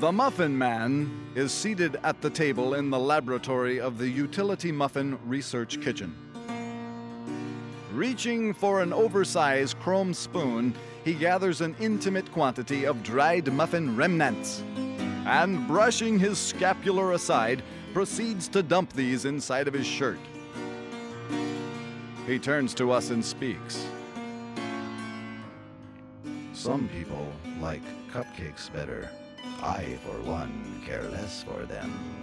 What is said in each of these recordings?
The Muffin Man is seated at the table in the laboratory of the Utility Muffin Research Kitchen. Reaching for an oversized chrome spoon, he gathers an intimate quantity of dried muffin remnants and, brushing his scapular aside, proceeds to dump these inside of his shirt. He turns to us and speaks. Some people like cupcakes better. I, for one, care less for them.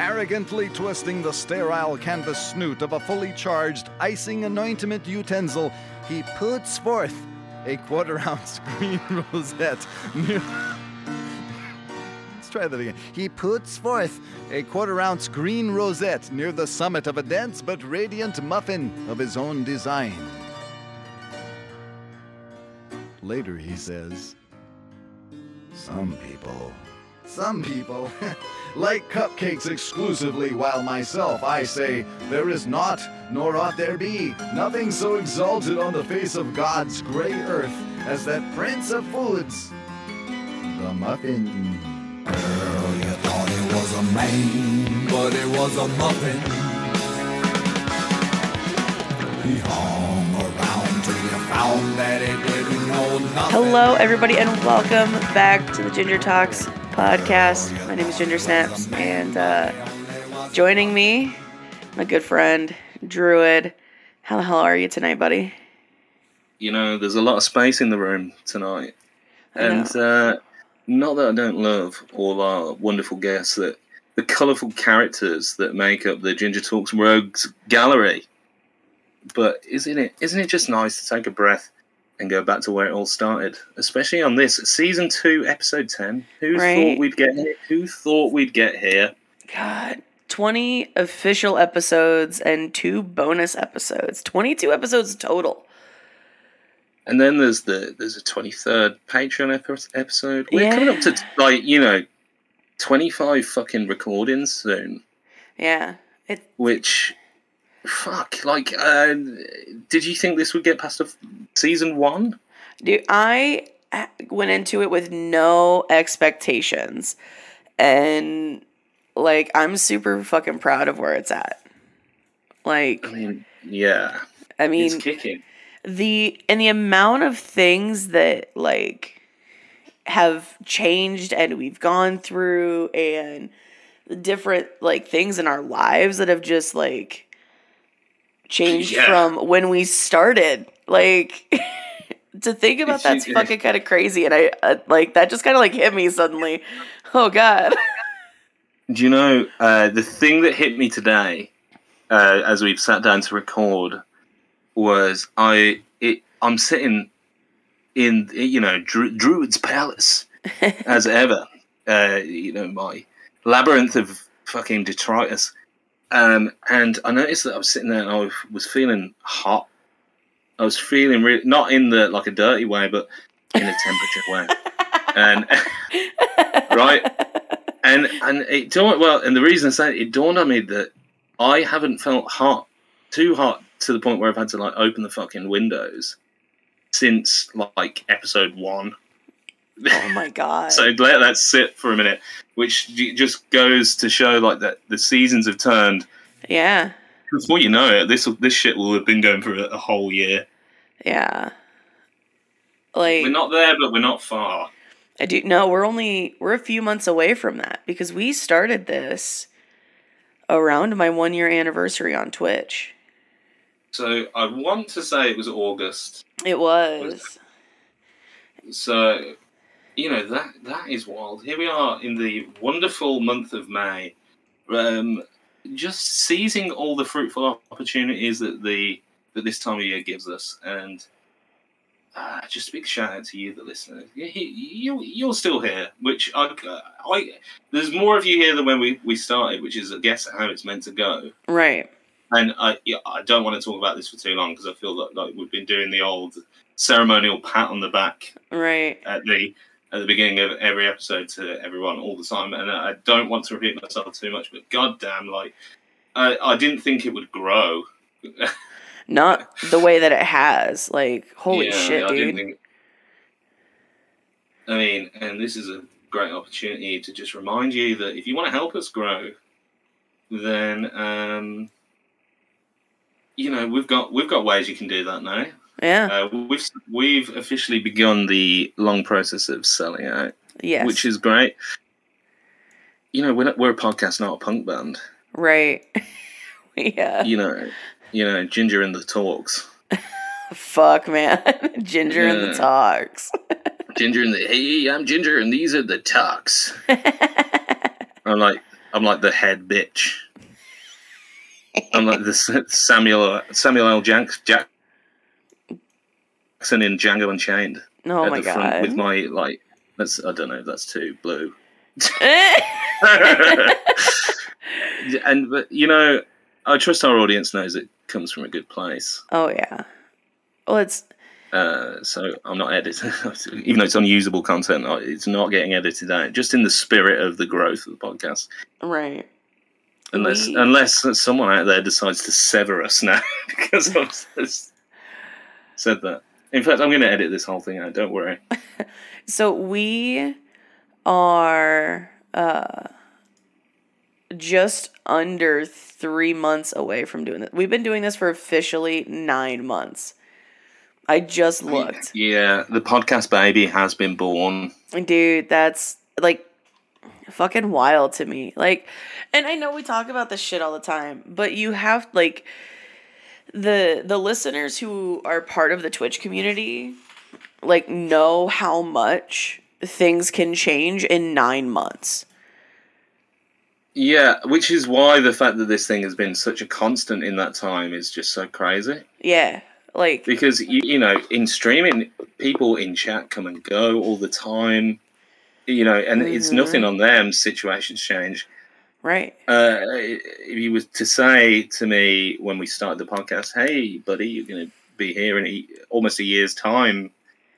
arrogantly twisting the sterile canvas snoot of a fully charged icing anointment utensil, he puts forth a quarter ounce green rosette. Let's try that again. He puts forth a quarter ounce green rosette near the summit of a dense but radiant muffin of his own design. Later, he says, Some people Some people like cupcakes exclusively, while myself I say, there is not, nor ought there be, nothing so exalted on the face of God's gray earth as that prince of foods, the muffin. Girl, you thought it was a man, but it was a muffin. He hung around till you found that it. Hello, everybody, and welcome back to the Ginger Talks podcast. My name is Ginger Snaps, and uh, joining me, my good friend Druid. How the hell are you tonight, buddy? you know, there's a lot of space in the room tonight. And uh, not that I don't love all our wonderful guests, that the colourful characters that make up the Ginger Talks Rogues gallery. But isn't it isn't it just nice to take a breath and go back to where it all started? Especially on this season two, episode ten. Who Right. thought we'd get here? Who thought we'd get here? God, 20 official episodes and two bonus episodes. 22 episodes total. And then there's the there's a twenty third Patreon epi- episode. We're coming up to like you know twenty five fucking recordings soon. Yeah. It, Which fuck like uh, did you think this would get past a f- season one? Dude, I uh, went into it with no expectations. And like I'm super fucking proud of where it's at. Like I mean, yeah, I mean it's kicking. the and the amount of things that like have changed and we've gone through and the different like things in our lives that have just like changed Yeah. from when we started like to think about that's fucking kind of crazy and i uh, like that just kind of like hit me suddenly oh god Do you know uh, the thing that hit me today uh, as we've sat down to record was I it I'm sitting in you know Dru- Druid's palace as ever. Uh, you know my labyrinth of fucking detritus. Um, and I noticed that I was sitting there and I was- feeling hot. I was feeling really not in the like a dirty way, but in a temperature way. And right, and and it dawned well, and the reason I say it dawned on me that I haven't felt hot, too hot to the point where I've had to like open the fucking windows since like episode one. Oh my god So let that sit for a minute, which just goes to show like that the seasons have turned. yeah Before you know it, this this shit will have been going for a, a whole year. yeah like We're not there, but we're not far. I do no, we're only we're a few months away from that because we started this around my one year anniversary on Twitch. So I want to say it was August. It was. So, you know that that is wild. Here we are in the wonderful month of May, um, just seizing all the fruitful opportunities that the that this time of year gives us, and uh, just a big shout out to you, the listener. You, you you're still here, which I, I there's more of you here than when we we started, which is I guess how it's meant to go. Right. And I I don't want to talk about this for too long because I feel like, like we've been doing the old ceremonial pat on the back Right. at the at the beginning of every episode to everyone all the time, and I don't want to repeat myself too much, but goddamn, like I, I didn't think it would grow. Not the way that it has. Like, holy Yeah, shit, I didn't dude. think- I mean, and this is a great opportunity to just remind you that if you want to help us grow, then um, you know we've got we've got ways you can do that now. Yeah. Uh, we've we've officially begun the long process of selling out, yes. which is great. You know, we're not, we're a podcast, not a punk band. right. yeah. You know, you know, Ginger and the Talks. Fuck, man. Ginger and the talks. Ginger and the hey, I'm Ginger, and these are the Talks. I'm like I'm like the head bitch. I'm like the Samuel Samuel L. Jack, Jackson in Django Unchained. oh my god. with my like that's I don't know that's too blue. and but you know I trust our audience knows it comes from a good place. oh yeah. Well, it's Uh, so I'm not editing, even though it's unusable content. It's not getting edited out. Just in the spirit of the growth of the podcast. right. Unless We- unless someone out there decides to sever us now because I've said that. In fact, I'm going to edit this whole thing out. Don't worry. So we are uh just under three months away from doing this. We've been doing this for officially nine months. I just looked. Yeah, the podcast baby has been born. Dude, that's like fucking wild to me. Like, and I know we talk about this shit all the time, but you have like the the listeners who are part of the Twitch community like know how much things can change in 9 months. Yeah, which is why the fact that this thing has been such a constant in that time is just so crazy. Yeah. Like Because you, you know, in streaming, people in chat come and go all the time. You know, and it's Mhm. nothing on them. Situations change. Right. Uh, if you was to say to me when we started the podcast, "Hey, buddy, you're going to be here in a, almost a year's time,"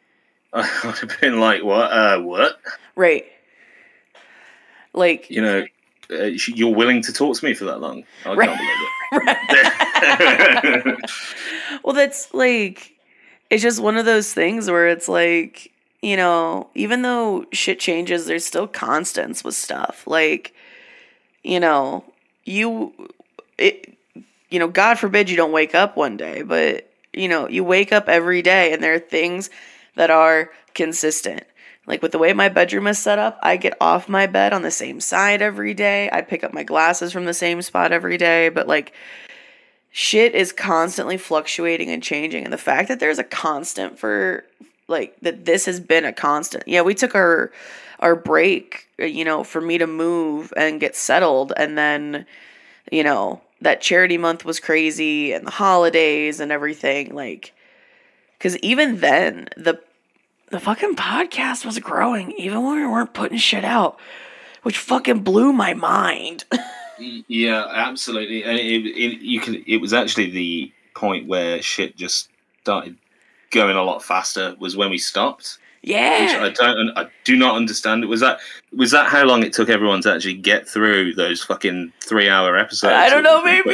I would have been like, "What? Uh, what? Right. Like You know, uh, you're willing to talk to me for that long? I Right. can't believe it." well that's like it's just one of those things where it's like you know even though shit changes there's still constants with stuff like you know you it you know god forbid you don't wake up one day but you know you wake up every day and there are things that are consistent. Like with the way my bedroom is set up i get off my bed on the same side every day. I pick up my glasses from the same spot every day but like shit is constantly fluctuating and changing. And the fact that there's a constant for like that this has been a constant yeah we took our our break uh, you know for me to move and get settled and then you know that charity month was crazy and the holidays and everything like because even then the the fucking podcast was growing even when we weren't putting shit out which fucking blew my mind Yeah, absolutely. And it, it, you can. It was actually the point where shit just started going a lot faster. Was when we stopped, which yeah I don't. I do not understand. Was that was that how long it took everyone to actually get through those fucking three hour episodes? I don't know, maybe.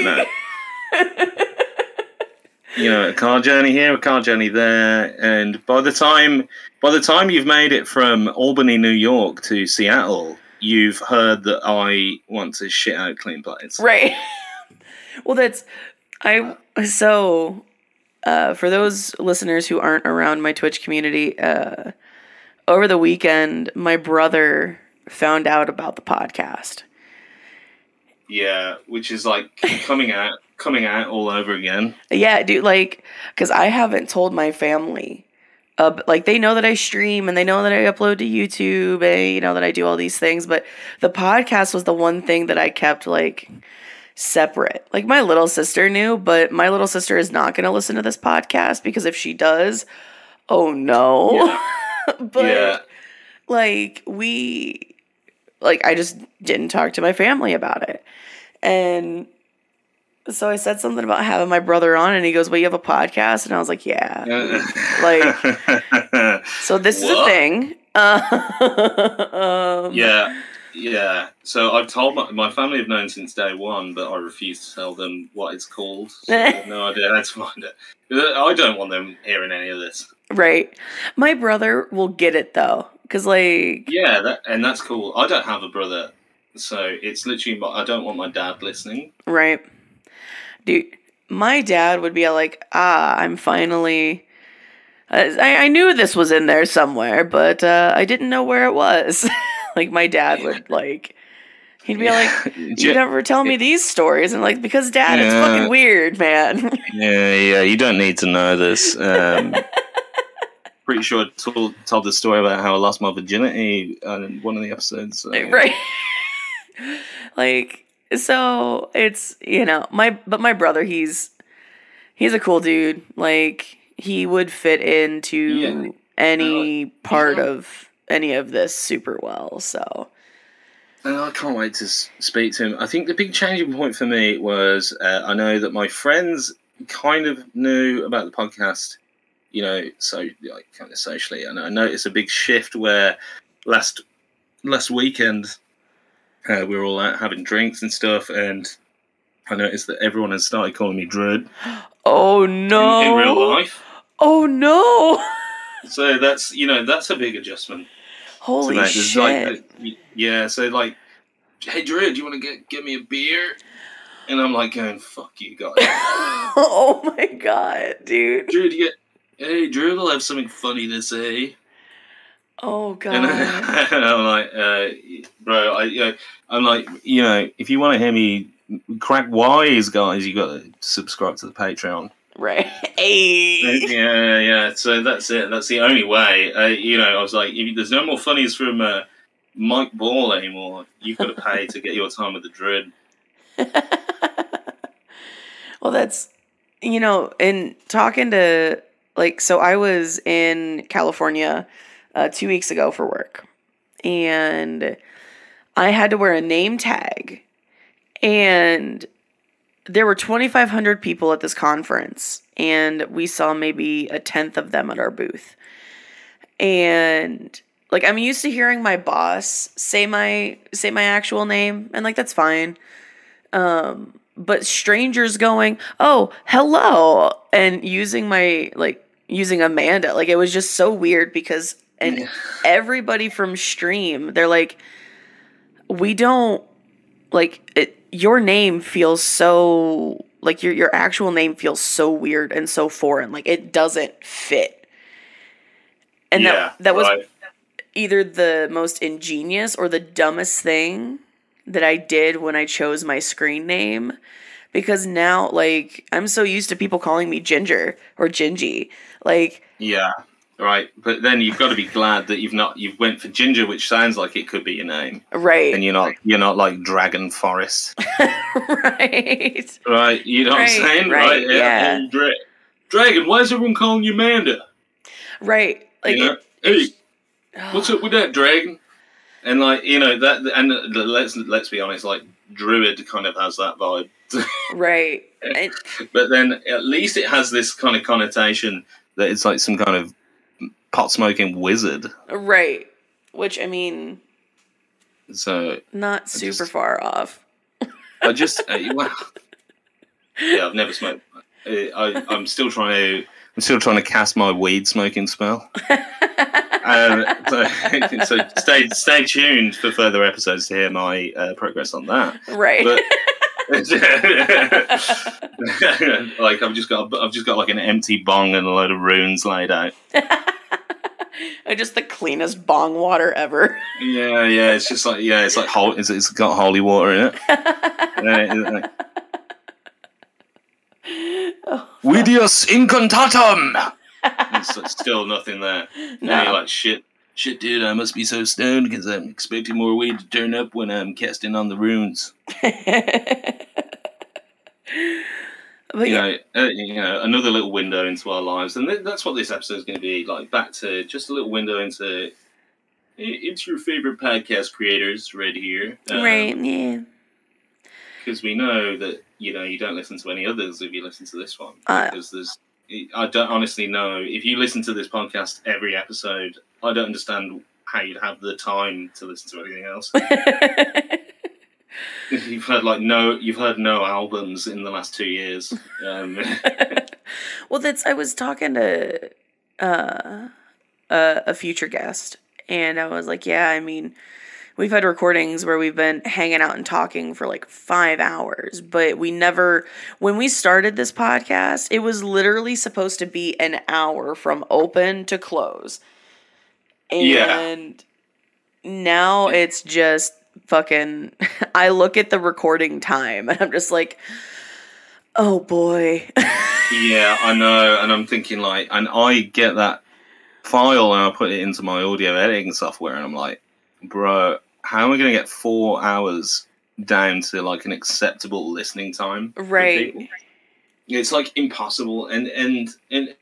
you know, a car journey here, a car journey there, and by the time by the time you've made it from Albany, New York to Seattle, you've heard that I want to shit out clean plates. Right. well, that's I so uh, for those listeners who aren't around my Twitch community, uh, over the weekend, my brother found out about the podcast. Yeah, which is like coming out, coming out all over again. Yeah, dude, like, because I haven't told my family. Uh, like they know that I stream and they know that I upload to YouTube and you know that I do all these things, but the podcast was the one thing that I kept like separate. Like my little sister knew, but my little sister is not going to listen to this podcast because if she does, oh no. but yeah, like we like I just didn't talk to my family about it. And so I said something about having my brother on and he goes, "Well, you have a podcast?" And I was like, "Yeah." like, So this is a thing. Uh, um, yeah, yeah. So I've told my, my family have known since day one, but I refuse to tell them what it's called. So they have no idea how to find it. I don't want them hearing any of this. Right. My brother will get it though Cause like Yeah, that, and that's cool. I don't have a brother, so it's literally. I don't want my dad listening. Right. Dude, my dad would be like, ah, I'm finally. I, I knew this was in there somewhere, but uh, I didn't know where it was. like, my dad would, like, he'd be like, you never tell me these stories. And, like, because dad, it's fucking weird, man. Yeah, yeah, you don't need to know this. Um, pretty sure I told, told the story about how I lost my virginity in one of the episodes. so- right. like, so it's, you know, my, but my brother, he's, he's a cool dude. Like, he would fit into Yeah. any part of any of this super well. So, And I can't wait to speak to him. I think the big changing point for me was uh, I know that my friends kind of knew about the podcast, you know, so like kind of socially, and I noticed a big shift where last last weekend uh, we were all out having drinks and stuff, and I noticed that everyone has started calling me Druid oh in, no. in real life. Oh no. So that's you know that's a big adjustment. Holy to make. Shit. Like, yeah, so like, hey Drew, do you want to get get me a beer? And I'm like going, fuck you guys. oh my god, dude. Drew, do you get? Hey Drew, will have something funny to say. Oh god. And, I'm like, uh, bro, I, you know, I'm like, you know, if you want to hear me crack wise, guys, you got to subscribe to the Patreon. Right. Hey. yeah, yeah. So that's it. That's the only way. Uh, you know, I was like, if there's no more funnies from uh, Mike Ball anymore, you've got to pay to get your time with the Dread. well, that's you know, in talking to like, so I was in California uh, two weeks ago for work, and I had to wear a name tag, and there were 2,500 people at this conference, and we saw maybe a tenth of them at our booth, and like I'm used to hearing my boss say my say my actual name, and like that's fine. Um, but strangers going, "Oh, hello," and using my like using Amanda, like it was just so weird because and everybody from stream, they're like, "We don't like it, your name feels so like your your actual name feels so weird and so foreign, like it doesn't fit." And yeah, that that was right. either the most ingenious or the dumbest thing that I did when I chose my screen name because now like I'm so used to people calling me Ginger or Gingy. Like yeah, right. But then you've got to be glad that you've not you've went for Ginger, which sounds like it could be your name, right. and you're not you're not like Dragon Forest, right. right? You know what I'm saying, right, right? yeah. Hey, Dra- Dragon, why is everyone calling you Amanda? Right. Like you know? it- hey, what's up with that dragon? And like you know that, and let's let's be honest, like Druid kind of has that vibe. right. But then at least it has this kind of connotation that it's like some kind of pot smoking wizard. right. Which I mean, So not super just- far off. I just uh, well, yeah, I've never smoked. Uh, I, I'm still trying to. I'm still trying to cast my weed smoking spell. um, so, so stay stay tuned for further episodes to hear my uh, progress on that. Right. But like I've just got I've just got like an empty bong and a load of runes laid out. just the cleanest bong water ever. Yeah, yeah. It's just like yeah, it's like hol- it's, it's got holy water in it. Yeah, Vidius incantatum. It's like still nothing there. No. you're like shit, shit, dude. I must be so stoned because I'm expecting more weed to turn up when I'm casting on the runes. but you yeah, know, uh, you know, another little window into our lives, and th- that's what this episode is going to be like. Back to just a little window into into your favorite podcast creators right here, right, yeah. Because we know that you know you don't listen to any others if you listen to this one. Uh, because there's, I don't honestly know if you listen to this podcast every episode. I don't understand how you'd have the time to listen to anything else. you've heard like no, you've heard no albums in the last two years. Um, well, that's I was talking to uh, a, a future guest, And I was like, yeah, I mean, we've had recordings where we've been hanging out and talking for like five hours, but we never, when we started this podcast, it was literally supposed to be an hour from open to close. Yeah. And now it's just fucking, I look at the recording time and I'm just like, oh boy. Yeah, I know, and I'm thinking like, and I get that file and I put it into my audio editing software, and I'm like, bro, how am I going to get four hours down to like an acceptable listening time? Right. It's like impossible, and and and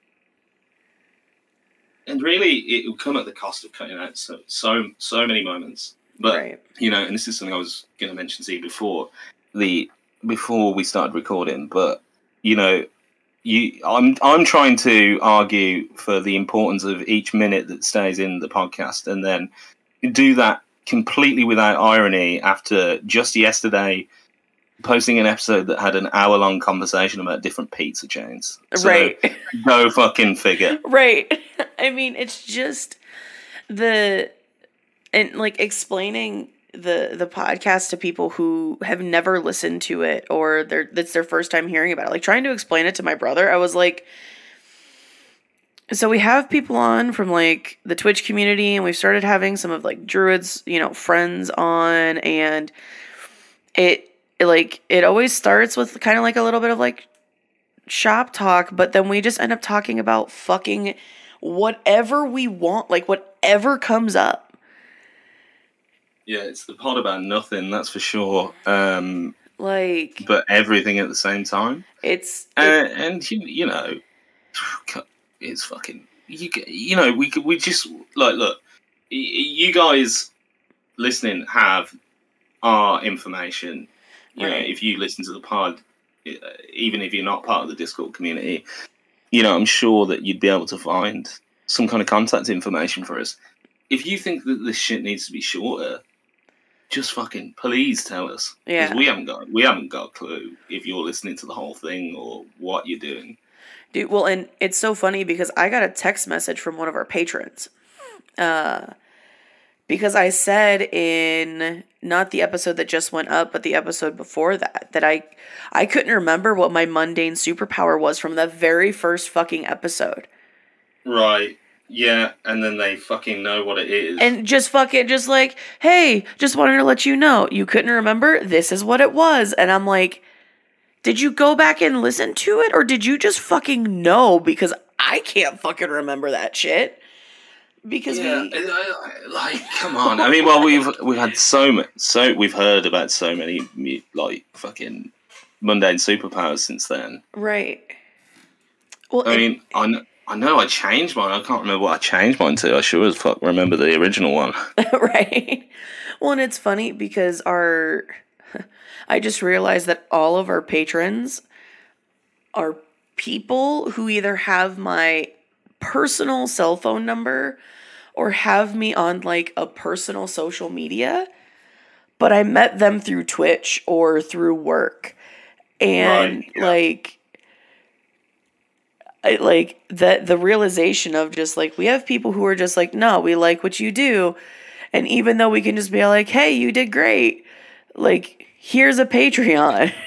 and really, it will come at the cost of cutting out so so so many moments. But right. you know, and this is something I was going to mention to you before the before we started recording, but you know, you I'm I'm trying to argue for the importance of each minute that stays in the podcast, and then do that completely without irony after just yesterday posting an episode that had an hour long conversation about different pizza chains. So, right. no fucking figure. right. I mean, it's just the and like explaining the the podcast to people who have never listened to it or they're that's their first time hearing about it. Like trying to explain it to my brother, I was like so we have people on from like the Twitch community and we've started having some of like Druid's, you know, friends on and it, it like it always starts with kind of like a little bit of like shop talk, but then we just end up talking about fucking whatever we want, like whatever comes up. Yeah, it's the pod about nothing, that's for sure. Um, Like but everything at the same time. it's Uh, it- and you, you know, it's fucking you. You know, we we just like look. You guys listening have our information. You know, Right. if you listen to the pod, uh, even if you're not part of the Discord community, you know, I'm sure that you'd be able to find some kind of contact information for us. If you think that this shit needs to be shorter, just fucking please tell us. Yeah. we haven't got we haven't got a clue if you're listening to the whole thing or what you're doing. Dude, well, and it's so funny because I got a text message from one of our patrons. Uh, because I said in not the episode that just went up, but the episode before that, that I I couldn't remember what my mundane superpower was from the very first fucking episode. Right. Yeah, and then they fucking know what it is. And just fucking just like, hey, just wanted to let you know. You couldn't remember? This is what it was. And I'm like, did you go back and listen to it? Or did you just fucking know? Because I can't fucking remember that shit. Because yeah, we like come on. I mean, well, we've we've had so much, so we've heard about so many like fucking mundane superpowers since then. Right. Well, I and- mean, I know, I know I changed mine. I can't remember what I changed mine to. I sure as fuck remember the original one. right. Well, and it's funny because our I just realized that all of our patrons are people who either have my personal cell phone number or have me on like a personal social media, but I met them through Twitch or through work. And Right, yeah. like I, like that the realization of just like we have people who are just like no we like what you do and even though we can just be like hey you did great like here's a patreon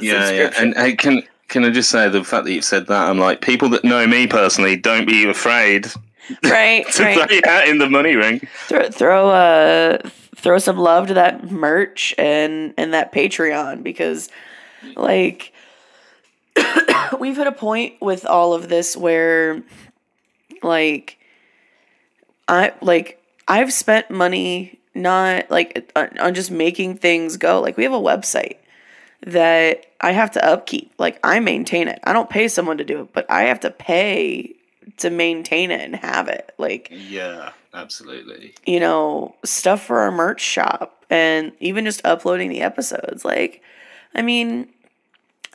Yeah, yeah. And hey, can can I just say the fact that you've said that? I'm like, people that know me personally, don't be afraid right to right throw your hat in the money ring. throw, throw uh throw some love to that merch and and that patreon because like we've hit a point with all of this where like i like i've spent money not like on, on just making things go like we have a website that i have to upkeep like i maintain it i don't pay someone to do it but i have to pay to maintain it and have it like Yeah, absolutely. you know, stuff for our merch shop and even just uploading the episodes. Like, I mean,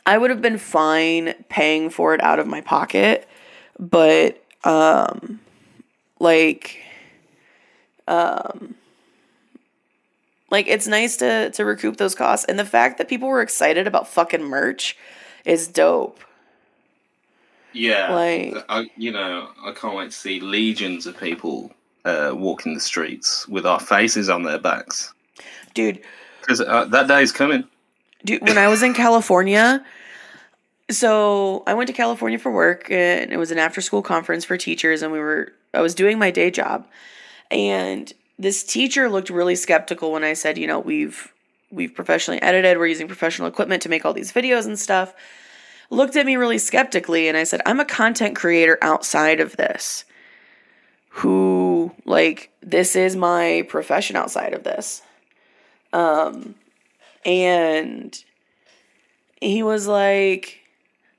I would have been fine paying for it out of my pocket, but um like um like it's nice to to recoup those costs and the fact that people were excited about fucking merch is dope. Yeah, Like- I, you know, I can't wait to see legions of people uh, walking the streets with our faces on their backs. Dude, Because uh, that day is coming. dude, when I was in California, so I went to California for work and it was an after school conference for teachers and we were I was doing my day job. And this teacher looked really skeptical when I said, you know, we've we've professionally edited, we're using professional equipment to make all these videos and stuff. Looked at me really skeptically and I said, "I'm a content creator outside of this." Who like this is my profession outside of this. Um and he was like,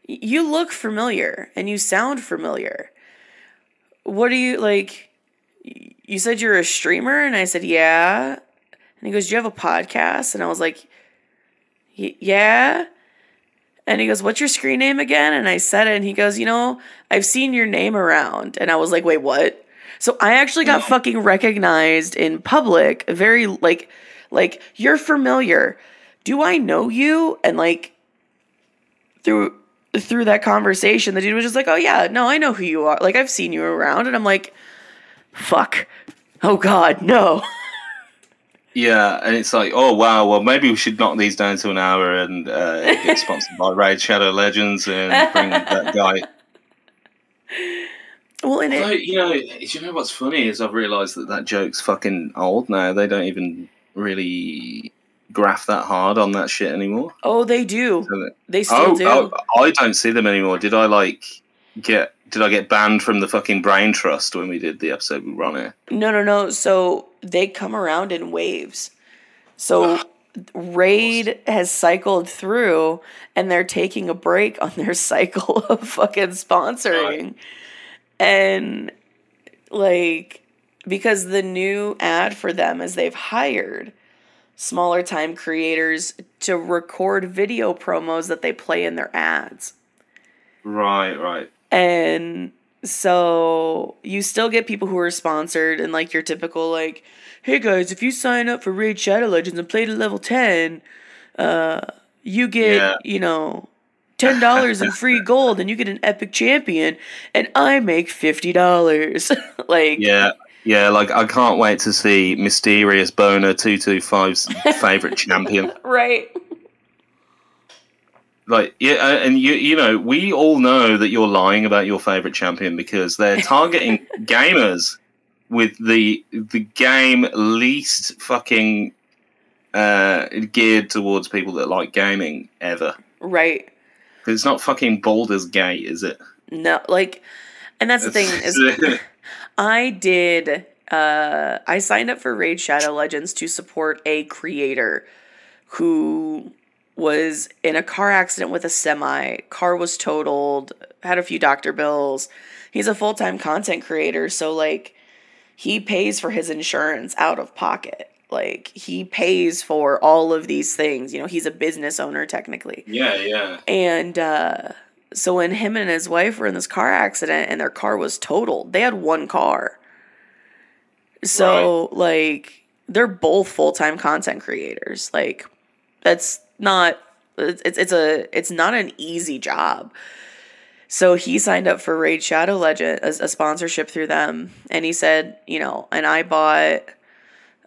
You look familiar and you sound familiar. What do you like? You said you're a streamer? And I said, Yeah. And he goes, Do you have a podcast? And I was like, Yeah. And he goes, What's your screen name again? And I said it, and he goes, You know, I've seen your name around. And I was like, Wait, what? So I actually got fucking recognized in public, very like, like, you're familiar. Do I know you? And like, through through that conversation, the dude was just like, "Oh yeah, no, I know who you are. Like I've seen you around." And I'm like, "Fuck, oh god, no." Yeah, and it's like, oh wow, well maybe we should knock these down to an hour and uh, get sponsored by Raid Shadow Legends and bring that guy. well, and Although, it, you know, you know what's funny is I've realised that that joke's fucking old now. They don't even really graph that hard on that shit anymore. oh, they do. So that- They still oh, do. oh, I don't see them anymore. Did I like get? Did I get banned from the fucking Brain Trust when we did the episode with Ron here? No, no, no. So they come around in waves. So Raid has cycled through and they're taking a break on their cycle of fucking sponsoring. And like because the new ad for them is they've hired smaller time creators to record video promos that they play in their ads. Right, right. And so you still get people who are sponsored and like your typical like, hey guys, if you sign up for Raid Shadow Legends and play to level ten, uh, you get Yeah. you know ten dollars in free gold and you get an epic champion and I make fifty dollars. like Yeah, yeah. Like I can't wait to see Mysterious Boner two two five's favorite champion. right. Like yeah, uh, and you you know we all know that you're lying about your favorite champion because they're targeting gamers with the the game least fucking uh, geared towards people that like gaming ever. right it's not fucking Baldur's Gate, is it? No, like and that's the thing is I did uh I signed up for Raid Shadow Legends to support a creator who was in a car accident with a semi. Car was totaled, had a few doctor bills. He's a full-time content creator, so like he pays for his insurance out of pocket. Like he pays for all of these things. You know, he's a business owner technically. yeah, yeah. And uh, so when him and his wife were in this car accident and their car was totaled, they had one car. So like they're both full time content creators. Like that's not it's it's a it's not an easy job. So he signed up for Raid Shadow Legend as a sponsorship through them, and he said, you know, and I bought,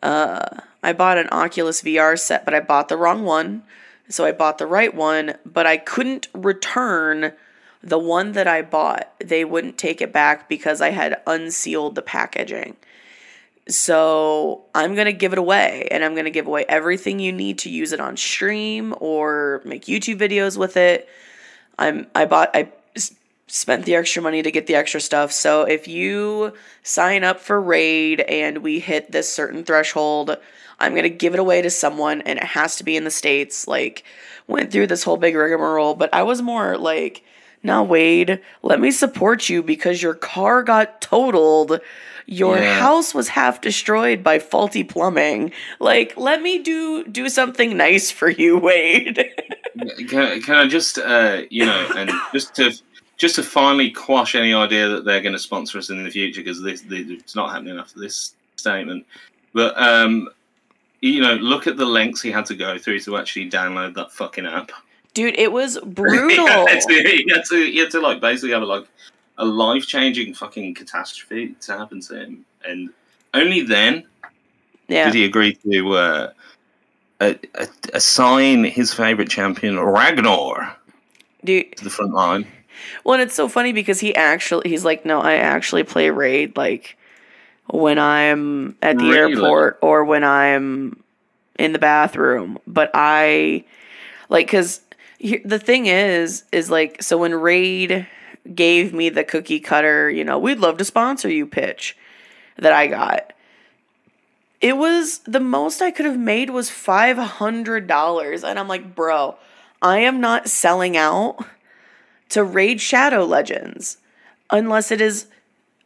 uh, I bought an Oculus VR set, but I bought the wrong one, so I bought the right one, but I couldn't return the one that I bought. They wouldn't take it back because I had unsealed the packaging. So I'm gonna give it away, and I'm gonna give away everything you need to use it on stream or make YouTube videos with it. I'm I bought I spent the extra money to get the extra stuff. So if you sign up for Raid and we hit this certain threshold, I'm gonna give it away to someone, and it has to be in the states. Like went through this whole big rigmarole, but I was more like, now Wade, let me support you because your car got totaled. Your Yeah. house was half destroyed by faulty plumbing. Like, let me do do something nice for you, Wade. Can, can I just, uh, you know, and just to just to finally quash any idea that they're going to sponsor us in the future because this, this it's not happening after this statement. But um, you know, look at the lengths he had to go through to actually download that fucking app. Dude, it was he, brutal. had to, he had to, he had to like basically have a, like a life changing fucking catastrophe to happen to him, and only then Yeah. did he agree to uh, a, a, assign his favorite champion Ragnar Dude, to the front line. Well, and it's so funny because he actually he's like, no, I actually play raid like when I'm at the Really? airport or when I'm in the bathroom. But I like because the thing is, is like so when raid gave me the cookie cutter, you know, we'd love to sponsor you pitch that I got. It was the most I could have made was five hundred dollars, and I'm like, bro, I am not selling out to raid Shadow Legends unless it is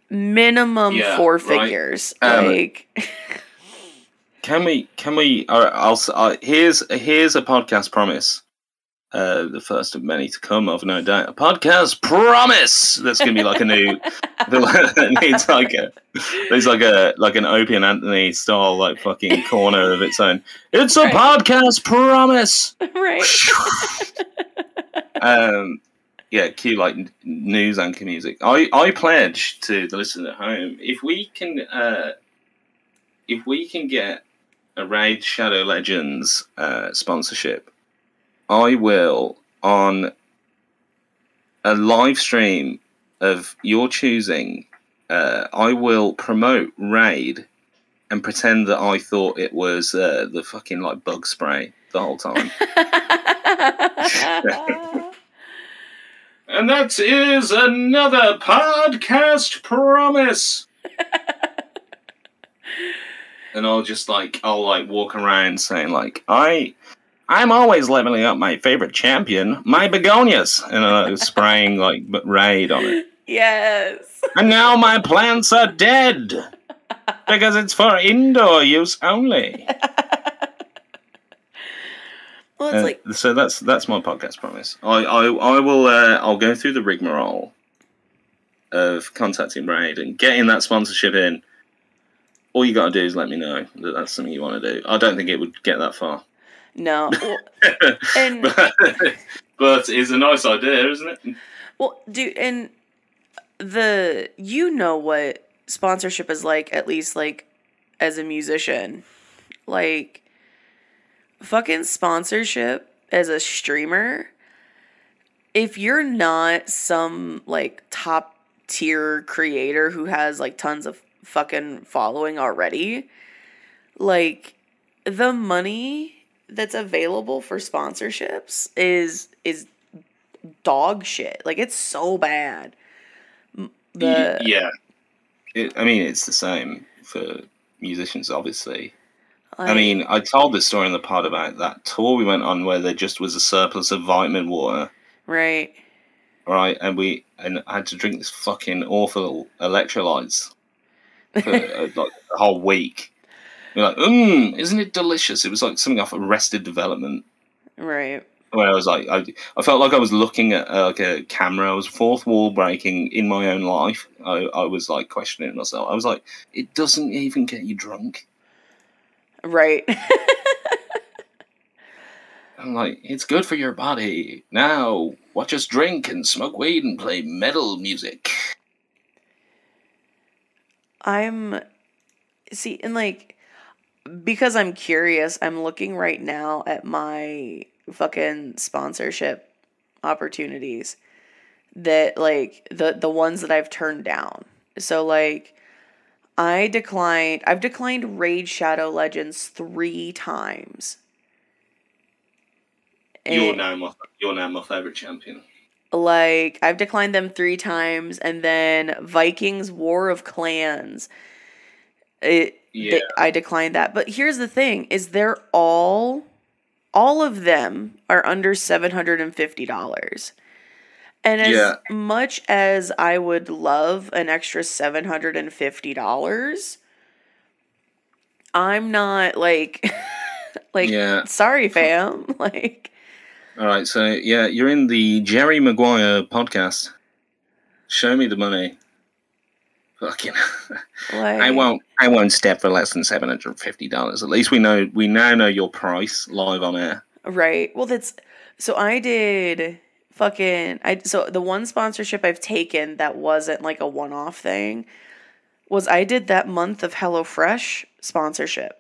minimum Yeah, four right. figures. Um, like, Can we? Can we? All right, I'll. Uh, here's here's a podcast promise. Uh, the first of many to come, of no doubt. A podcast promise. That's gonna be like a new. it's like a. It's like a like an Opie and Anthony style like fucking corner of its own. It's a Right. podcast promise. right? um, yeah, cue like news anchor music. I, I pledge to the listener at home if we can uh, if we can get a Raid Shadow Legends uh, sponsorship, I will on a live stream of your choosing. Uh, I will promote Raid and pretend that I thought it was uh, the fucking like bug spray the whole time. And that is another podcast promise. and I'll just like I'll like walk around saying like I I'm always leveling up my favorite champion, my begonias, and uh, spraying like raid on it. yes. And now my plants are dead because it's for indoor use only. Well, it's Uh, like so that's that's my podcast promise. I I, I will uh, I'll go through the rigmarole of contacting Raid and getting that sponsorship in. All you got to do is let me know that that's something you want to do. I don't think it would get that far, no. Well, and but, but it's a nice idea, isn't it? Well, dude, and the you know what sponsorship is like, at least like as a musician. Like fucking sponsorship as a streamer, if you're not some like top tier creator who has like tons of fucking following already, like the money that's available for sponsorships is is dog shit. Like it's so bad. The yeah. It, I mean, it's the same for musicians, obviously. I mean, I told this story in the pod about that tour we went on where there just was a surplus of vitamin water. right. right? And we and I had to drink this fucking awful electrolytes for uh, like a whole week. You're like, mmm, isn't it delicious? It was like something off Arrested Development, Right. where I was like, I, I felt like I was looking at uh, like a camera. I was fourth wall breaking in my own life. I, I was like questioning myself. I was like, it doesn't even get you drunk. Right. I'm like, it's good for your body. Now, watch us drink and smoke weed and play metal music. I'm see and like because I'm curious, I'm looking right now at my fucking sponsorship opportunities that like the the ones that I've turned down. So like I declined I've declined Raid Shadow Legends 3 times. You're now my you're now my favorite champion. like I've declined them three times, and then Vikings War of Clans. It, Yeah. th- I declined that. But here's the thing: is they're all, all of them are under seven hundred and fifty dollars. And as Yeah. much as I would love an extra seven hundred and fifty dollars, I'm not like, like, Yeah. sorry, fam, like. All right, so yeah, you're in the Jerry Maguire podcast. Show me the money. Fucking, Like, I won't. I won't step for less than seven hundred fifty dollars. At least we know. We now know your price live on air. Right. Well, that's so I did fucking I so the one sponsorship I've taken that wasn't like a one-off thing was I did that month of HelloFresh sponsorship.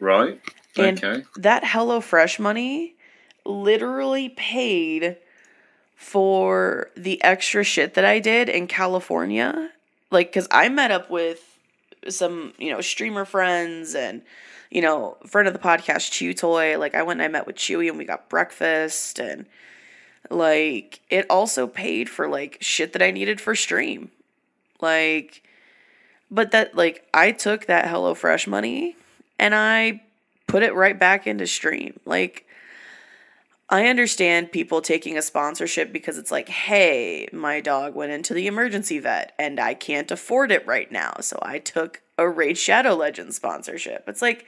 Right. And Okay. that HelloFresh money literally paid for the extra shit that I did in California. Like, because I met up with some, you know, streamer friends and, you know, friend of the podcast, Chew Toy. Like, I went and I met with Chewy and we got breakfast. And, like, it also paid for, like, shit that I needed for stream. Like, but that, like, I took that HelloFresh money and I put it right back into stream. Like, I understand people taking a sponsorship because it's like, hey, my dog went into the emergency vet and I can't afford it right now. So I took a Raid Shadow Legends sponsorship. It's like,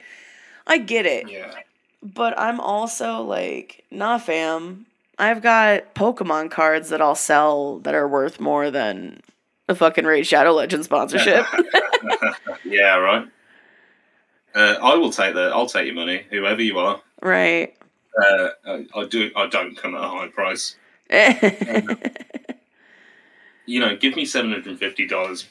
I get it. Yeah. But I'm also like, nah, fam. I've got Pokemon cards that I'll sell that are worth more than a fucking Raid Shadow Legends sponsorship. Yeah. Right. Uh, I will take the. I'll take your money, whoever you are. right. Uh, I, do. I don't come at a high price. You know, give me seven hundred and fifty dollars,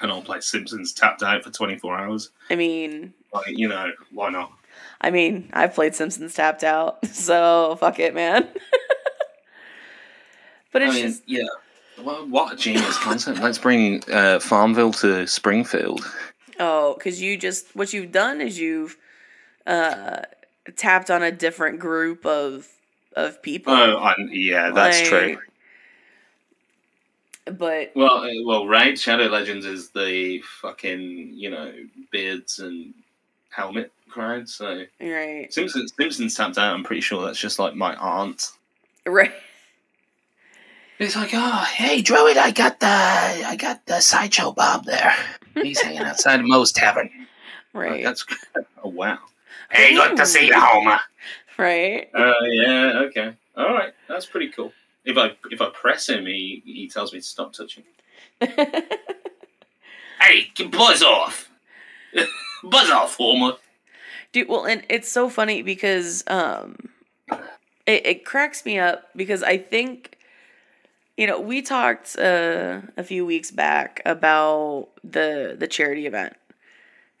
and I'll play Simpsons tapped out for twenty four hours. I mean, Like, you know, why not? I mean, I've played Simpsons tapped out, so fuck it, man. but it's I mean, just yeah. Well, what a genius concept! Let's bring uh, Farmville to Springfield. oh, because you just what you've done is you've uh tapped on a different group of of people. Oh, I, yeah, that's true. But Well, uh, well, Raid Shadow Legends is the fucking you know beards and helmet crowd. So right, Simpsons Simpsons tapped out. I'm pretty sure that's just like my aunt. right, It's like, oh, hey, Druid, I got the I got the sideshow Bob there. He's hanging outside Moe's Tavern. Like, right, that's oh wow. Hey, good to see you, Homer. right. Uh, yeah, okay, all right, that's pretty cool. If I if I press him, he he tells me to stop touching. Hey, buzz off, buzz off, Homer. Dude, well, and it's so funny because um, it, it cracks me up because I think, you know, we talked uh, a few weeks back about the the charity event,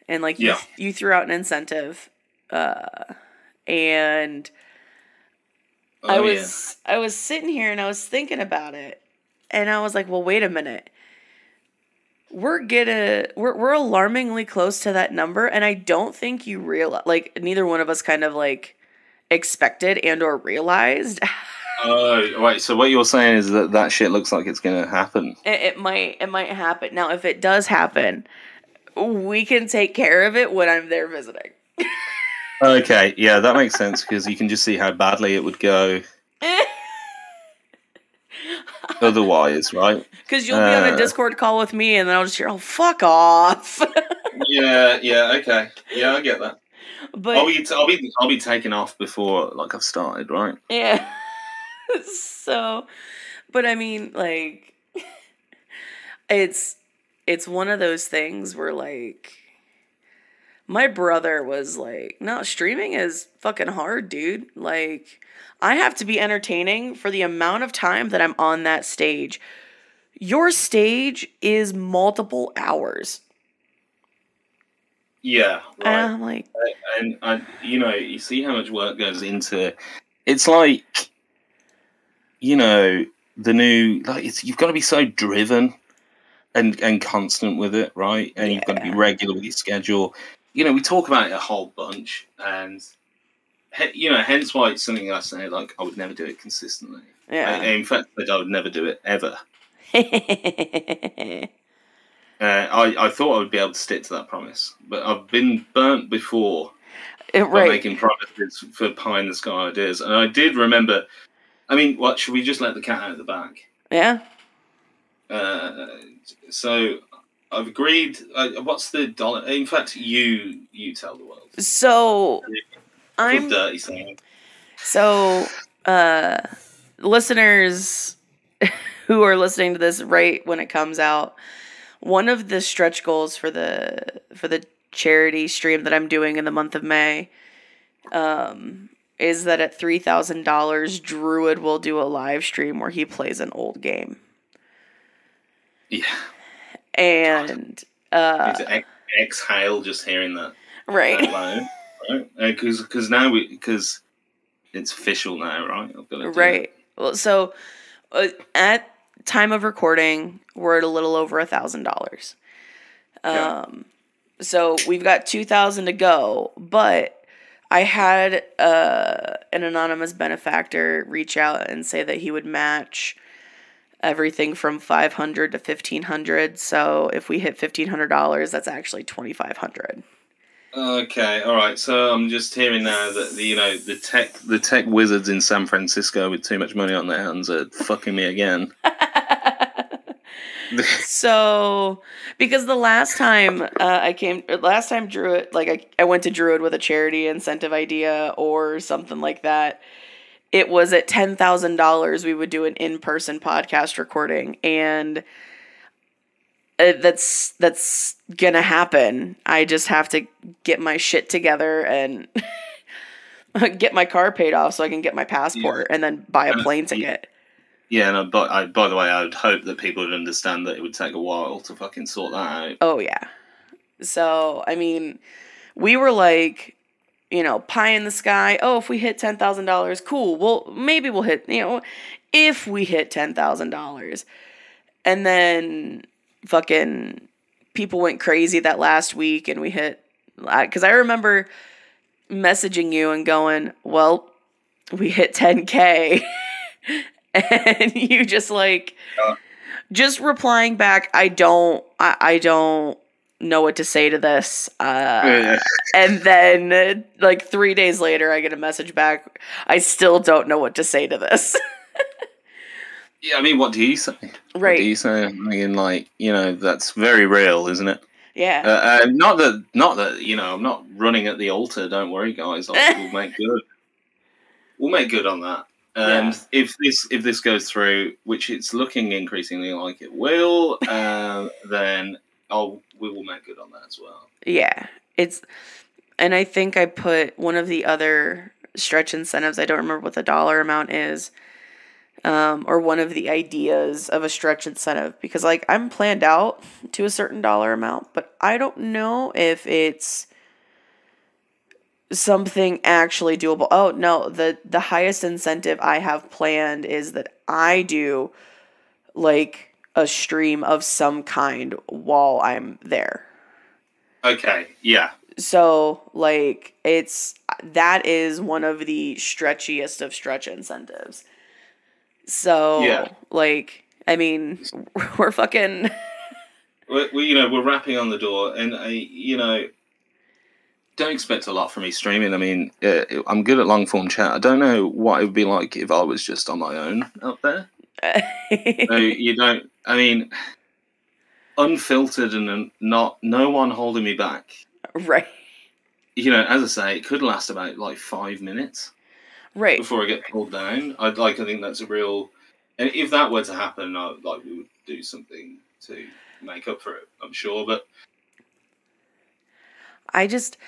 and like you, Yeah. you threw out an incentive, uh, and Oh, I yeah. was I was sitting here and I was thinking about it, and I was like, well, wait a minute. We're gonna we're we're alarmingly close to that number, and I don't think you realize like neither one of us kind of like expected and or realized Oh, wait. So what you're saying is that that shit looks like it's gonna happen. it, it might it might happen. Now, if it does happen, we can take care of it when I'm there visiting. Okay, yeah, that makes sense because you can just see how badly it would go otherwise, right? Because you'll be on a Uh. Discord call with me, and then I'll just hear, "Oh, fuck off." Yeah, yeah, okay, yeah, I get that. but I'll be, I'll be, I'll be taken off before like I've started, right? Yeah. so, but I mean, like, it's it's one of those things where like my brother was like, "No, streaming is fucking hard, dude. Like, I have to be entertaining for the amount of time that I'm on that stage. Your stage is multiple hours." Yeah, And I'm like, and I, you know, you see how much work goes into. It's like, you know, the new like it's you've got to be so driven and and constant with it, right? And you've got to be Yeah. regular with your schedule. You know, we talk about it a whole bunch, and he- you know, hence why it's something I say like I would never do it consistently. I, yeah. in fact, like, I would never do it ever. Uh, I, I thought I would be able to stick to that promise, but I've been burnt before by right. making promises for pie in the sky ideas. And I did remember. I mean, what should we just let the cat out of the bag? Yeah. Uh, so I've agreed. Uh, what's the dollar? In fact, you you tell the world. So I'm dirty. So, uh, listeners who are listening to this right when it comes out, one of the stretch goals for the for the charity stream that I'm doing in the month of May, um, is that at three thousand dollars, Druid will do a live stream where he plays an old game. Yeah. And uh, ex- exhale just hearing that right. alone, right? Because because now we because it's official now, right? I've got to do Right. Well, so uh, at time of recording, we're at a little over a thousand dollars. Yeah. Um, so we've got two thousand to go, but I had uh, an anonymous benefactor reach out and say that he would match everything from five hundred to fifteen hundred. So if we hit fifteen hundred dollars, that's actually twenty five hundred. Okay, all right. So I'm just hearing now that the, you know the tech the tech wizards in San Francisco with too much money on their hands are fucking me again. So, because the last time uh, I came, last time Druid, like I, I went to Druid with a charity incentive idea or something like that, it was at $10,000 we would do an in person podcast recording. And uh, that's that's gonna happen. I just have to get my shit together and get my car paid off so I can get my passport and then buy a plane ticket. yeah, and I, but I, by the way, I would hope that people would understand that it would take a while to fucking sort that out. Oh yeah. So I mean, we were like, you know, pie in the sky. Oh, if we hit ten thousand dollars, cool. Well, maybe we'll hit. You know, if we hit ten thousand dollars, and then fucking people went crazy that last week, and we hit. Because I remember messaging you and going, well, we hit ten k, and you just like Yeah. just replying back i don't I, I don't know what to say to this uh and then like three days later i get a message back i still don't know what to say to this Yeah, I mean, what do you say? Right. What do you say? I mean, like, you know, that's very real, isn't it? yeah Uh, uh, not that, not that, you know, I'm not running at the altar. Don't worry, guys. I'll, we'll make good. We'll make good on that. And Yeah. if this if this goes through, which it's looking increasingly like it will, uh, then I'll we will make good on that as well. yeah it's and i think i put one of the other stretch incentives i don't remember what the dollar amount is um, or one of the ideas of a stretch incentive because like i'm planned out to a certain dollar amount but i don't know if it's something actually doable oh no the the highest incentive i have planned is that i do like a stream of some kind while i'm there Okay, yeah, so like it's that is one of the stretchiest of stretch incentives. So Yeah. like I mean we're fucking we, we you know we're rapping on the door, and I you know don't expect a lot from me streaming. I mean, uh, I'm good at long form chat. I don't know what it would be like if I was just on my own out there. no, you don't. I mean, unfiltered and not no one holding me back. right. You know, as I say, it could last about like five minutes Right. before I get pulled down. I'd like. I think that's a real. And if that were to happen, I, like we would do something to make up for it. I'm sure, but I just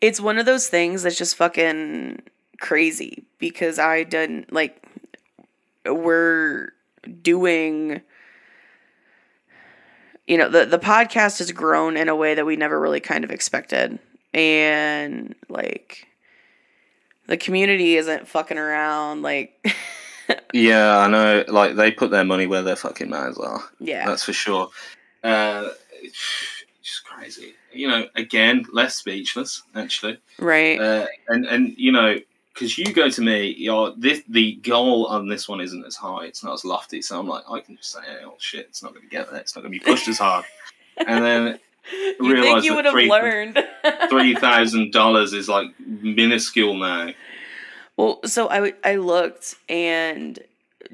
it's one of those things that's just fucking crazy because I didn't like we're doing you know the the podcast has grown in a way that we never really kind of expected and like the community isn't fucking around like yeah, I know. Like they put their money where their fucking mouths are. yeah That's for sure. Uh, it's just crazy. You know, again, less speechless actually. right uh, and and you know because you go to me you're this the goal on this one isn't as high it's not as lofty so i'm like i can just say oh shit it's not going to get there it's not going to be pushed as hard. And then you think realise you would have three- learned. $3000 is like minuscule now. Well, so I w- I looked and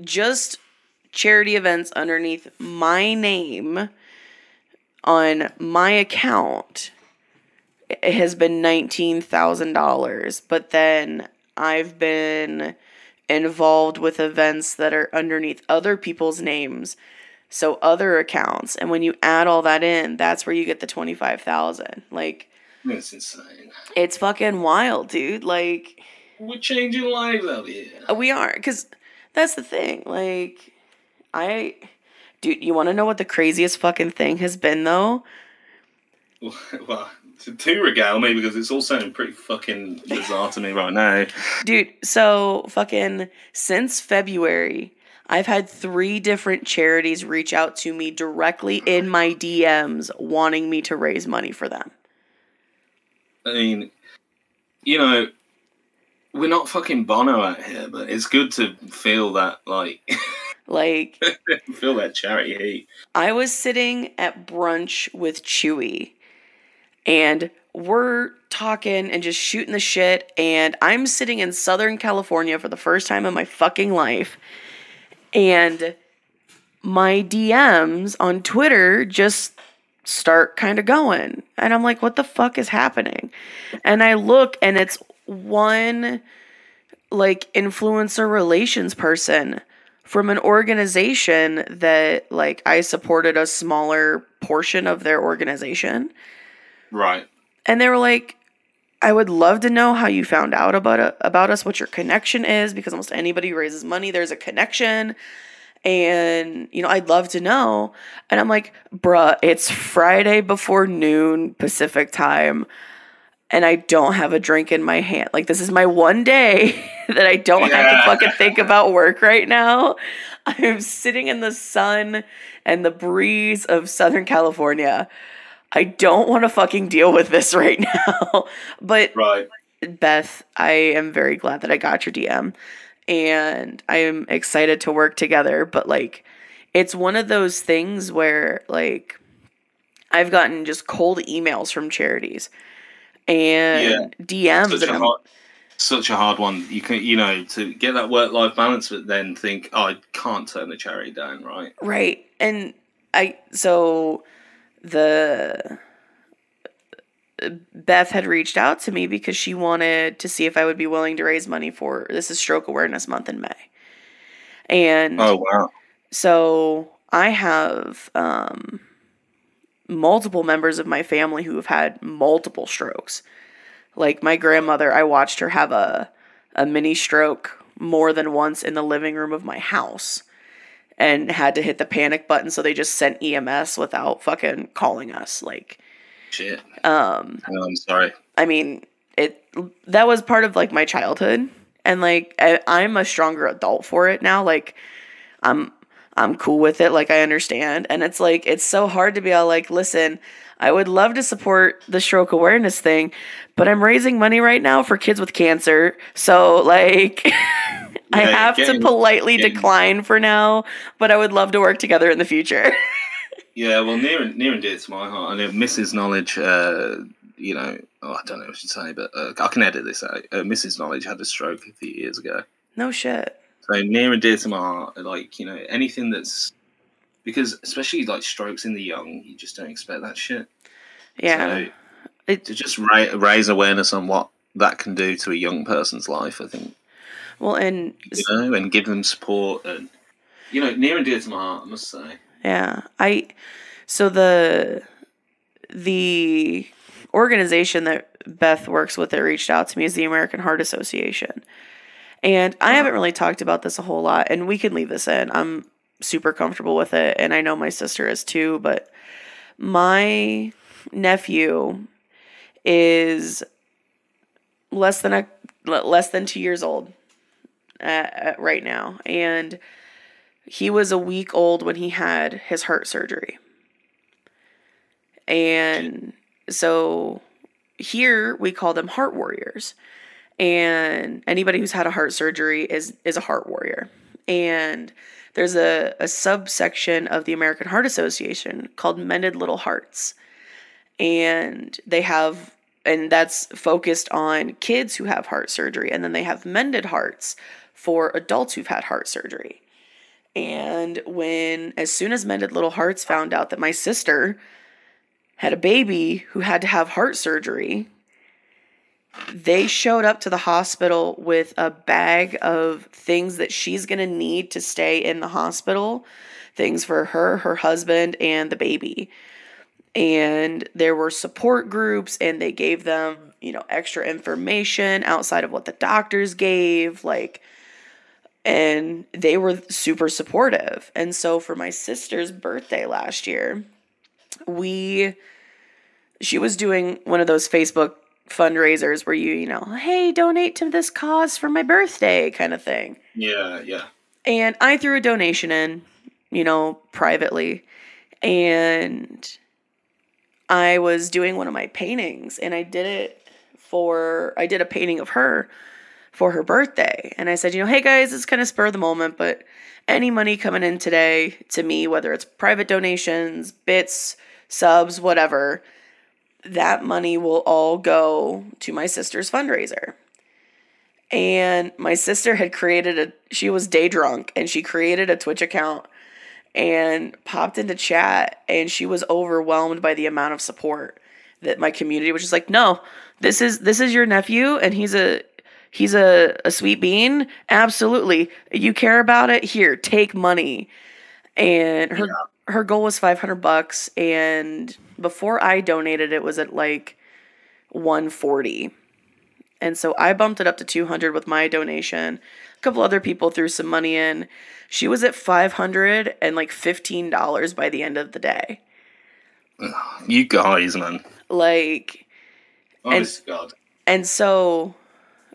just charity events underneath my name on my account it has been $19,000, but then I've been involved with events that are underneath other people's names, so other accounts, and when you add all that in, that's where you get the 25,000. Like it's insane it's fucking wild, dude. Like we're changing lives out here We are, because that's the thing. Like, I, Dude, you want to know what the craziest fucking thing has been though? well, to, to regale me because it's all sounding pretty fucking bizarre to me right now. Dude, so fucking since February, I've had three different charities reach out to me directly in my DMs wanting me to raise money for them. I mean, you know, we're not fucking Bono out here, but it's good to feel that like Like feel that charity heat. I was sitting at brunch with Chewy and we're talking and just shooting the shit and I'm sitting in Southern California for the first time in my fucking life and my DMs on Twitter just start kind of going and I'm like what the fuck is happening? And I look and it's one like influencer relations person from an organization that like I supported a smaller portion of their organization. Right. And they were like, I would love to know how you found out about about us, what your connection is, because almost anybody who raises money, there's a connection. And, you know, I'd love to know. And I'm like, bruh, it's Friday before noon Pacific time. And I don't have a drink in my hand. Like, this is my one day that I don't have to fucking think about work right now. I'm sitting in the sun and the breeze of Southern California. I don't want to fucking deal with this right now. But Right. Beth, I am very glad that I got your DM and I am excited to work together. But like, it's one of those things where like I've gotten just cold emails from charities and DMs. Such and a hard, such a hard one. You can, you know, to get that work-life balance, but then think, oh, I can't turn the charity down, right? Right. And I so the Beth had reached out to me because she wanted to see if I would be willing to raise money for this is stroke awareness month in May. And Oh wow. so I have um multiple members of my family who have had multiple strokes. Like my grandmother, I watched her have a a mini stroke more than once in the living room of my house and had to hit the panic button so they just sent EMS without fucking calling us like Shit. um Oh, I'm sorry. I mean, it that was part of like my childhood, and like I, I'm a stronger adult for it now. Like, I'm I'm cool with it. Like I understand, and it's like it's so hard to be all like, listen, I would love to support the stroke awareness thing, but I'm raising money right now for kids with cancer, so like. I have to politely getting- decline for now, but I would love to work together in the future. Yeah, well, near and near and dear to my heart. I know Mrs. Knowledge. Uh, you know, oh, I don't know what should say, but uh, I can edit this out. Uh, Mrs. Knowledge had a stroke a few years ago. no shit. So near and dear to my heart, like you know, anything that's because especially like strokes in the young, you just don't expect that shit. Yeah. So, It- to just ra- raise awareness on what that can do to a young person's life, I think well, and you know, and give them support and you know, near and dear to my heart, I must say. Yeah. I so the the organization that Beth works with that reached out to me is the American Heart Association. And I haven't really talked about this a whole lot and we can leave this in. I'm super comfortable with it and I know my sister is too, but my nephew is less than a less than 2 years old right now and he was a week old when he had his heart surgery. And so here we call them heart warriors. And anybody who's had a heart surgery is is a heart warrior. And there's a, a subsection of the American Heart Association called Mended Little Hearts. And they have and that's focused on kids who have heart surgery. And then they have mended hearts for adults who've had heart surgery. And when, as soon as Mended Little Hearts found out that my sister had a baby who had to have heart surgery, they showed up to the hospital with a bag of things that she's going to need to stay in the hospital things for her, her husband, and the baby. And there were support groups, and they gave them, you know, extra information outside of what the doctors gave. Like, and they were super supportive. And so for my sister's birthday last year, we she was doing one of those Facebook fundraisers where you, you know, hey, donate to this cause for my birthday kind of thing. Yeah, yeah. And I threw a donation in, you know, privately. And I was doing one of my paintings and I did it for I did a painting of her for her birthday. And I said, you know, hey guys, it's kind of spur of the moment, but any money coming in today to me, whether it's private donations, bits, subs, whatever, that money will all go to my sister's fundraiser. And my sister had created a, she was day drunk and she created a Twitch account and popped into chat and she was overwhelmed by the amount of support that my community was just like, no, this is, this is your nephew and he's a, he's a, a sweet bean. Absolutely. You care about it? Here, take money. And her, yeah. her goal was 500 bucks. And before I donated, it was at like 140. And so I bumped it up to 200 with my donation. A couple other people threw some money in. She was at 500 and like $15 by the end of the day. You guys, man. Like Honest and, God. And so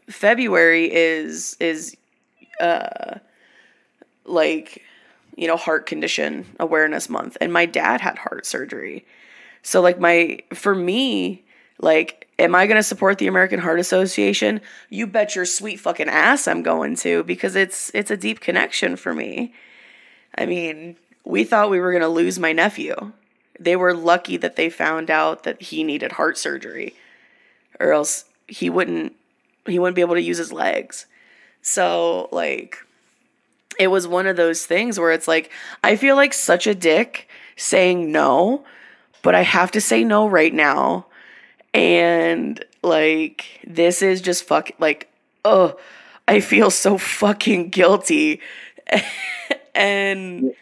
February is is uh like you know heart condition awareness month and my dad had heart surgery. So like my for me like am I going to support the American Heart Association? You bet your sweet fucking ass I'm going to because it's it's a deep connection for me. I mean, we thought we were going to lose my nephew. They were lucky that they found out that he needed heart surgery or else he wouldn't he wouldn't be able to use his legs. So like it was one of those things where it's like I feel like such a dick saying no, but I have to say no right now. And like this is just fuck like oh, I feel so fucking guilty. and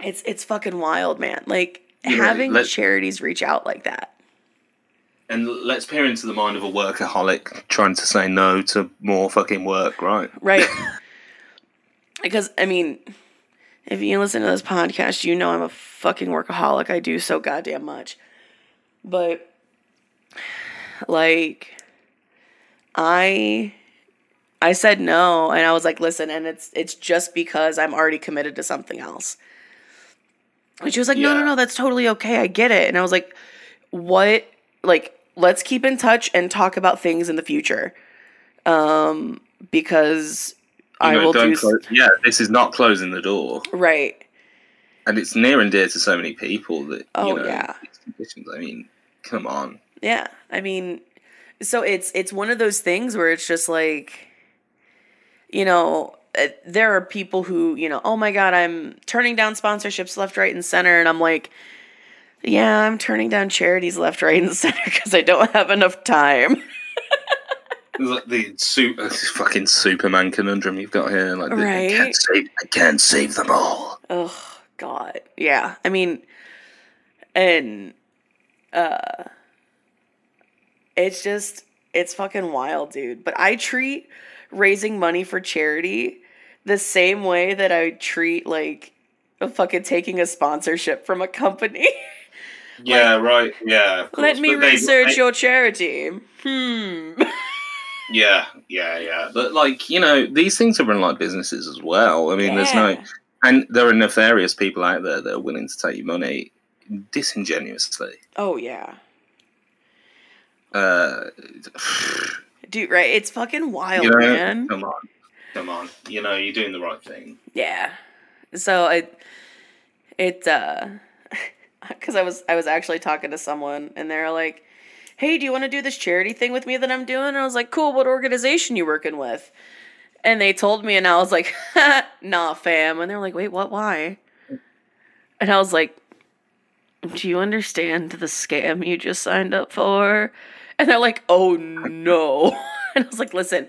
it's it's fucking wild, man. Like having charities reach out like that and let's peer into the mind of a workaholic trying to say no to more fucking work, right? Right. because I mean, if you listen to this podcast, you know I'm a fucking workaholic. I do so goddamn much. But like I I said no and I was like, "Listen, and it's it's just because I'm already committed to something else." And she was like, "No, no, no, that's totally okay. I get it." And I was like, "What like let's keep in touch and talk about things in the future. Um, because you I will do. Close, yeah, this is not closing the door. Right. And it's near and dear to so many people that. Oh you know, yeah. I mean, come on. Yeah, I mean, so it's it's one of those things where it's just like, you know, uh, there are people who you know, oh my god, I'm turning down sponsorships left, right, and center, and I'm like yeah, I'm turning down charities left, right, and center because I don't have enough time. like the super, fucking Superman conundrum you've got here. Like, right? I can't, save, I can't save them all. Oh God, yeah. I mean, and uh, it's just it's fucking wild, dude. But I treat raising money for charity the same way that I treat like fucking taking a sponsorship from a company. Yeah, like, right. Yeah. Let me but research they, your charity. Hmm. yeah, yeah, yeah. But like you know, these things are run like businesses as well. I mean, yeah. there's no, and there are nefarious people out there that are willing to take your money disingenuously. Oh yeah. Uh, dude, right? It's fucking wild, you know, man. Come on, come on. You know, you're doing the right thing. Yeah. So it, it, uh because I was I was actually talking to someone and they're like, "Hey, do you want to do this charity thing with me that I'm doing?" And I was like, "Cool. What organization you working with?" And they told me, and I was like, "Nah, fam." And they're like, "Wait, what? Why?" And I was like, "Do you understand the scam you just signed up for?" And they're like, "Oh no." and I was like, "Listen,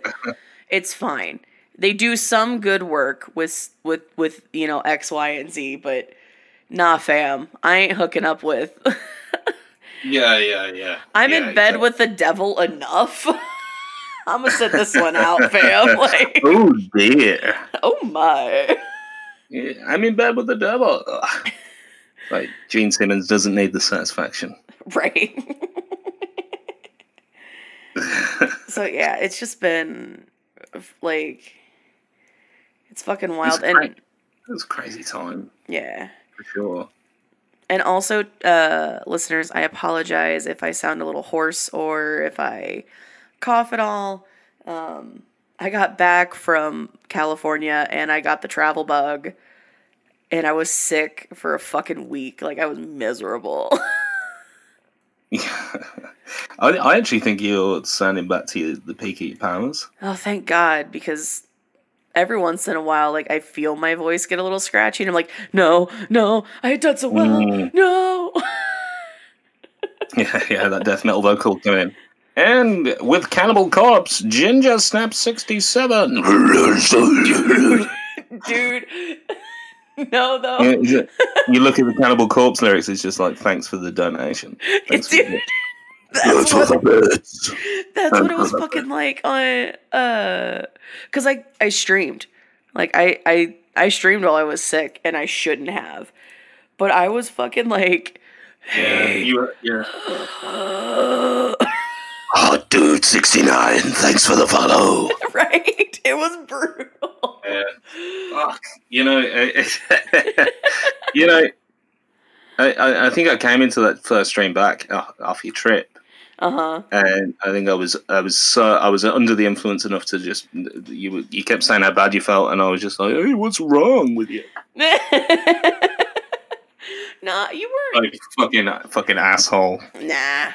it's fine." They do some good work with with with you know X, Y, and Z, but nah, fam, I ain't hooking up with. yeah, yeah, yeah. I'm yeah, in bed exactly. with the devil enough. I'm gonna sit this one out, fam. Oh, like, Oh dear. oh my. Yeah, I'm in bed with the devil. Ugh. Like Gene Simmons doesn't need the satisfaction. Right. so yeah, it's just been like it's fucking wild It's and It was crazy time yeah. For sure. And also, uh, listeners, I apologize if I sound a little hoarse or if I cough at all. Um, I got back from California and I got the travel bug, and I was sick for a fucking week. Like I was miserable. I, I actually think you're sounding back to the peak of your powers. oh, thank God, because every once in a while, like I feel my voice get a little scratchy, and I'm like, no, no, I had done so well, Mm. no. Yeah, yeah, that death metal vocal come in. And with Cannibal Corpse, Ginger Snap 67. Dude, no, though. Yeah, is it- you look at the Cannibal Corpse lyrics, it's just like, thanks for the donation. Thanks for Dude, the- that's what, that's what it was fucking like on uh cuz I I streamed. Like I I I streamed while I was sick and I shouldn't have. But I was fucking like Yeah, you were, yeah. Hot dude 69, thanks for the follow. right? It was brutal. Yeah. Fuck. You know, you know, I, I, I think I came into that first stream back uh, off your trip, Uh-huh. and I think I was I was so I was under the influence enough to just you you kept saying how bad you felt, and I was just like, hey, what's wrong with you? nah, you weren't Like fucking fucking asshole. Nah.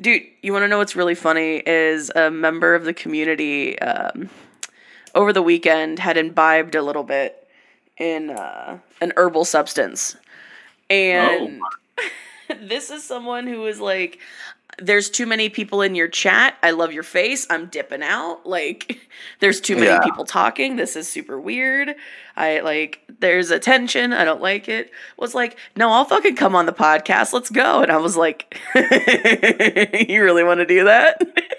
Dude, you want to know what's really funny is a member of the community um, over the weekend had imbibed a little bit in uh, an herbal substance. And this is someone who is like, there's too many people in your chat. I love your face. I'm dipping out. Like, there's too many Yeah. people talking. This is super weird. I like, there's attention. I don't like it. Was like, no, I'll fucking come on the podcast. Let's go. And I was like, you really want to do that?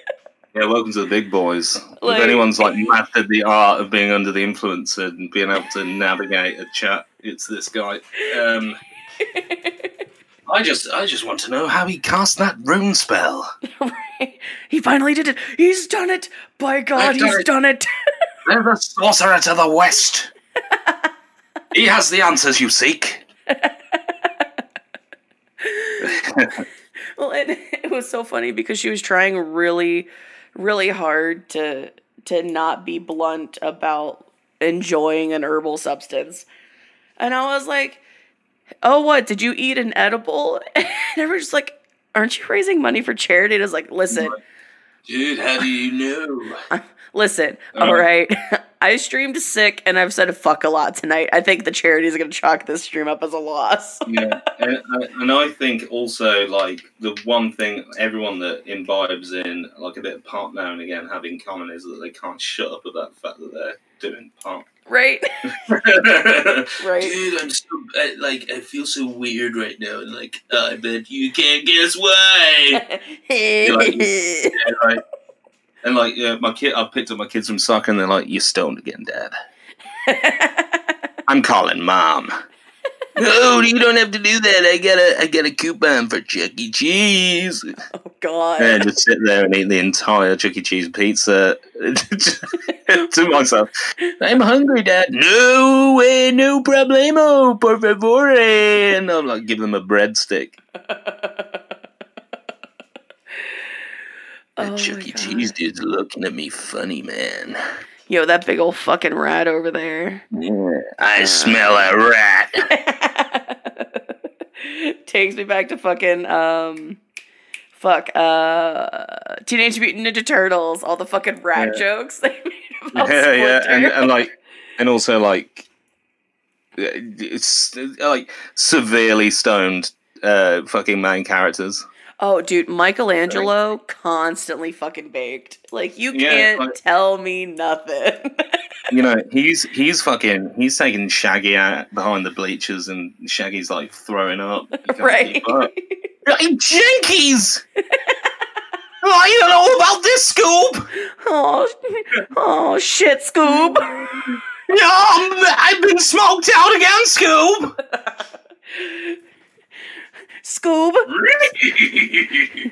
Yeah, welcome to the big boys. Like- if anyone's like mastered the art of being under the influence and being able to navigate a chat, it's this guy. Um, I just, I just want to know how he cast that rune spell. he finally did it. He's done it. By God, I've done he's it. done it. There's a sorcerer to the west. he has the answers you seek. Well, it, it was so funny because she was trying really, really hard to to not be blunt about enjoying an herbal substance, and I was like, "Oh, what? Did you eat an edible?" And everyone's just like, "Aren't you raising money for charity?" And I was like, "Listen, Dude, how do you know? listen, all right." I streamed sick, and I've said fuck a lot tonight. I think the charity's gonna chalk this stream up as a loss. yeah, and, and I think also like the one thing everyone that imbibes in like a bit of pot now and again have in common is that they can't shut up about the fact that they're doing pot. Right? Right. Dude, I'm so I, like I feel so weird right now, and like uh, I bet you can't guess why. like- and, like, and like yeah, my kid, I picked up my kids from soccer, and they're like, "You're stoned again, Dad." I'm calling mom. No, you don't have to do that. I got a I got a coupon for Chuck E. Cheese. oh God. And just sit there and eat the entire Chuck E. Cheese pizza to myself. I'm hungry, Dad. No way, no problemo, por favor. And I'm like, give them a breadstick. Oh That my Chuck E. Cheese dude's looking at me funny, man. Yo, that big old fucking rat over there. Yeah, I smell a rat. Takes me back to fucking um fuck uh Teenage Mutant Ninja Turtles, all the fucking rat Yeah. jokes they made about yeah, yeah, and, and like, and also like, it's like severely stoned, uh, fucking main characters. Oh dude, Michelangelo constantly fucking baked. Like you Yeah, can't like- tell me nothing. You know, he's he's fucking he's taking Shaggy out behind the bleachers, and Shaggy's like throwing up. Right. up. Hey, Jinkies! I don't know about this, Scoob. Oh, oh shit, Scoob. Yeah, I'm, I've been smoked out again, Scoob. Scoob.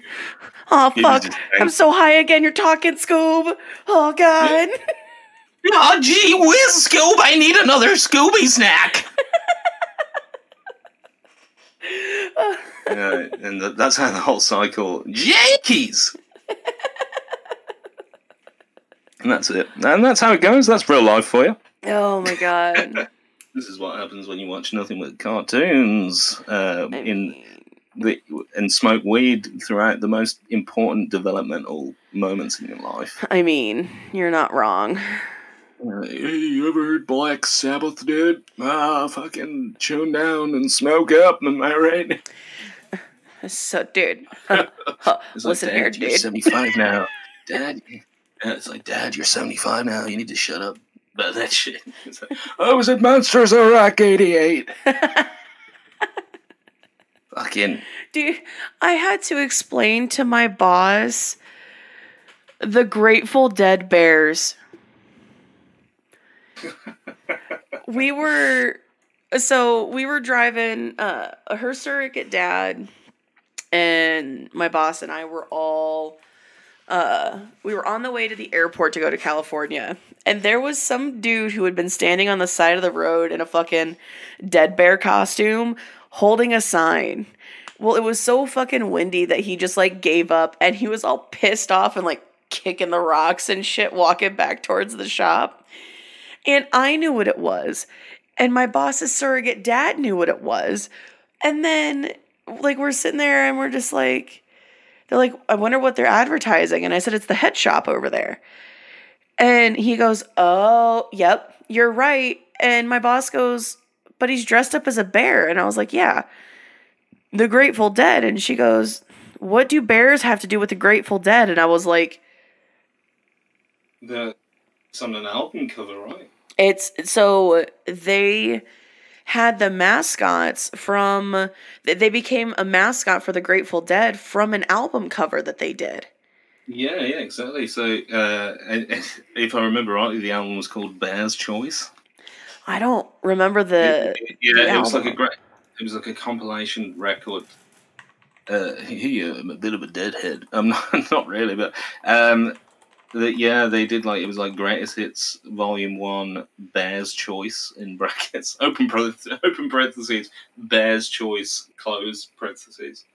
Oh fuck. I'm so high again. You're talking, Scoob. Oh god. oh, gee whiz, Scoob. I need another Scooby snack. yeah, and th- that's how the whole cycle. Yankees. and that's it. And that's how it goes. That's real life for you. Oh my god. This is what happens when you watch nothing but cartoons uh, I in mean, the, and smoke weed throughout the most important developmental moments in your life. I mean, you're not wrong. Uh, hey, you ever heard Black Sabbath, dude? Ah, fucking tune down and smoke up, am I right? So, dude, It's listen like, here, Dad, you're dude. 75 now. Dad, uh, it's like, Dad, you're 75 now. You need to shut up about that shit. Like, I was at Monsters of Rock 88. Fucking. Dude, I had to explain to my boss the Grateful Dead Bears. we were so we were driving uh her surrogate dad and my boss and I were all uh we were on the way to the airport to go to California and there was some dude who had been standing on the side of the road in a fucking dead bear costume holding a sign. Well, it was so fucking windy that he just like gave up and he was all pissed off and like kicking the rocks and shit walking back towards the shop. And I knew what it was. And my boss's surrogate dad knew what it was. And then like we're sitting there and we're just like they're like, I wonder what they're advertising. And I said, It's the head shop over there. And he goes, Oh, yep, you're right. And my boss goes, But he's dressed up as a bear. And I was like, Yeah, the Grateful Dead. And she goes, What do bears have to do with the Grateful Dead? And I was like, The, it's on an album cover, right? It's so they had the mascots from they became a mascot for the Grateful Dead from an album cover that they did. Yeah, yeah, exactly. So, uh, if I remember rightly, the album was called Bear's Choice. I don't remember the yeah, the it was like a great. It was like a compilation record. Uh, here I'm a bit of a deadhead. I'm not, not really, but um, the, yeah, they did like it was like greatest hits volume one, Bear's Choice in brackets, open parentheses, open parentheses, Bear's Choice, close parentheses.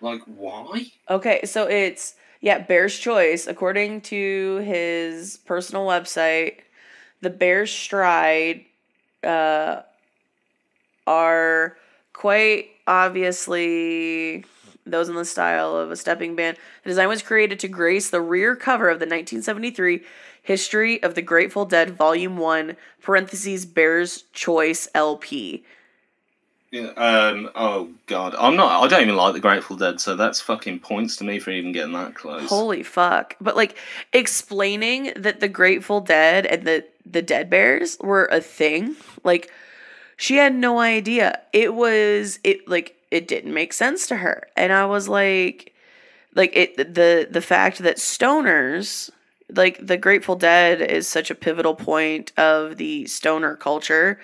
Like why? Okay, so it's yeah, Bear's Choice. According to his personal website, the Bear's Stride uh, are quite obviously those in the style of a stepping band. The design was created to grace the rear cover of the 1973 History of the Grateful Dead Volume 1, parentheses, Bear's Choice LP. Yeah. Um. Oh God, I'm not. I don't even like the Grateful Dead, so that's fucking points to me for even getting that close. Holy fuck. But like explaining that the Grateful Dead and the the Dead Bears were a thing, like she had no idea. It was it like it didn't make sense to her. And I was like like it the the fact that stoners like the Grateful Dead is such a pivotal point of the stoner culture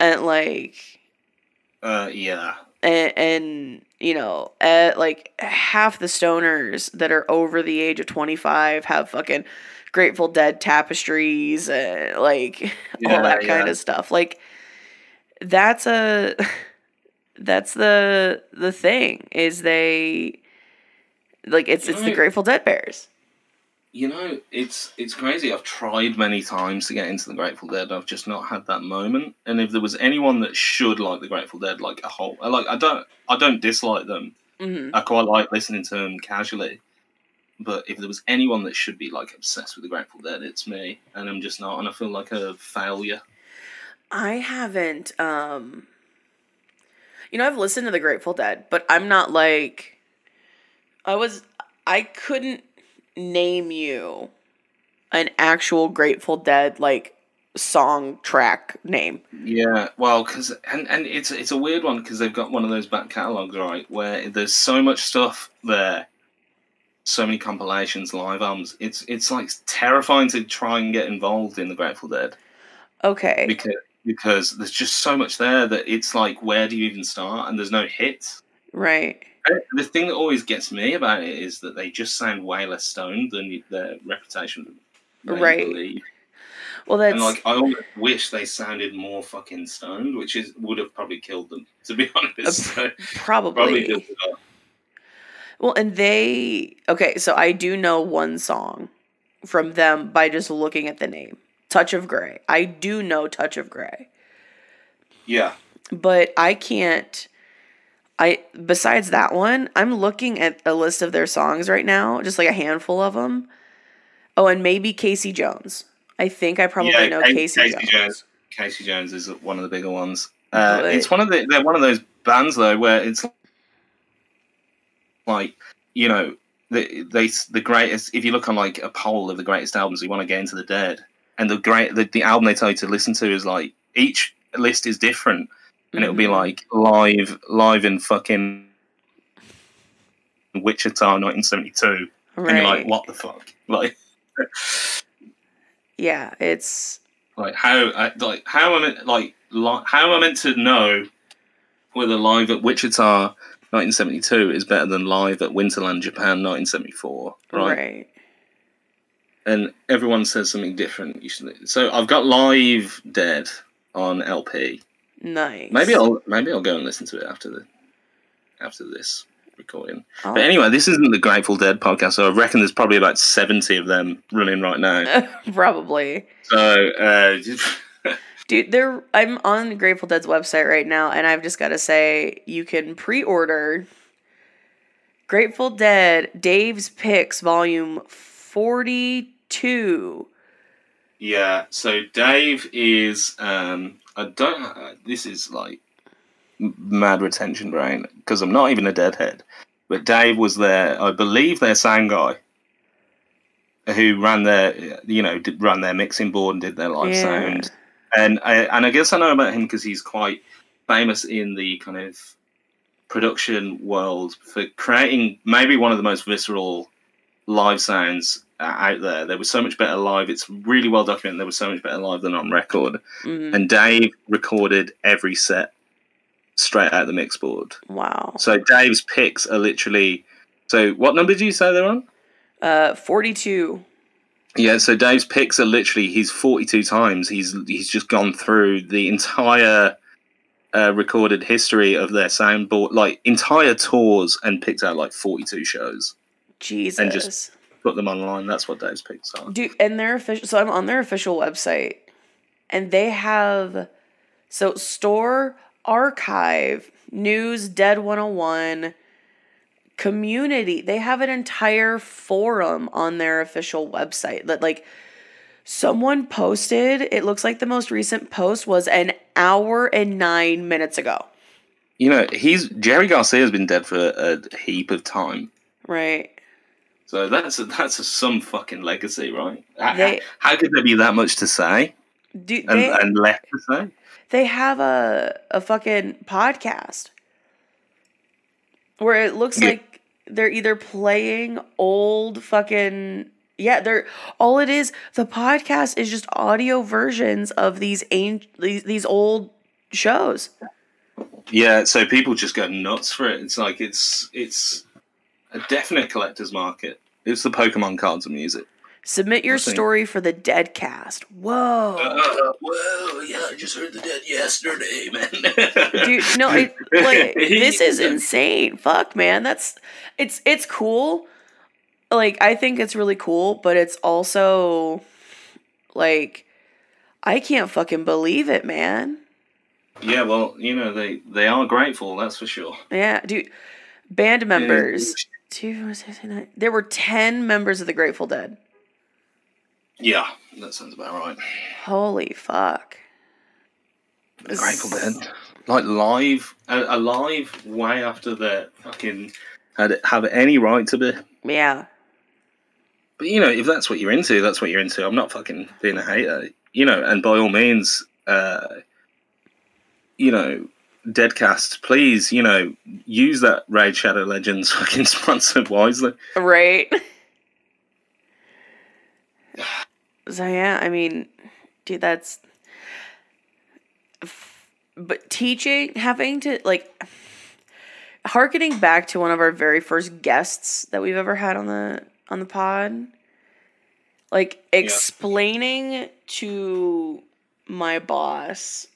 and like Uh. Yeah. and, and you know, uh, like half the stoners that are over the age of 25 have fucking Grateful Dead tapestries, uh, like all Yeah, that kind of stuff. Like that's a that's the the thing is they like it's it's the Grateful Dead Bears. You know, it's it's crazy. I've tried many times to get into the Grateful Dead. I've just not had that moment. And if there was anyone that should like the Grateful Dead, like a whole, like I don't I don't dislike them. hmm I quite like listening to them casually. But if there was anyone that should be like obsessed with the Grateful Dead, it's me, and I'm just not, and I feel like a failure. I haven't um you know I've listened to the Grateful Dead, but I'm not like I was I couldn't name you an actual Grateful Dead like song track name. Yeah, well, because and and it's it's a weird one because they've got one of those back catalogs, right, where there's so much stuff there so many compilations, live albums. It's it's like terrifying to try and get involved in the Grateful Dead Okay. because because there's just so much there that it's like where do you even start? And there's no hits. Right. And The thing that always gets me about it is that they just sound way less stoned than their reputation. Right. believe. Well, that's And like I always wish they sounded more fucking stoned, which is would have probably killed them. To be honest, So, probably probably. Uh, Well, and they okay, so I do know one song from them by just looking at the name. Touch of Grey. I do know Touch of Grey. Yeah, But I can't I besides that one, I'm looking at a list of their songs right now, just like a handful of them. Oh, and maybe Casey Jones. I think I probably yeah. know Ca- Casey, Jones. Casey Jones is one of the bigger ones. Uh, it's one of the they're one of those bands though where it's like you know the they the greatest. If you look on like a poll of the greatest albums, you want to get into the Dead, and the great the, the album they tell you to listen to is like each list is different, and it'll be Mhm. like live live in fucking Wichita, 1972, right. and you're like, what the fuck, like. Yeah, it's Like how, I- like how am I like, li- how am I meant to know whether live at Wichita 1972 is better than live at Winterland Japan 1974, right? right. And everyone says something different. Usually, so I've got live dead on LP. Nice. Maybe I'll maybe I'll go and listen to it after the after this recording. Oh. But anyway, this isn't the Grateful Dead podcast, so I reckon there's probably about 70 of them running right now. Probably. So. Uh, Dude, they're I'm on Grateful Dead's website right now, and I've just got to say you can pre-order Grateful Dead Dave's Picks Volume Forty Two. Yeah, so Dave is um I don't uh, this is like mad retention brain because I'm not even a deadhead. But Dave was there, I believe their sound guy who ran their you know did, ran their mixing board and did their live Yeah. sound. And I and I guess I know about him because he's quite famous in the kind of production world for creating maybe one of the most visceral live sounds uh, out there. There was so much better live. It's really well documented. There was so much better live than on record. Mhm. And Dave recorded every set straight out of the mix board. Wow. So Dave's picks are literally. So what number do you say they're on? Uh, Forty Two. Yeah, so Dave's picks are literally he's forty two times. He's he's just gone through the entire uh, recorded history of their soundboard, like entire tours, and picked out like forty two shows. Jesus. And just- Put them online. That's what Dave's picks are. Dude, and their official. So I'm on their official website, and they have so store archive news dead 101 community they have an entire forum on their official website that like someone posted it looks like the most recent post was an hour and nine minutes ago You know, he's Jerry Garcia's been dead for a heap of time. right So that's a, that's a, some fucking legacy, right? How- They- how could there be that much to say do and, they, and less to say? they have a a fucking podcast where it looks Yeah. like they're either playing old fucking yeah they're all it is the podcast is just audio versions of these ancient these, these old shows Yeah, so people just go nuts for it. It's like it's it's a definite collector's market. It's the Pokemon cards of music. Submit your story for the dead cast. whoa Uh, well, yeah, I just heard the dead yesterday, man. dude no it, like this is insane fuck man that's it's it's cool like i think it's really cool but it's also like i can't fucking believe it man Yeah, well, you know they they are grateful. That's for sure. yeah dude band members two, six, nine- there were 10 members of the grateful dead Yeah, that sounds about right. holy fuck The Grateful Dead, like live, a, a live way after they fucking had it, have any right to be. yeah But you know, if that's what you're into, that's what you're into. I'm not fucking being a hater, you know. And by all means, uh, you know, Deadcast, please, you know, use that Raid Shadow Legends fucking sponsored wisely. Right. So yeah, I mean, dude, that's. But teaching, having to like, harkening back to one of our very first guests that we've ever had on the on the pod, like explaining to my boss,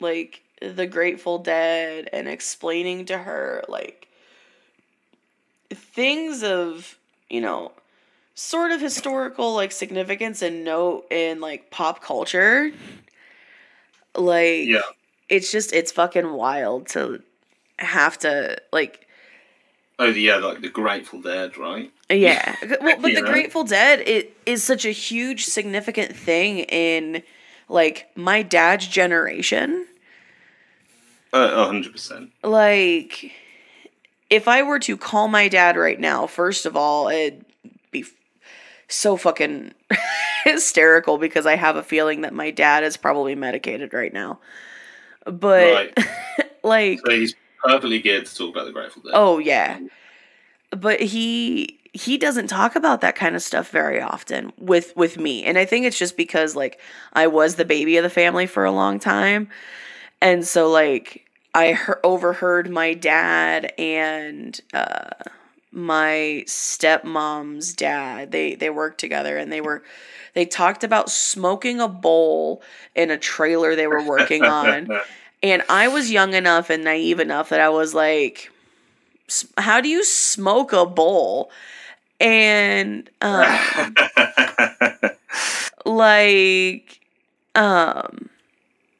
like the Grateful Dead, and explaining to her like things of you know sort of historical like significance and note in like pop culture like Yeah. it's just it's fucking wild to have to like Oh, yeah, like the Grateful Dead, right? yeah well, but the know? grateful dead it is such a huge significant thing in like my dad's generation Uh, a hundred percent. like if I were to call my dad right now, first of all, it'd be so fucking hysterical because I have a feeling that my dad is probably medicated right now. But like So he's perfectly geared to talk about the Grateful Dead. oh yeah. But he he doesn't talk about that kind of stuff very often with with me. And I think it's just because like I was the baby of the family for a long time. And so like I he- overheard my dad and uh my stepmom's dad. They they worked together and they were they talked about smoking a bowl in a trailer they were working on. And I was young enough and naive enough that I was like, how do you smoke a bowl? And um, like, um,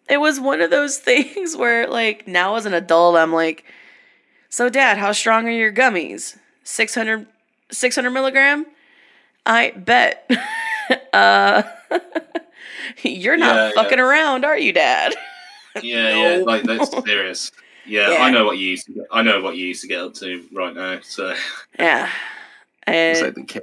it was one of those things where, like, now as an adult, I'm like, so dad, how strong are your gummies? 600, 600 milligram? I bet. uh, you're not Yeah, yeah. fucking around, are you, dad? yeah, yeah, like that's serious. Yeah, Yeah. I know what you used to get. I know what you used to get up to right now. So Yeah. Looks like the ki-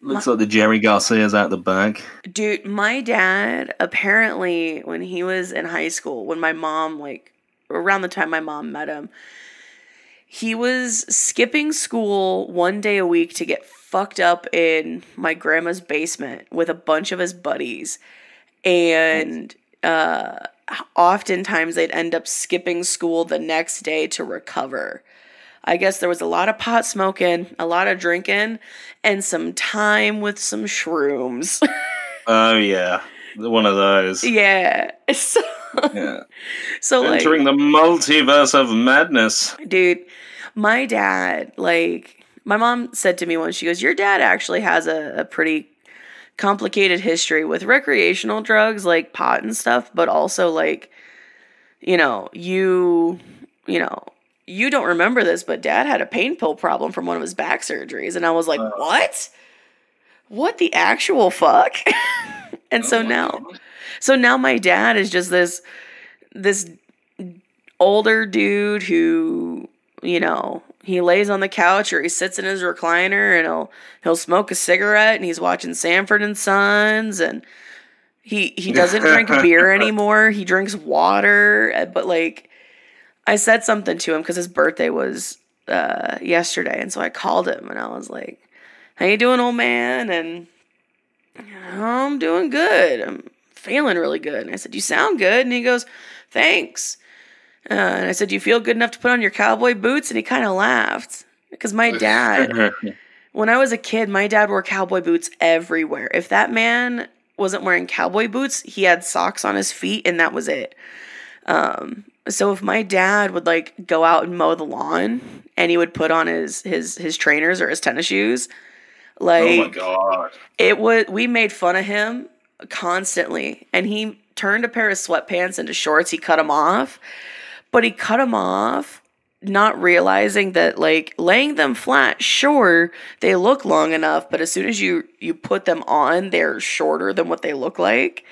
Looks like the Jerry Garcia's out the bag. dude, my dad apparently when he was in high school, when my mom like around the time my mom met him, he was skipping school one day a week to get fucked up in my grandma's basement with a bunch of his buddies. And uh oftentimes they'd end up skipping school the next day to recover. I guess there was a lot of pot smoking, a lot of drinking, and some time with some shrooms. Oh yeah, one of those. yeah. So, Yeah. so like, Entering the multiverse of madness. dude, my dad, like, my mom said to me once, she goes, Your dad actually has a, a pretty complicated history with recreational drugs like pot and stuff, but also, like, you know, you, you know, you don't remember this, but dad had a pain pill problem from one of his back surgeries. And I was like, uh. What? What the actual fuck? and oh so Oh my now, God. So now my dad is just this this older dude who, you know, he lays on the couch or he sits in his recliner and he'll he'll smoke a cigarette and he's watching Sanford and Sons and he he doesn't drink beer anymore. He drinks water, uh, but like I said something to him cuz his birthday was uh yesterday and so I called him and I was like, "How you doing, old man?" and I'm doing good. I'm feeling really good. And I said, You sound good. And he goes, Thanks. Uh, and I said, You feel good enough to put on your cowboy boots? And he kind of laughed. Because my dad, when I was a kid, my dad wore cowboy boots everywhere. If that man wasn't wearing cowboy boots, he had socks on his feet, and that was it. Um, so if my dad would like go out and mow the lawn, and he would put on his his his trainers or his tennis shoes, like oh my god. it was we made fun of him constantly. And he turned a pair of sweatpants into shorts. He cut them off. But he cut them off not realizing that like laying them flat sure they look long enough but as soon as you you put them on they're shorter than what they look like.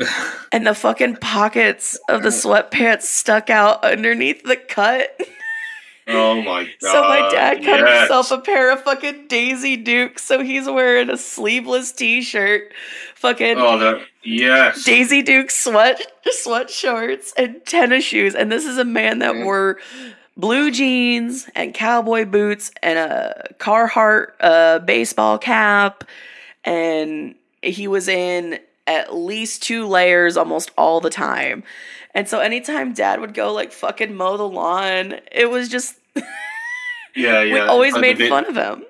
And the fucking pockets of the sweatpants stuck out underneath the cut Oh my god. So my dad cut yes. himself a pair of fucking Daisy Dukes. So he's wearing a sleeveless t-shirt, fucking Oh, that yes. Daisy Duke sweat sweat shorts and tennis shoes. And this is a man that Mm. wore blue jeans and cowboy boots and a Carhartt uh, baseball cap, and he was in at least two layers almost all the time. And so anytime dad would go like fucking mow the lawn, it was just yeah, yeah. we always Like, made bit- fun of him.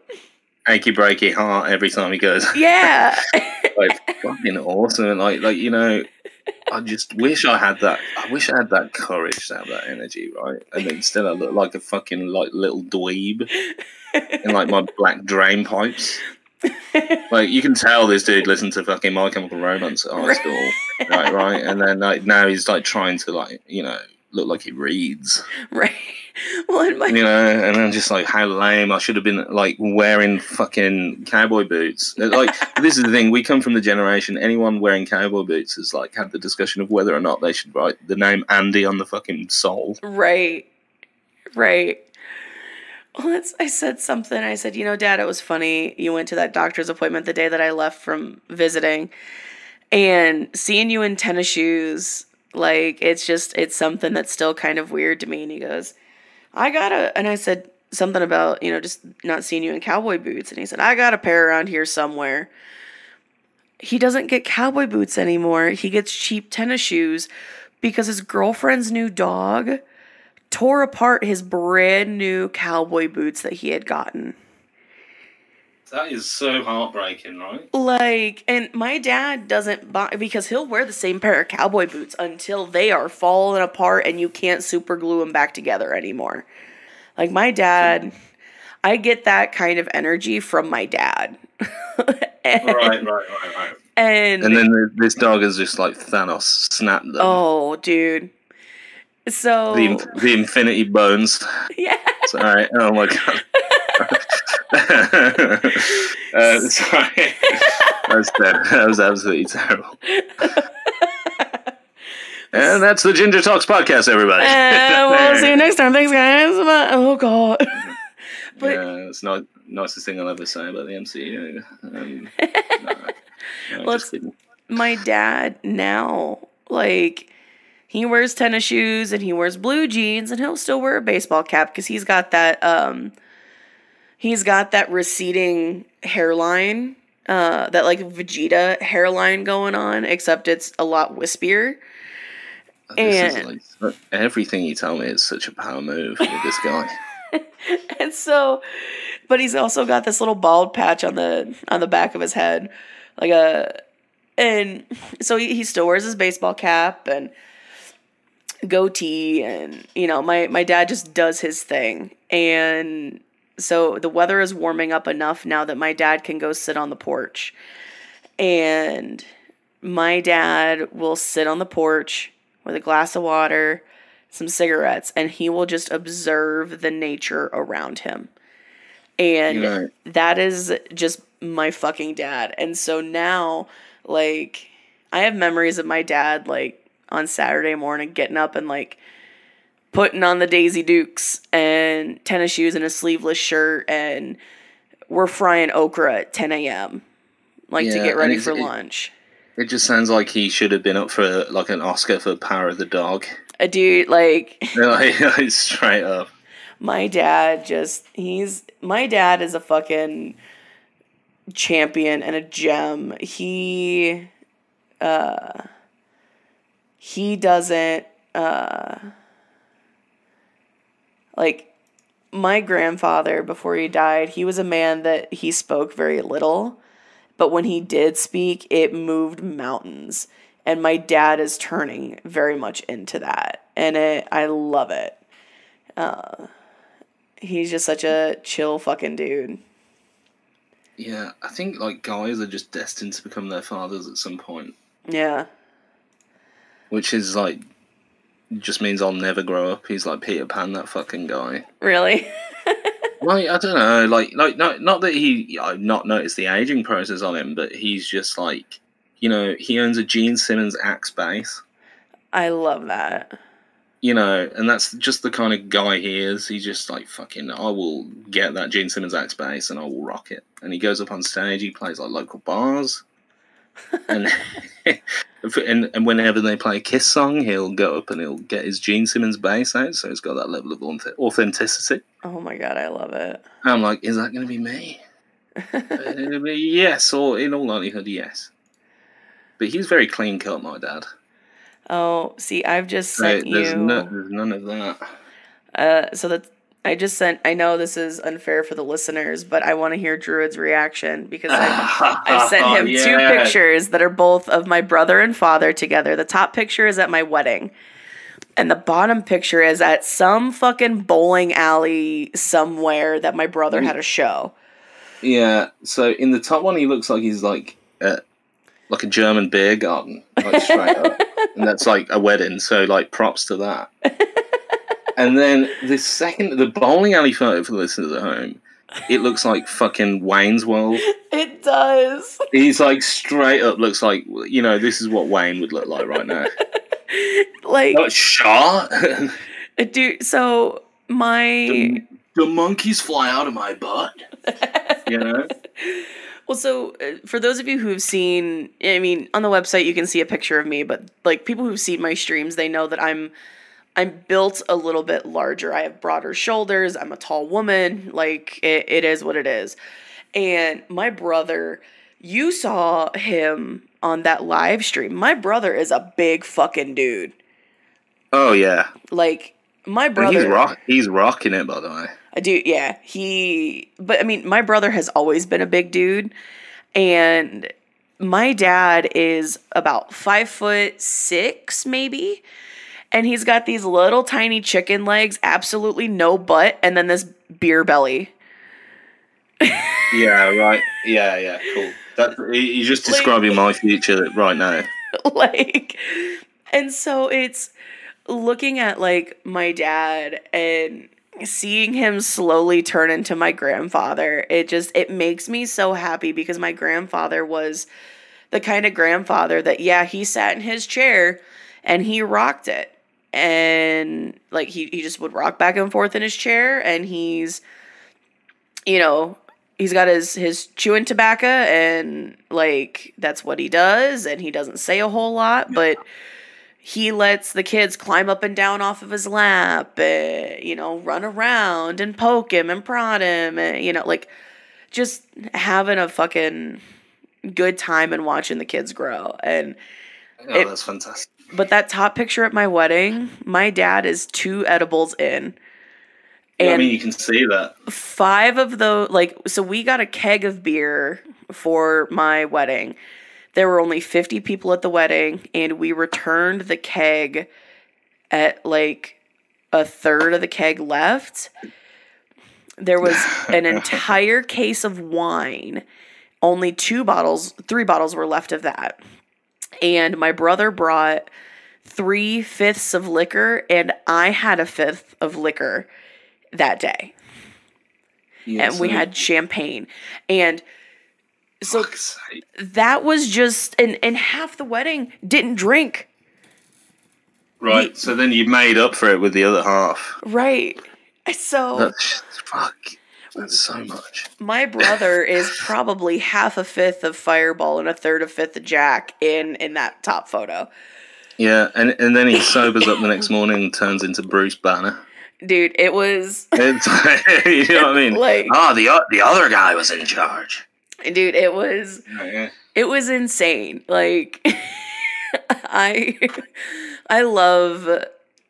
Achy breaky heart every time he goes. Yeah. like fucking awesome. Like like you know, I just wish I had that. I wish I had that courage to have that energy, right? And then instead I look like a fucking like little dweeb in like my black drain pipes. Like you can tell this dude listened to fucking My Chemical Romance at high school, right? Right, and then like now he's like trying to like you know look like he reads, right. Well, and my you know, and I'm just like how lame. I should have been like wearing fucking cowboy boots. Uh, like this is the thing. We come from the generation. Anyone wearing cowboy boots has like had the discussion of whether or not they should write the name Andy on the fucking sole. Right. Right. Well, that's, I said something. I said, you know, Dad, it was funny. You went to that doctor's appointment the day that I left from visiting, and seeing you in tennis shoes, like it's just it's something that's still kind of weird to me. And he goes, I got a, and I said something about you know just not seeing you in cowboy boots, and he said, I got a pair around here somewhere. He doesn't get cowboy boots anymore. He gets cheap tennis shoes because his girlfriend's new dog tore apart his brand new cowboy boots that he had gotten. That is so heartbreaking, right? Like, and my dad doesn't buy because he'll wear the same pair of cowboy boots until they are falling apart and you can't super glue them back together anymore. Like, my dad, I get that kind of energy from my dad. and, Right, right, right, right. And, And then this dog is just like Thanos snapped them. oh, dude. So, The, the Infinity Bones. yeah. Sorry. Oh my god. uh, sorry. That was, that was absolutely terrible. And that's the Ginger Talks podcast, everybody. And we'll see you next time. Thanks, guys. Bye. Oh, God. But yeah, it's not nicest thing I'll ever say about the MCU. Um, no, no, Well, my dad now, like, he wears tennis shoes and he wears blue jeans and he'll still wear a baseball cap because he's got that, um, he's got that receding hairline, uh, that like Vegeta hairline going on, except it's a lot wispier. Is and- like, everything you tell me is such a power move with this guy. and so but he's also got this little bald patch on the on the back of his head like a and so he, he still wears his baseball cap and goatee and you know my my dad just does his thing and so the weather is warming up enough now that my dad can go sit on the porch and my dad will sit on the porch with a glass of water some cigarettes and he will just observe the nature around him. And know- that is just my fucking dad. And so now, like, I have memories of my dad, like, on Saturday morning getting up and, like, putting on the Daisy Dukes and tennis shoes and a sleeveless shirt. And we're frying okra at 10 a.m., like, to get ready for it- lunch. It just sounds like he should have been up for like an Oscar for Power of the Dog. A dude, like, like, like, straight up. my dad just he's my dad is a fucking champion and a gem he uh he doesn't uh like my grandfather before he died he was a man that he spoke very little but when he did speak it moved mountains and my dad is turning very much into that and it i love it uh, he's just such a chill fucking dude. Yeah, I think like guys are just destined to become their fathers at some point, Yeah. which is like just means I'll never grow up. He's like Peter Pan, that fucking guy. Really? Like I don't know, like like not not that he I've not noticed the aging process on him, but he's just like you know he owns a Gene Simmons axe bass. I love that. you know, and that's just the kind of guy he is. He's just like fucking. I will get that Gene Simmons Axe bass and I will rock it. And he goes up on stage. He plays like local bars, and and and whenever they play a Kiss song, he'll go up and he'll get his Gene Simmons bass out. So it's got that level of authenticity. Oh my god, I love it. I'm like, is that going to be me? Uh, yes, or in all likelihood, yes. But he's very clean cut, my dad. Oh, see, I've just So sent there's, you. no, there's none of that. Uh, so that I just sent. I know this is unfair for the listeners, but I want to hear Druid's reaction because I, I've sent him two Oh, Yeah. pictures that are both of my brother and father together. The top picture is at my wedding, and the bottom picture is at some fucking bowling alley somewhere that my brother had a show. Yeah. So in the top one, he looks like he's like uh, like a German beer garden, like straight up, and that's like a wedding. So like, props to that. and then the second, the bowling alley photo for the listeners at home, it looks like fucking Wayne's World. It does. He's like straight up looks like you know this is what Wayne would look like right now. Like, Not shot. dude. So my the, the monkeys fly out of my butt. You know. Well, so uh, for those of you who've seen, I mean, on the website you can see a picture of me, but like people who've seen my streams, they know that I'm I'm built a little bit larger. I have broader shoulders. I'm a tall woman. Like it, it is what it is. And my brother, you saw him on that live stream. My brother is a big fucking dude. Oh yeah. Like my And brother he's rock. He's rocking it, by the way. I do, yeah. He, but I mean, my brother has always been a big dude, and my dad is about five foot six, maybe, and he's got these little tiny chicken legs, absolutely no butt, and then this beer belly. Yeah. Right. Yeah. Yeah. Cool. That you're just Like- describing my future right now. like and so it's looking at like my dad and seeing him slowly turn into my grandfather it just it makes me so happy because my grandfather was the kind of grandfather that yeah he sat in his chair and he rocked it and like he, he just would rock back and forth in his chair and he's you know he's got his his chewing tobacco and like that's what he does and he doesn't say a whole lot but he lets the kids climb up and down off of his lap and, you know run around and poke him and prod him and you know like just having a fucking good time and watching the kids grow and Oh, It- that's fantastic. But that top picture at my wedding my dad is two edibles in. Yeah, I mean, you can see that. five of the like so we got a keg of beer for my wedding. There were only 50 people at the wedding and we returned the keg at like a third of the keg left. There was an entire case of wine. Only two bottles three bottles were left of that and my brother brought three fifths of liquor and i had a fifth of liquor that day Yeah, and we had champagne and so that was just and and half the wedding didn't drink right. So then you made up for it with the other half. right so That's fuck. That's so mm-hmm. much. my brother is probably half a fifth of fireball and a third of fifth of jack in in that top photo Yeah, and and then he sobers up the next morning and turns into Bruce Banner. dude it was It's, you know what I mean? Like- oh, the the other guy was in charge. dude it was Yeah. it was insane like i i love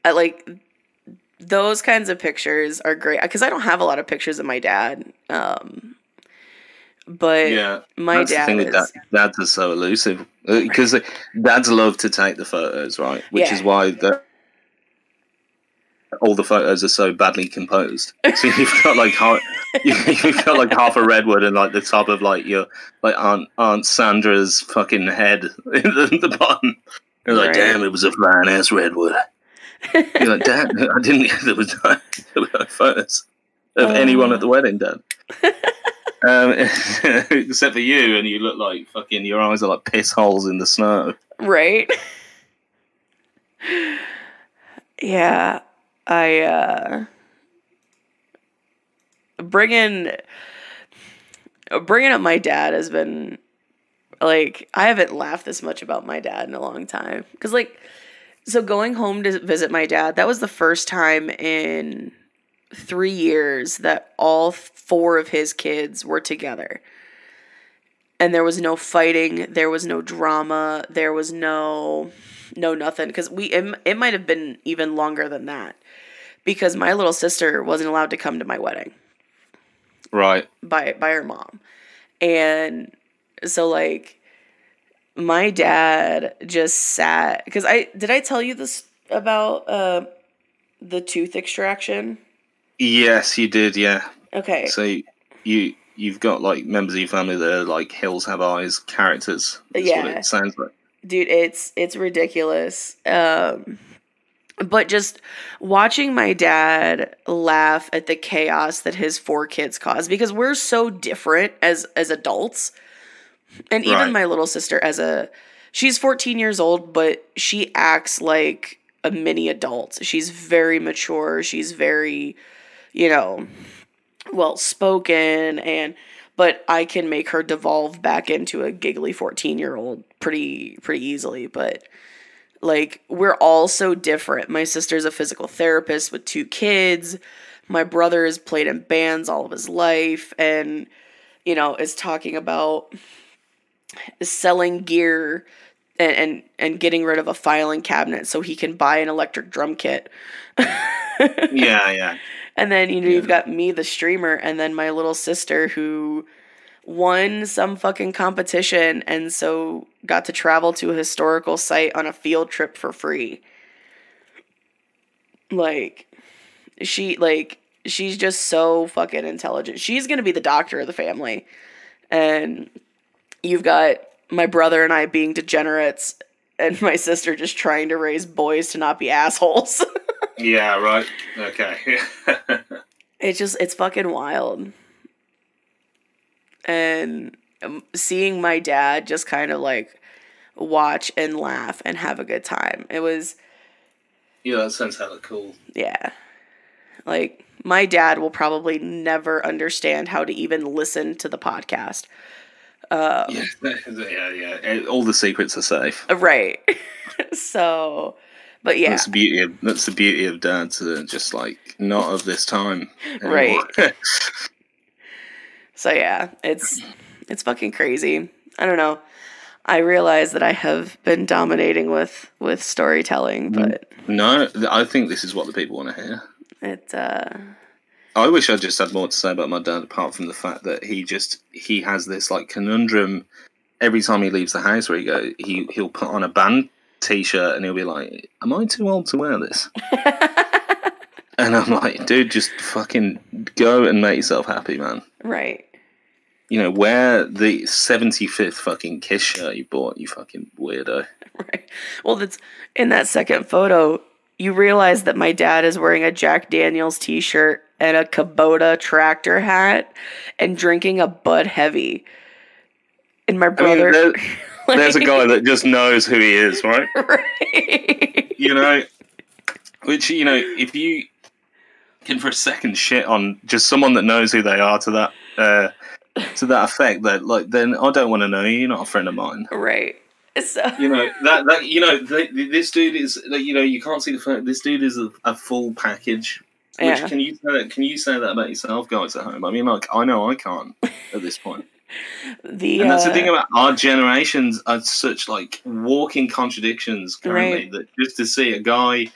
i like those kinds of pictures are great because i don't have a lot of pictures of my dad um but Yeah, my dad is dad, dads are so elusive because dads love to take the photos, right? Which Yeah. is why the all the photos are so badly composed. So you've got like half, you've got like half a redwood and like the top of like your like Aunt Aunt Sandra's fucking head in the, the bottom. You're like, Right. damn, it was a fine ass redwood. You're like, Dad, I didn't get there was no, there were no photos of anyone at the wedding, Dad. Um, except for you, and you look like fucking. Your eyes are like piss holes in the snow. right Yeah, I uh bringing bringing up my dad has been like I haven't laughed this much about my dad in a long time cuz like so going home to visit my dad that was the first time in 3 years that all four of his kids were together. And there was no fighting, there was no drama, there was no no nothing because we it, it might have been even longer than that because my little sister wasn't allowed to come to my wedding Right. by by her mom and so like my dad just sat because i did i tell you this about uh the tooth extraction Yes, you did. Yeah. okay So you you've got like members of your family that are like hills have eyes characters. Yeah. it sounds like. dude it's it's ridiculous um but just watching my dad laugh at the chaos that his four kids cause because we're so different as as adults and even Right. my little sister as a she's 14 years old but she acts like a mini adult. She's very mature. She's very you know well spoken and but I can make her devolve back into a giggly 14 year old pretty pretty easily. But like we're all so different. My sister's a physical therapist with two kids. My brother has played in bands all of his life. And you know is talking about selling gear and and, and getting rid of a filing cabinet so he can buy an electric drum kit Yeah, yeah. and then you know you've got me, the streamer, and then my little sister who won some fucking competition and so got to travel to a historical site on a field trip for free. Like she like she's just so fucking intelligent. She's going to be the doctor of the family. And you've got my brother and I being degenerates and my sister just trying to raise boys to not be assholes. Yeah, right. Okay. it's just it's fucking wild and seeing my dad just kind of like watch and laugh and have a good time it was yeah, that sounds hella cool. yeah like my dad will probably never understand how to even listen to the podcast Yeah, yeah, yeah. All the secrets are safe. right so but yeah That's the beauty of that's the beauty of dads. Uh, just like not of this time. anymore. Right. So yeah, it's it's fucking crazy. I don't know. I realize that I have been dominating with with storytelling, but no, I think this is what the people want to hear. it uh I wish I just had more to say about my dad, apart from the fact that he just he has this like conundrum. Every time he leaves the house, where he go, he he'll put on a band t-shirt and he'll be like, "Am I too old to wear this?" and I'm like, "Dude, just fucking go and make yourself happy, man." right. You know, wear the 75th fucking Kiss shirt you bought, you fucking weirdo. Right. Well, that's in that second photo, you realize that my dad is wearing a Jack Daniels t-shirt and a Kubota tractor hat and drinking a Bud Heavy. And my I mean, brother there- there's a guy that just knows who he is, right? right. you know, which you know, if you can for a second shit on just someone that knows who they are to that uh, to that effect, that like then I don't want to know you. You're not a friend of mine. right. So You know that that you know th this dude is like, you know you can't see the fact this dude is a, a full package. Which Yeah. can you say that, can you say that about yourself, guys at home? I mean, like I know I can't at this point. the And that's the uh, thing about our generations are such like walking contradictions currently Right. that just to see a guy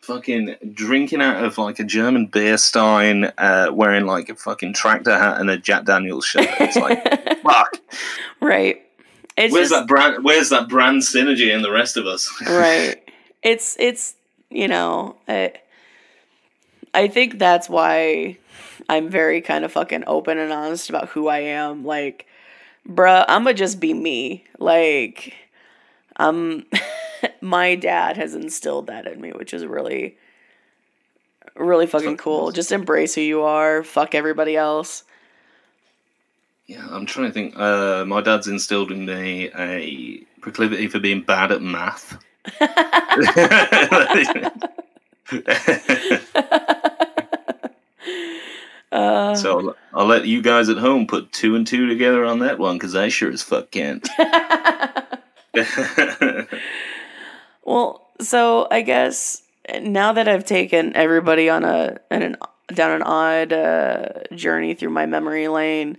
fucking drinking out of like a German beer stein, uh, wearing like a fucking tractor hat and a Jack Daniels shirt, it's like fuck. right. It's Where's just that brand? Where's that brand synergy in the rest of us? right. It's it's you know, I think that's why I'm very kind of fucking open and honest about who I am. Like, bruh, I'ma just be me. Like, um, my dad has instilled that in me, which is really, really fucking cool. Just embrace who you are. Fuck everybody else. Yeah, I'm trying to think. Uh, my dad's instilled in me a proclivity for being bad at math. Uh, so I'll, I'll let you guys at home put two and two together on that one because I sure as fuck can't. well, so I guess now that I've taken everybody on a an, an down an odd uh, journey through my memory lane,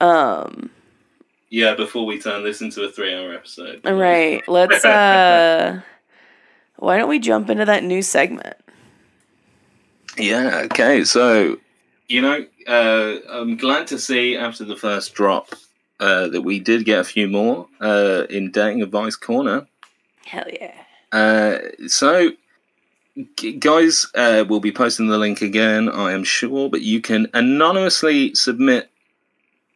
um, yeah, before we turn this into a three-hour episode. right? Let's. uh Why don't we jump into that new segment? Yeah. Okay. So, you know, uh, I'm glad to see after the first drop uh, that we did get a few more uh, in dating advice corner. Hell yeah! Uh, so, g- guys, uh, we'll be posting the link again, I am sure, but you can anonymously submit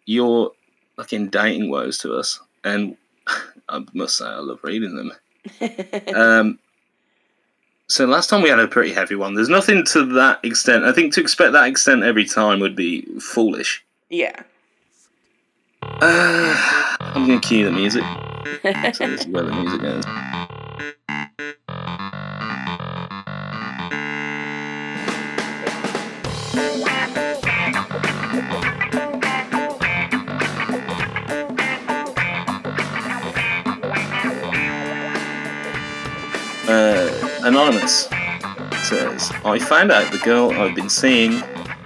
your fucking dating woes to us, and I must say, I love reading them. Um, so last time we had a pretty heavy one. There's nothing to that extent. I think to expect that extent every time would be foolish. yeah. Uh, I'm gonna cue the music. So this is where the music goes. Uh, Anonymous says, I found out the girl I've been seeing,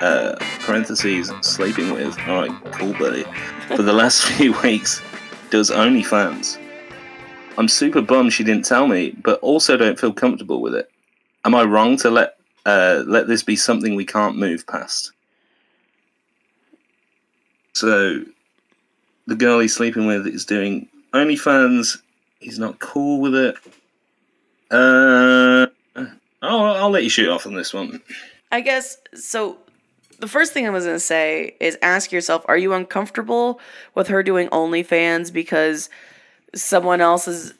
uh, parentheses, sleeping with, alright, cool buddy, for the last few weeks does OnlyFans. I'm super bummed she didn't tell me, but also don't feel comfortable with it. Am I wrong to let uh, let this be something we can't move past? So, the girl he's sleeping with is doing OnlyFans. He's not cool with it. Uh, I'll, I'll let you shoot off on this one. I guess so. The first thing I was gonna say is ask yourself: Are you uncomfortable with her doing OnlyFans because someone else is,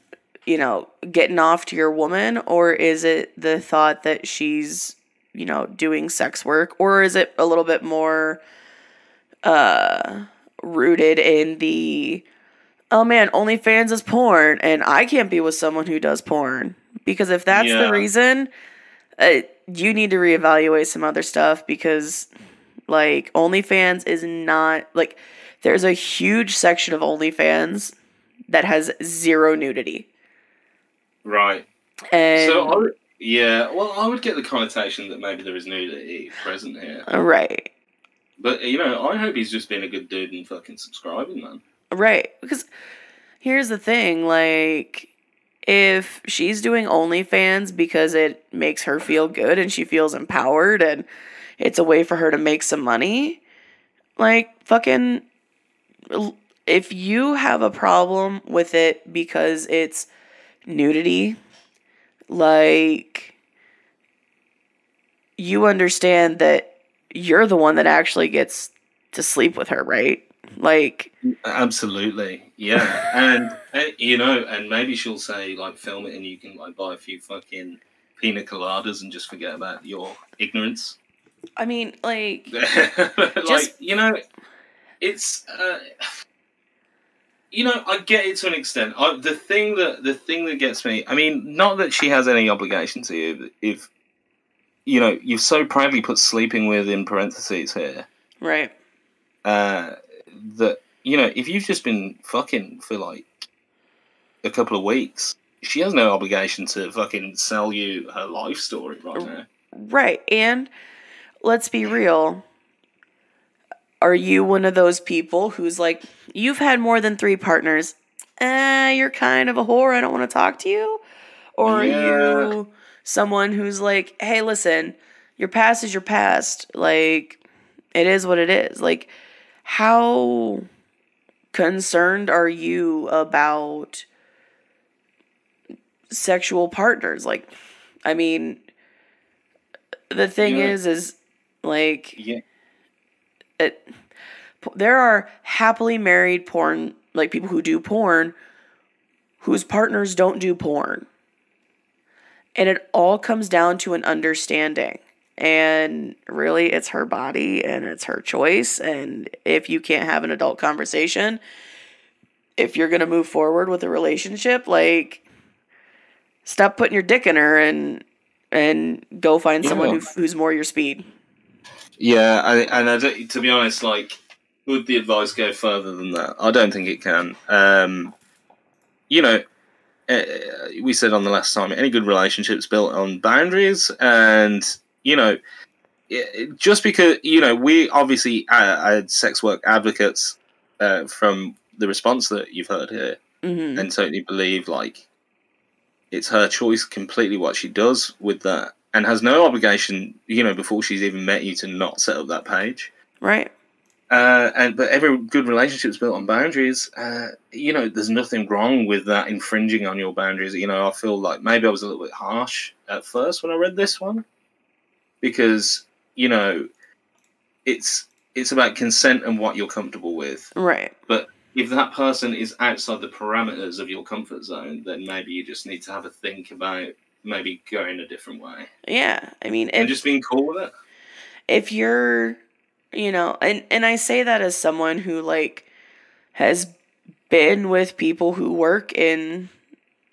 you know, getting off to your woman, or is it the thought that she's, you know, doing sex work, or is it a little bit more uh rooted in the oh man, OnlyFans is porn, and I can't be with someone who does porn because if that's Yeah. the reason, uh, you need to reevaluate some other stuff because like OnlyFans is not like there's a huge section of OnlyFans that has zero nudity. Right. And So, I yeah, well, I would get the connotation that maybe there is nudity present here. right. But, you know, I hope he's just being a good dude and fucking subscribing, man. Right. Because here's the thing, like if she's doing OnlyFans because it makes her feel good and she feels empowered and it's a way for her to make some money, like fucking if you have a problem with it because it's nudity, like you understand that you're the one that actually gets to sleep with her, right? Like Absolutely, yeah. and, and, you know, and maybe she'll say, like, film it and you can, like, buy a few fucking pina coladas and just forget about your ignorance. I mean, like like, Just- you know, it's. Uh, you know, I get it to an extent. I, the thing that the thing that gets me, I mean, not that she has any obligation to you. If you know, you've so proudly put sleeping with in parentheses here. right. Uh, that you know, if you've just been fucking for like a couple of weeks, she has no obligation to fucking sell you her life story right now. Right. And let's be real. Are you one of those people who's like, you've had more than three partners? Eh, you're kind of a whore. I don't want to talk to you. Or are you someone who's like, hey, listen, your past is your past. Like, it is what it is. Like, how concerned are you about sexual partners? Like, I mean, the thing Yeah. is, is like, Yeah, it, there are happily married porn, like people who do porn, whose partners don't do porn. And it all comes down to an understanding. And really, it's her body and it's her choice. And if you can't have an adult conversation, if you're going to move forward with a relationship, like, stop putting your dick in her and and go find someone who, who's more your speed. Yeah, I, and I don't, to be honest, like, would the advice go further than that? I don't think it can. Um, you know, uh, we said on the last time, any good relationships built on boundaries, and you know, just because you know we obviously had sex work advocates uh, from the response that you've heard here, hmm and totally believe like it's her choice completely what she does with that and has no obligation you know before she's even met you to not set up that page. Right. uh, and but every good relationship is built on boundaries. Uh, you know there's nothing wrong with that infringing on your boundaries. You know i feel like maybe i was a little bit harsh at first when i read this one because you know it's it's about consent and what you're comfortable with Right. But if that person is outside the parameters of your comfort zone, then maybe you just need to have a think about maybe going a different way Yeah. I mean, and if, just being cool with it. if you're, you know, and, and I say that as someone who, like, has been with people who work in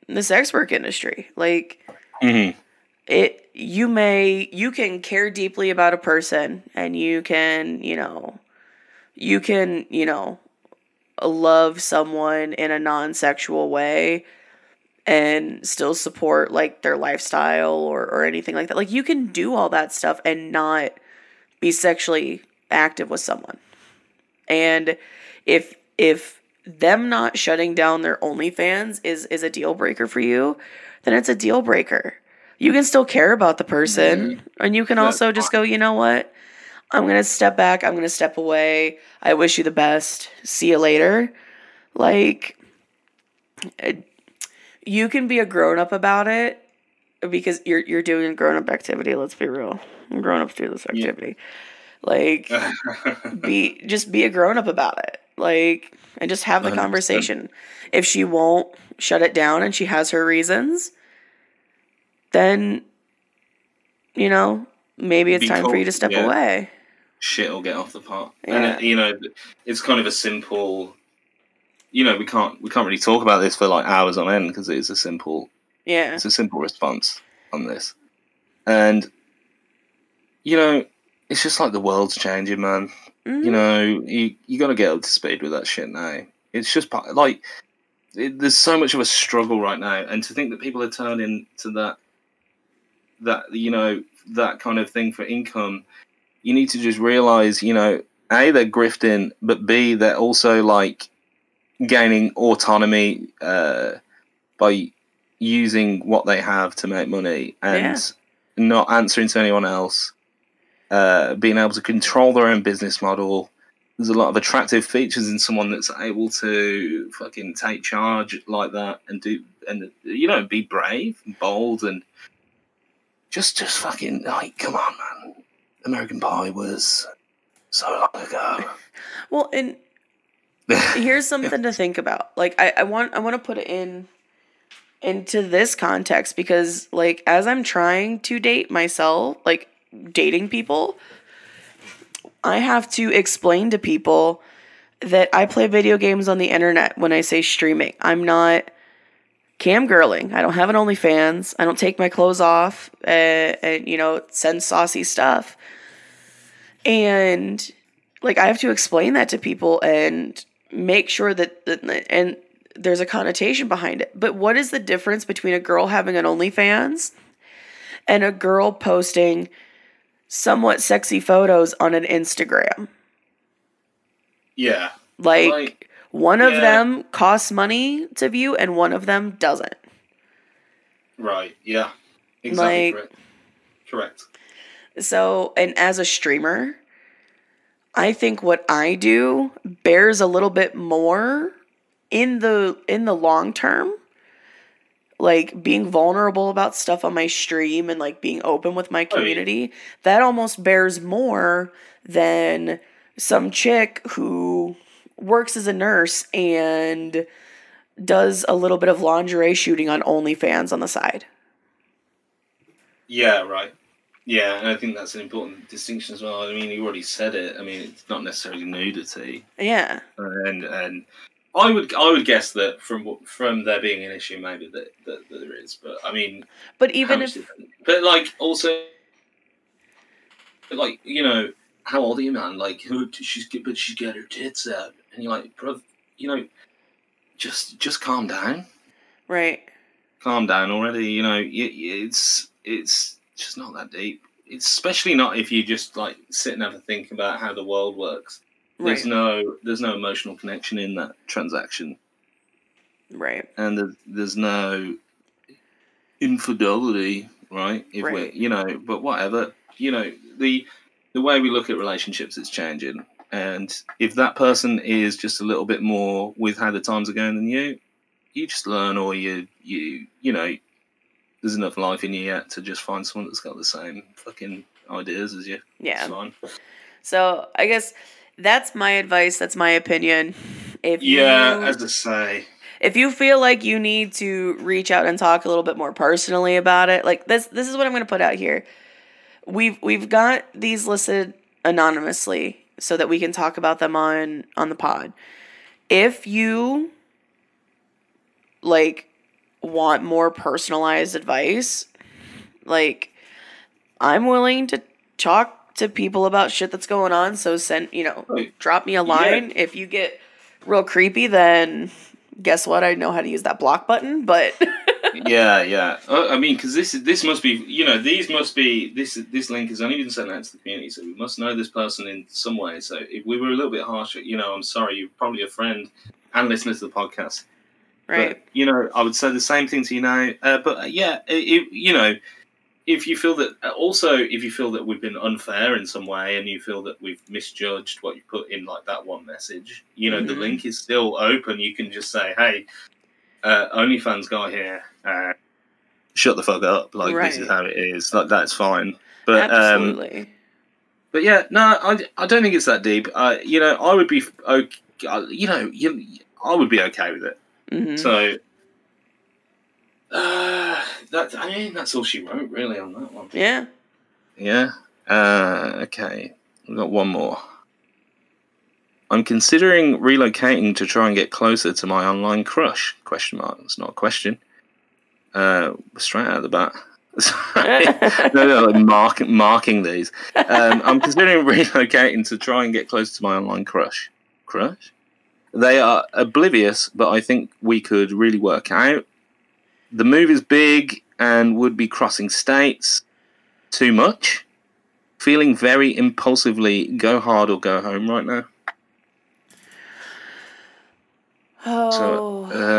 the sex work industry. Like, Mm-hmm. it you may you can care deeply about a person and you can you know you can you know love someone in a non-sexual way and still support like their lifestyle or, or anything like that like you can do all that stuff and not be sexually active with someone and if if them not shutting down their OnlyFans is is a deal breaker for you, then it's a deal breaker. You can still care about the person, and you can That's also just go, you know what? I'm gonna step back. I'm gonna step away. I wish you the best. See you later. Like, it- you can be a grown up about it because you're you're doing a grown up activity. Let's be real. Grown ups do this Yeah. activity. Like, be just be a grown up about it like and just have the 100%. conversation if she won't shut it down and she has her reasons then you know maybe it's Be time for you to step yeah. away Shit will get off the pot, Yeah. and it, you know it's kind of a simple. You know we can't we can't really talk about this for like hours on end because it is a simple yeah it's a simple response on this, and you know it's just like the world's changing, man. Mhm. you know you you got to get up to speed with that shit now it's just part- like it, there's so much of a struggle right now and to think that people are turning to that that you know that kind of thing for income you need to just realize you know a they're grifting but b they're also like gaining autonomy uh by using what they have to make money and not answering to anyone else uh, being able to control their own business model. There's a lot of attractive features in someone that's able to fucking take charge like that and do and you know be brave and bold and just just fucking like come on man. American Pie was so long ago. well and here's something to think about like I, I want i want to put it in into this context because like as i'm trying to date myself like dating people i have to explain to people that i play video games on the internet when i say streaming i'm not cam girling i don't have an onlyfans i don't take my clothes off and, and you know send saucy stuff and like I have to explain that to people and make sure that, that and there's a connotation behind it. But what is the difference between a girl having an OnlyFans and a girl posting somewhat sexy photos on an Instagram? Yeah. Like, Like, one of yeah. them costs money to view and one of them doesn't. right. Yeah. Exactly Like- correct. Correct. So, and as a streamer, I think what I do bears a little bit more in the in the long term. Like being vulnerable about stuff on my stream and like being open with my Oh, yeah. community, that almost bears more than some chick who works as a nurse and does a little bit of lingerie shooting on OnlyFans on the side. Yeah, right. Yeah, and I think that's an important distinction as well. I mean, you already said it. I mean, it's not necessarily nudity, Yeah. and and I would I would guess that from from there being an issue, maybe that, that, that there is. But I mean, But even if but like also, but like you know, how old are you, man? Like, who she's but she's got her tits out, and you're like, bro, you know, just just calm down, right, calm down already. You know, it's it's just not that deep. It's especially not if you just like sit and have a think about how the world works. There's right, no there's no emotional connection in that transaction, right, and there's, there's no infidelity, right? If we Right. you know, but whatever, you know, the the way we look at relationships is changing, and if that person is just a little bit more with how the times are going than you, you just learn, or you you you know, there's enough life in you yet to just find someone that's got the same fucking ideas as you. yeah. So I guess that's my advice. That's my opinion. If Yeah, you, as I say, if you feel like you need to reach out and talk a little bit more personally about it, like this this is what I'm going to put out here. We've we've got these listed anonymously so that we can talk about them on on the pod. If you like want more personalized advice, like I'm willing to talk to people about shit that's going on, so send, you know, Right. drop me a line. If you get real creepy, then guess what? I know how to use that block button, but yeah, yeah. Uh, I mean, because this is this must be you know these must be this this link has only been sent out to the community, so we must know this person in some way. So if we were a little bit harsh, you know, I'm sorry. You're probably a friend and listener to the podcast, right. But, you know, I would say the same thing to you now. Uh, but uh, yeah, if, you know, if you feel that uh, also if you feel that we've been unfair in some way and you feel that we've misjudged what you put in like that one message, you know, the Mhm. link is still open. You can just say, "Hey, uh, OnlyFans guy here." Uh, Shut the fuck up! Like this is how it is. Like that's fine. But um, but yeah, no, I, I don't think it's that deep. Uh, you know, I would be okay. You know, you, I would be okay with it. hmm So uh, that I mean that's all she wrote really on that one. yeah. Yeah. Uh, okay, we've got one more. I'm considering relocating to try and get closer to my online crush. Question mark. It's not a question. Uh, straight out of the bat. No, no, like mark, marking these. Um, I'm considering relocating to try and get close to my online crush. Crush? They are oblivious, but I think we could really work out. The move is big and would be crossing states. Too much. Feeling very impulsively go hard or go home right now. Oh. So, uh,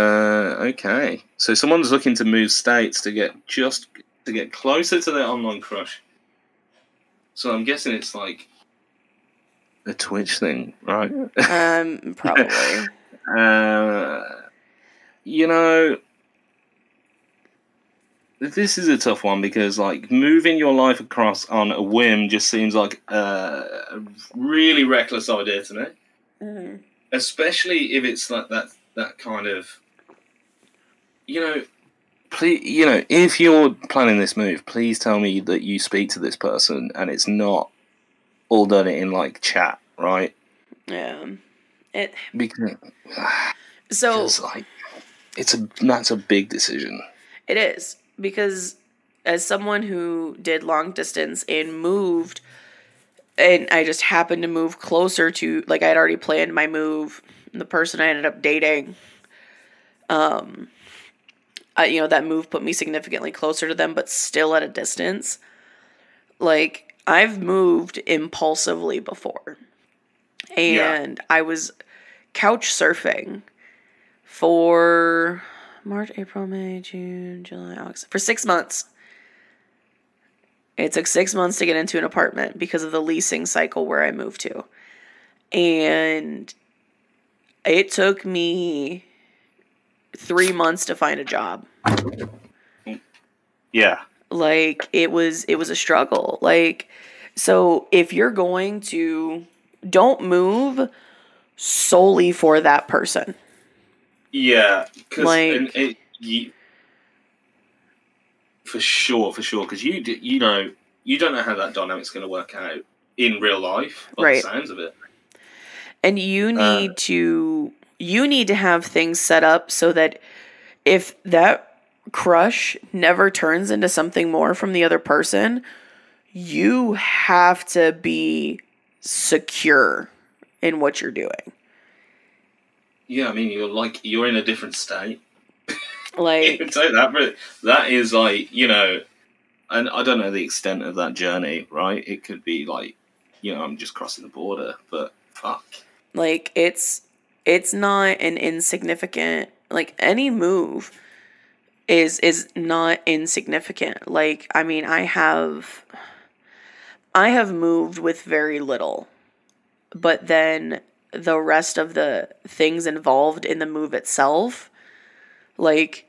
okay. So someone's looking to move states to get just to get closer to their online crush. So I'm guessing it's like a Twitch thing, right? um, probably. uh, you know, this is a tough one because like moving your life across on a whim just seems like uh, a really reckless idea to me Mhm. especially if it's like that that kind of you know please you know if you're planning this move please tell me that you speak to this person and it's not all done in like chat right Yeah. It because so it's like it's a that's a big decision It is because as someone who did long distance and moved and I just happened to move closer to like I had already planned my move and the person I ended up dating um You know that move put me significantly closer to them but still at a distance like I've moved impulsively before and I was couch surfing for March, April, May, June, July, August. For six months. It took six months to get into an apartment because of the leasing cycle where I moved to. And it took me three months to find a job. yeah Like it was it was a struggle. Like so if you're going to don't move solely for that person. yeah because Like- it, you, for sure for sure because you you know you don't know how that dynamic's going to work out in real life by Right. the sounds of it And you Uh, need to you need to have things set up so that if that crush never turns into something more from the other person, you have to be secure in what you're doing. Yeah, I mean, you're like you're in a different state. Like, that, but that is like you know, and I don't know the extent of that journey, right? It could be like, you know, I'm just crossing the border, but fuck. like it's it's not an insignificant like any move is is not insignificant. Like i mean i have i have moved with very little but then the rest of the things involved in the move itself like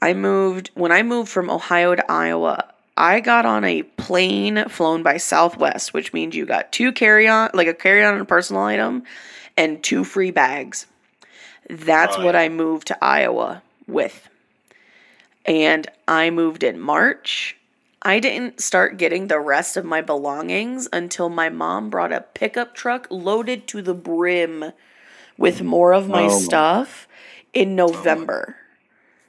i moved when i moved from ohio to iowa i got on a plane flown by southwest which means you got two carry-on like a carry-on and a personal item and two free bags that's what Right. i moved to iowa with and i moved in march I didn't start getting the rest of my belongings until my mom brought a pickup truck loaded to the brim with more of my Oh my- stuff in November.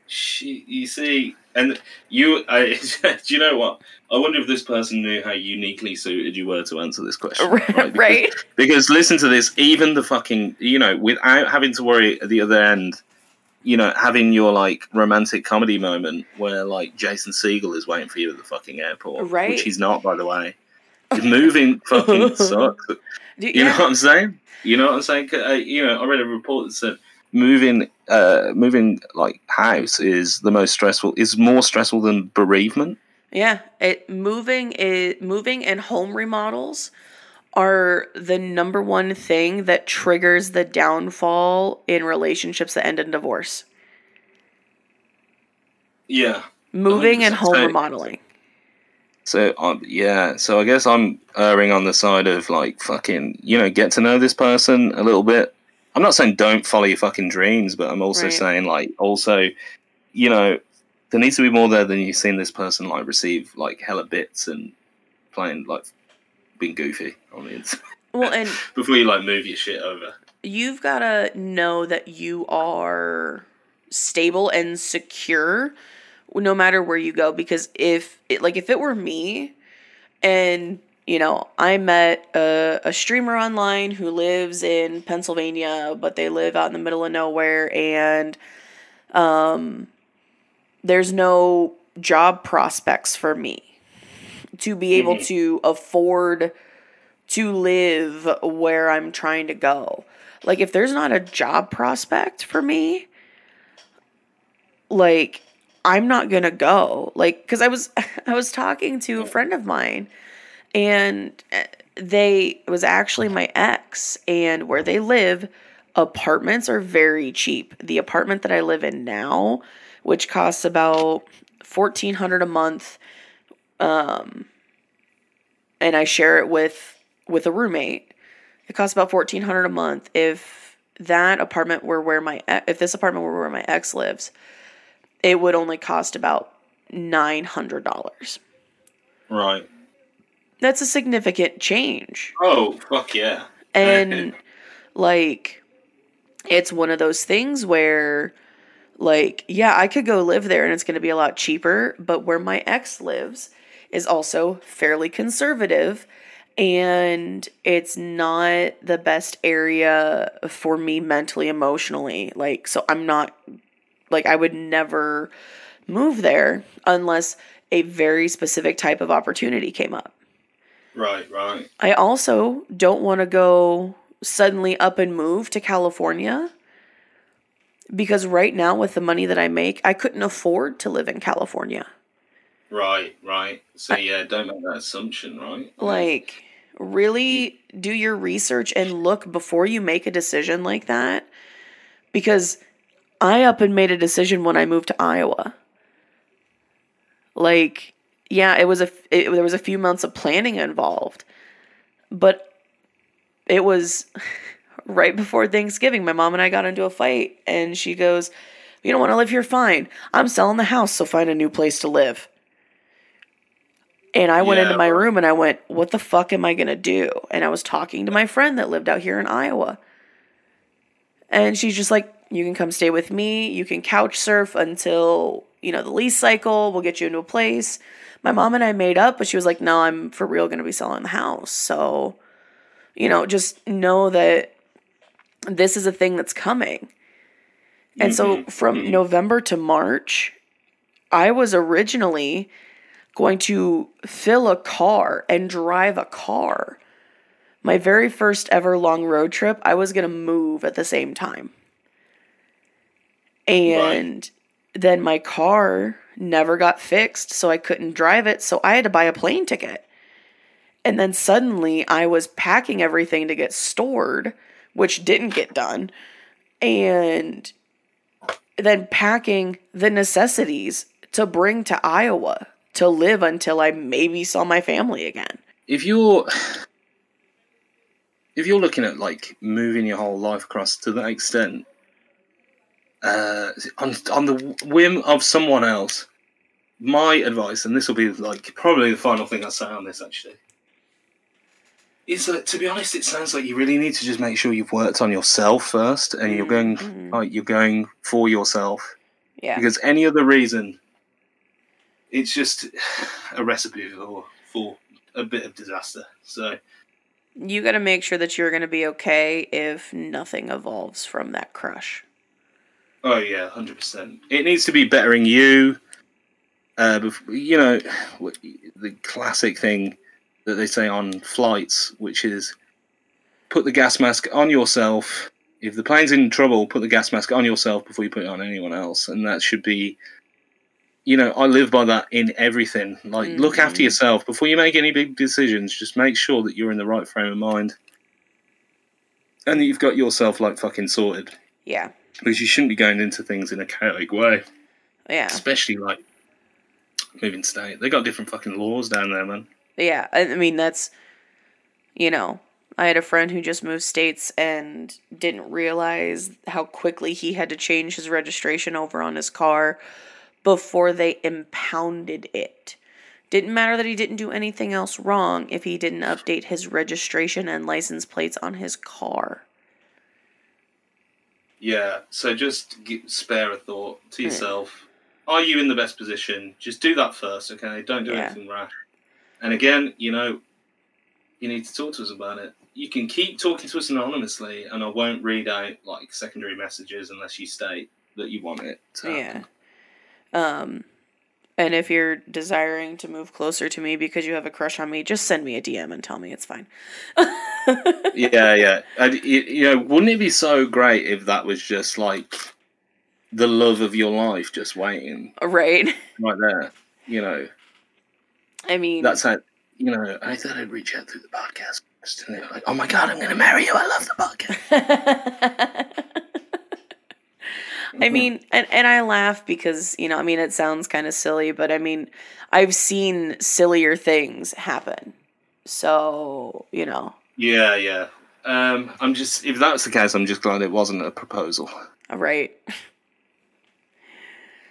She, you see, and you, I, do you know what? I wonder if this person knew how uniquely suited you were to answer this question. Right? Because, because listen to this, even the fucking, you know, without having to worry at the other end, you know, having your like romantic comedy moment where like Jason Segel is waiting for you at the fucking airport, Right. Which he's not, by the way. Moving fucking sucks. You yeah. know what I'm saying? You know what I'm saying? Uh, you know, I read a report that said moving, uh, moving like house is the most stressful. Is more stressful than bereavement. Yeah, it moving is moving and home remodels are the number one thing that triggers the downfall in relationships that end in divorce. Yeah. Moving and 100%. home So- remodeling. So um, yeah, so I guess I'm erring on the side of like fucking, you know, get to know this person a little bit. I'm not saying don't follow your fucking dreams, but I'm also Right. saying like also, you know, there needs to be more there than you've seen this person like receive like hella bits and playing like being goofy on the internet Well, and before you like move your shit over. you've got to know that you are stable and secure no matter where you go because if it, like if it were me and you know i met a, a streamer online who lives in pennsylvania but they live out in the middle of nowhere and um there's no job prospects for me to be able Mhm. to afford to live where I'm trying to go. Like if there's not a job prospect for me, like I'm not going to go. Like cuz I was I was talking to a friend of mine and uh, they was actually my ex and where they live apartments are very cheap. The apartment that I live in now, which costs about 1400 a month um and I share it with with a roommate. It costs about 1400 a month if that apartment were where my if this apartment were where my ex lives, it would only cost about $900. Right. That's a significant change. Oh fuck yeah. And like it's one of those things where like yeah, I could go live there and it's going to be a lot cheaper, but where my ex lives is also fairly conservative and it's not the best area for me mentally emotionally. Like so I'm not like I would never move there unless a very specific type of opportunity came up. Right, right. I also don't want to go suddenly up and move to California because right now, with the money that I make, I couldn't afford to live in California. Right, right. So yeah, don't make that assumption, right? Like, really do your research and look before you make a decision like that because I up and made a decision when I moved to Iowa. Like, yeah, it was a it, there was a few months of planning involved, but it was right before Thanksgiving. My mom and I got into a fight, and she goes, "You don't want to live here? Fine. I'm selling the house, so find a new place to live." And I went Yeah, into my room and I went, "What the fuck am I gonna do?" And I was talking to my friend that lived out here in Iowa, And she's just like, you can come stay with me. You can couch surf until, you know, the lease cycle. We'll get you into a place. My mom and I made up, but she was like, no, I'm for real going to be selling the house. So, you know, just know that this is a thing that's coming. And so mm-hmm. from mm-hmm. November to March, I was originally going to fill a car and drive a car. My very first ever long road trip, I was going to move at the same time. And then my car never got fixed, so I couldn't drive it, so I had to buy a plane ticket. And then suddenly I was packing everything to get stored, which didn't get done. And then packing the necessities to bring to Iowa to live until I maybe saw my family again. if you're if you're looking at like moving your whole life across to that extent uh on on the whim of someone else my advice and this will be like probably the final thing i say on this actually is that to be honest it sounds like you really need to just make sure you've worked on yourself first and you're going Mhm. like you're going for yourself Yeah. because any other reason it's just a recipe for for a bit of disaster so You got to make sure that you're going to be okay if nothing evolves from that crush. Oh yeah, hundred percent. It needs to be bettering you. Uh, bef- you know, the classic thing that they say on flights, which is put the gas mask on yourself. If the plane's in trouble, put the gas mask on yourself before you put it on anyone else, and that should be. You know, I live by that in everything. Like, look after Mhm. yourself before you make any big decisions. Just make sure that you're in the right frame of mind, and that you've got yourself like fucking sorted Yeah. because you shouldn't be going into things in a chaotic way, Yeah. especially like moving state. They got different fucking laws down there, man. Yeah. I mean, that's, you know, I had a friend who just moved states and didn't realize how quickly he had to change his registration over on his car before they impounded it. Didn't matter that he didn't do anything else wrong if he didn't update his registration and license plates on his car. Yeah, so just spare a thought to Yeah. yourself. Are you in the best position? Just do that first, okay? Don't do Yeah. anything rash. And again, you know, you need to talk to us about it. You can keep talking to us anonymously, and I won't read out like secondary messages unless you state that you want it. To Yeah. Um, and if you're desiring to move closer to me because you have a crush on me, just send me a DM and tell me it's fine. yeah, yeah. Y- you know, wouldn't it be so great if that was just like the love of your life just waiting right? right there? You know, I mean, that's how, you know, I thought I'd reach out through the podcast. And they were like, oh my God, I'm going to marry you. I love the podcast. I mean, and, and I laugh because, you know, I mean, it sounds kind of silly, but I mean, I've seen sillier things happen. So, you know, Yeah, yeah. Um, I'm just, if that's the case, I'm just glad it wasn't a proposal. right.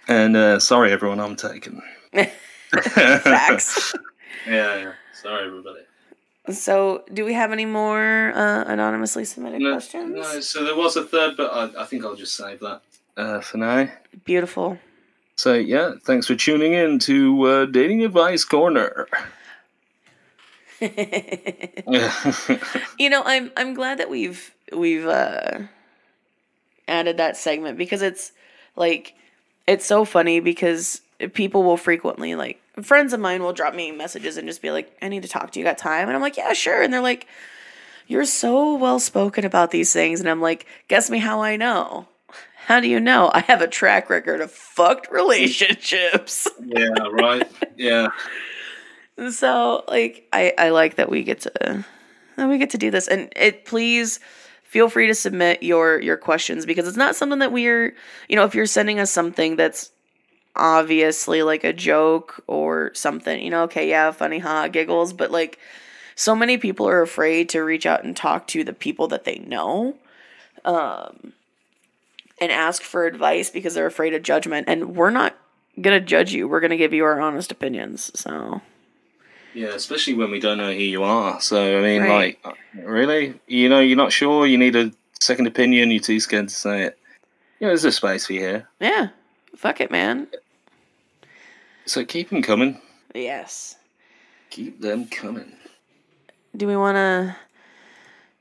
And uh, sorry, everyone, I'm taken. Facts. yeah, yeah. Sorry, everybody. So, do we have any more uh, anonymously submitted No, questions? no, so there was a third, but I, I think I'll just save that uh, for now. Beautiful. So yeah, thanks for tuning in to uh, Dating Advice Corner. you know, I'm I'm glad that we've we've uh added that segment because it's like it's so funny because people will frequently like friends of mine will drop me messages and just be like, I need to talk to you, got time? And I'm like, Yeah, sure. And they're like, You're so well spoken about these things. And I'm like, guess me how I know. How do you know? I have a track record of fucked relationships. yeah, right. Yeah, so like I, I like that we get to that we get to do this and it please feel free to submit your your questions because it's not something that we're you know if you're sending us something that's obviously like a joke or something you know okay yeah funny ha giggles but like so many people are afraid to reach out and talk to the people that they know um and ask for advice because they're afraid of judgment and we're not gonna judge you. We're gonna give you our honest opinions so yeah. Especially when we don't know who you are. So I mean, Right. like, uh, really, you know, you're not sure. You need a second opinion, you're too scared to say it. You know, there's a space for you here. Yeah. Fuck it, man. So keep them coming. Yes. Keep them coming. Do we want to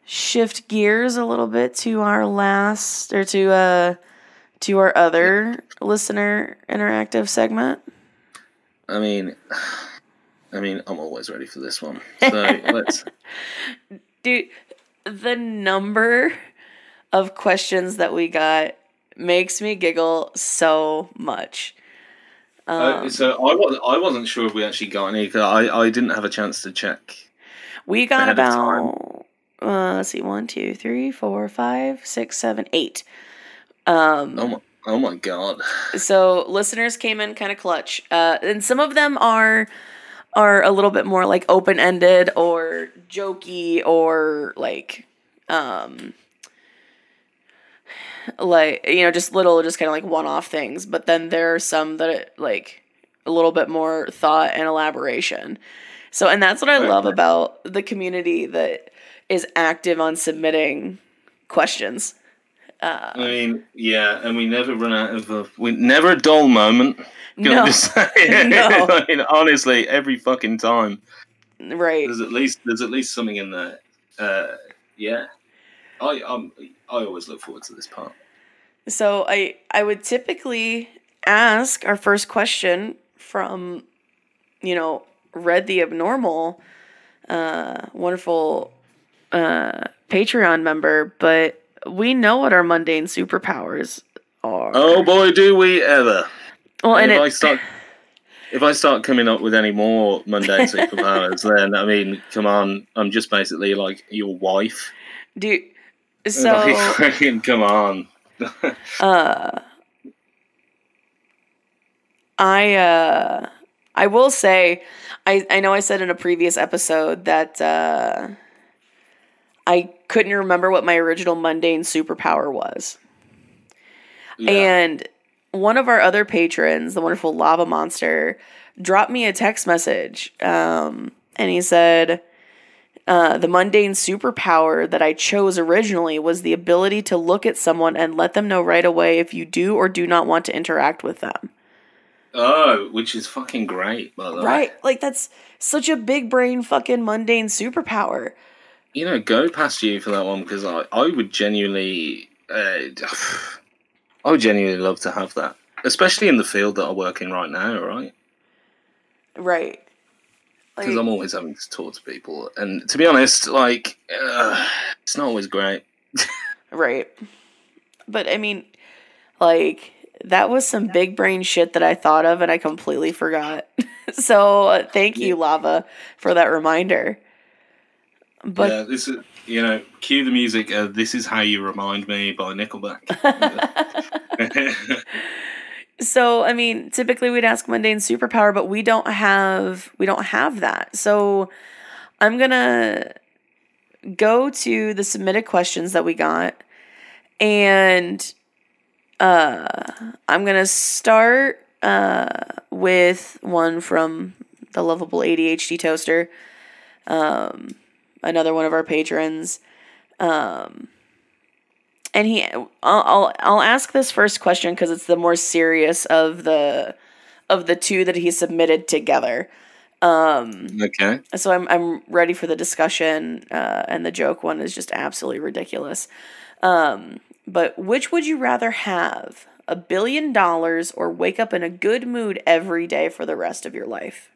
shift gears a little bit to our last or to uh to our other listener interactive segment? I mean, I mean, I'm always ready for this one. So let's. Dude, the number of questions that we got makes me giggle so much. Um, Uh, so I wasn't. I wasn't sure if we actually got any. 'cause I I didn't have a chance to check. We got ahead of time. about uh, let's see, one, two, three, four, five, six, seven, eight. Um, Oh my! Oh my god! so listeners came in kind of clutch, uh, and some of them are are a little bit more like open ended or jokey or like um like you know just little just kind of like one off things. But then there are some that it, like a little bit more thought and elaboration. So and that's what I love about the community that is active on submitting questions. I mean, yeah, and we never run out of a. We never a dull moment. No. No. I mean, honestly, every fucking time Right. there's at least there's at least something in there. Uh, yeah, I um I always look forward to this part. So I I would typically ask our first question from, you know, Red the Abnormal, uh, wonderful uh, Patreon member, but we know what our mundane superpowers are. Oh boy, do we ever! well, and if I start if I start coming up with any more mundane superpowers, then I mean, come on, I'm just basically like your wife. dude. So fucking come on. uh, I uh, I will say, I I know I said in a previous episode that uh, I couldn't remember what my original mundane superpower was, Yeah. and one of our other patrons, the wonderful Lava Monster, dropped me a text message, um, and he said. Uh, the mundane superpower that I chose originally was the ability to look at someone and let them know right away if you do or do not want to interact with them. oh, which is fucking great, by the way. Right? Like, that's such a big brain fucking mundane superpower. You know, go past you for that one because I, I would genuinely, uh, I would genuinely love to have that, especially in the field that I work in right now. Right? Right. Because Like, I'm always having to talk to people, and to be honest, like uh, it's not always great. right. But I mean, like, that was some big brain shit that I thought of and I completely forgot. so uh, thank you, Lava, for that reminder. But yeah, this is you know, cue the music. Uh, this is how you remind me by Nickelback. So I mean, typically we'd ask mundane superpower, but we don't have we don't have that. So I'm gonna go to the submitted questions that we got, and uh, I'm gonna start uh, with one from the lovable ADHD toaster, um, another one of our patrons. Um, and he I'll I'll, I'll ask this first question because it's the more serious of the of the two that he submitted together. Um, okay. so I'm I'm ready for the discussion, uh, and the joke one is just absolutely ridiculous. Um, but which would you rather have? A billion dollars or wake up in a good mood every day for the rest of your life?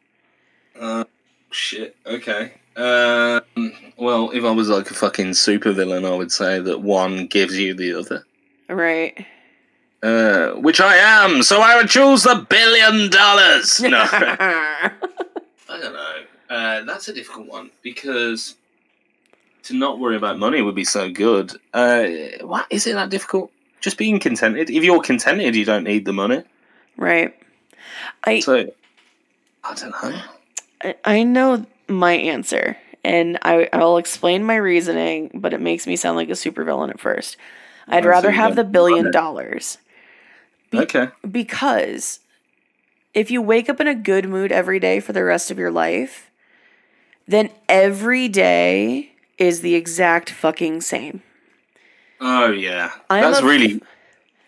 Uh, shit. Okay. Um, well, if I was like a fucking supervillain, I would say that one gives you the other. Right. Uh, which I am, so I would choose the billion dollars. No, I don't know. Uh, that's a difficult one because to not worry about money would be so good. Uh, what is it that difficult? Just being contented. If you're contented, you don't need the money. right. I So I don't know. I- I know my answer, and I I'll explain my reasoning, but it makes me sound like a supervillain at first. I'd Oh, rather so have the billion dollars Be- Okay. because if you wake up in a good mood every day for the rest of your life, then every day is the exact fucking same. Oh yeah, I'm that's a- really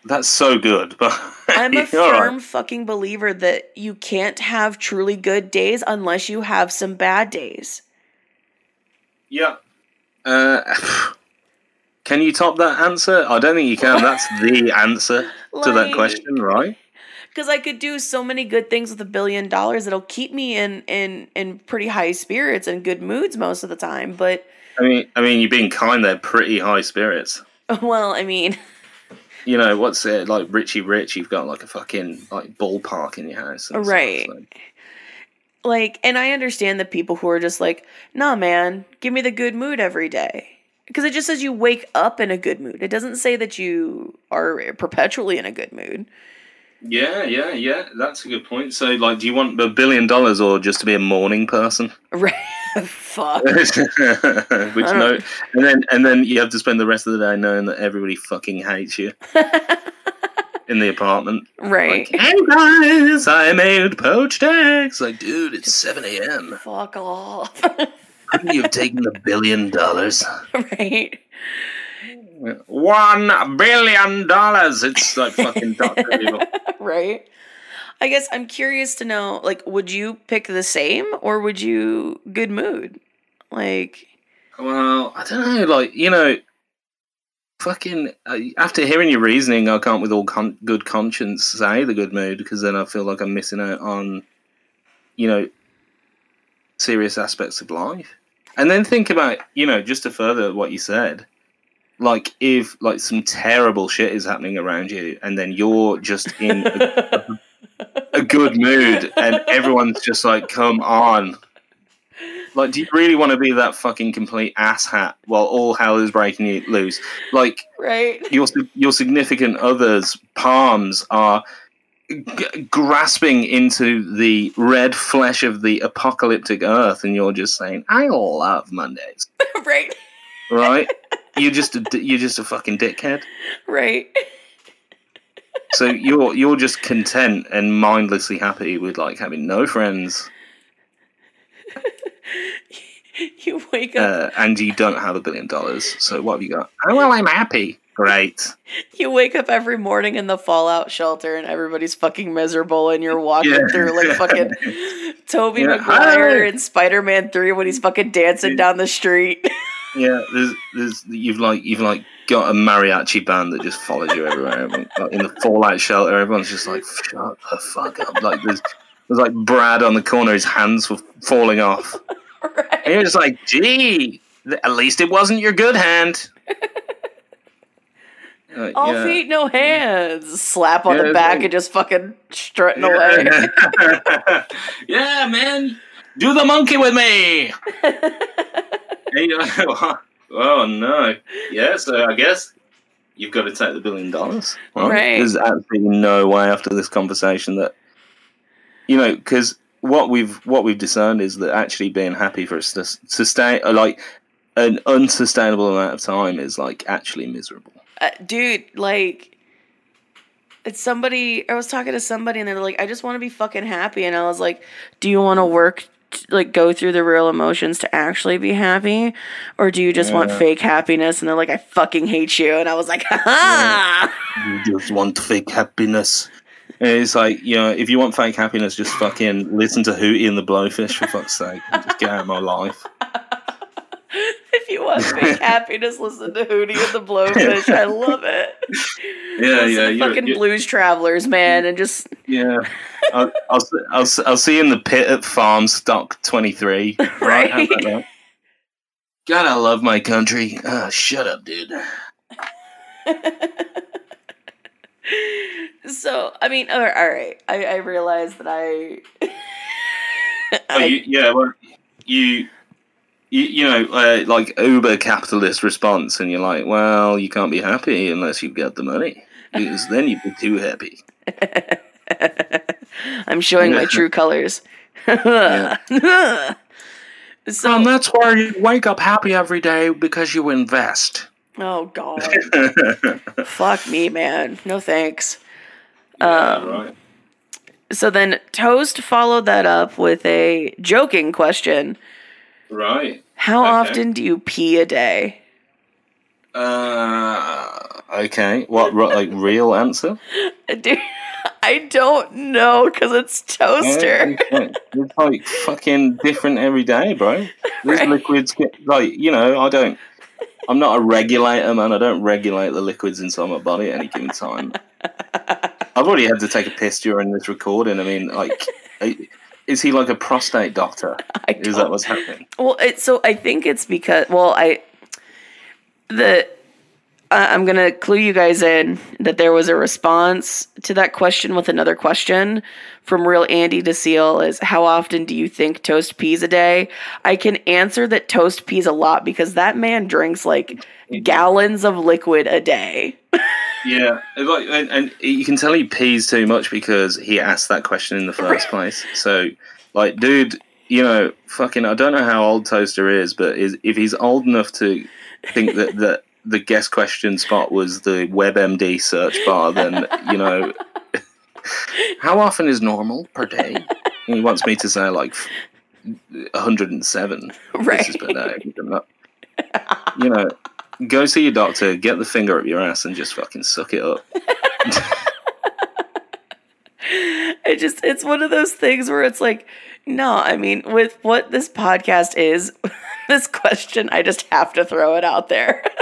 that's so good. But I'm a All right. firm fucking believer that you can't have truly good days unless you have some bad days. Yeah. Uh, can you top that answer? I don't think you can. That's the answer to that question, right? Because I could do so many good things with a billion dollars that'll keep me in in in pretty high spirits and good moods most of the time. But I mean, I mean, you're being kind there. Pretty high spirits. well, I mean, You know what's it like? Richie Rich, you've got like a fucking like ballpark in your house, and stuff, Right. so- like, and I understand the people who are just like, nah, man, give me the good mood every day. Because it just says you wake up in a good mood. It doesn't say that you are perpetually in a good mood. Yeah, yeah, yeah. That's a good point. So, like, do you want a billion dollars or just to be a morning person? Right? Fuck. Which no, and then and then you have to spend the rest of the day knowing that everybody fucking hates you in the apartment. right. Like, hey guys, I made poached eggs. Like, dude, it's seven a.m. Fuck off. Couldn't you have taken the billion dollars? right. One billion dollars. It's like fucking Doctor Evil. right. I guess I'm curious to know like would you pick the same or would you good mood? Like Well, I don't know. Like, you know, fucking. Uh, after hearing your reasoning, I can't, with all con- good conscience, say the good mood because then I feel like I'm missing out on, you know, serious aspects of life. And then think about, you know, just to further what you said, like if like some terrible shit is happening around you, and then you're just in a, a good mood, and everyone's just like, "Come on." Like, do you really want to be that fucking complete asshat while all hell is breaking you loose? Like, right? your your significant other's palms are g- grasping into the red flesh of the apocalyptic earth, and you're just saying, "I love Mondays," right. right? you're just a you're just a fucking dickhead. Right. So you're you're just content and mindlessly happy with like having no friends, You wake up uh, and you don't have a billion dollars. So what have you got? Oh well, I'm happy. Great. you wake up every morning in the fallout shelter and everybody's fucking miserable and you're walking Yeah. through like fucking Tobey Yeah. Maguire Hi. in Spider-Man 3 when he's fucking dancing down the street. Yeah, there's, there's, you've like, you've like got a mariachi band that just follows you everywhere. Like, in the fallout shelter, everyone's just like, shut the fuck up. Like there's, there's like Brad on the corner, his hands were falling off, and right. you're just like, gee, at least it wasn't your good hand. Like, All yeah. feet, no hands. Slap on Yeah, the back like- and just fucking strutting away. Yeah. yeah, man, do the monkey with me. Hey, oh no! Yeah, so I guess you've got to take the billion dollars. Right. There's absolutely no way after this conversation that you know because what we've what we've discerned is that actually being happy for a sus- sustain uh, like an unsustainable amount of time is like actually miserable. Uh, dude, like, it's somebody. I was talking to somebody, and they're like, "I just want to be fucking happy," and I was like, "Do you want to work?" Like go through the real emotions to actually be happy, or do you just want fake happiness? And they're like, "I fucking hate you," and I was like, "Ha!" You just want fake happiness. And it's like you know, if you want fake happiness, just fucking listen to Hootie and the Blowfish for fuck's sake. Just get out of my life. if you want fake happiness, listen to Hootie and the Blowfish. I love it. Yeah, listen yeah, you're- fucking you're- blues travelers, man, and just Yeah, I'll, I'll, see- I'll, see- I'll see you in the pit at Farm Stock 23. Right? Right. God, I love my country. Ah, shut up, dude. so. I mean, all right. I, I realize that I. Oh, I- you, yeah, well, you, you, you know, uh, like uber capitalist response, and you're like, well, you can't be happy unless you've got the money, because then you'd be too happy. I'm showing my true colors. so And that's why you wake up happy every day because you invest. oh god, fuck me, man. No thanks. Yeah, Um, right. So then Toast followed that up with a joking question. Right. How Okay. often do you pee a day? Uh, okay. What, like, real answer? Dude, I don't know because it's toaster. Yeah, It's like fucking different every day, bro. These Right. liquids, get, like, you know, I don't, I'm not a regulator, man. I don't regulate the liquids inside my body at any given time. I've already had to take a piss during this recording. I mean, like, is he like a prostate doctor? I Is that what's happening? Well, it, so I think it's because well, I the I I'm gonna clue you guys in that there was a response to that question with another question from real Andy DeSeal is how often do you think Toast pees a day? I can answer that Toast pees a lot because that man drinks like gallons of liquid a day. Yeah, like, and, and you can tell he pees too much because he asked that question in the first place. So, like, dude, you know, fucking, I don't know how old Toaster is, but is if he's old enough to think that that the guest question spot was the WebMD search bar, then you know, how often is normal per day? He wants me to say like 107 Right. per day. You know, go see your doctor, get the finger up your ass, and just fucking suck it up. it just it's one of those things where it's like no i mean with what this podcast is this question i just have to throw it out there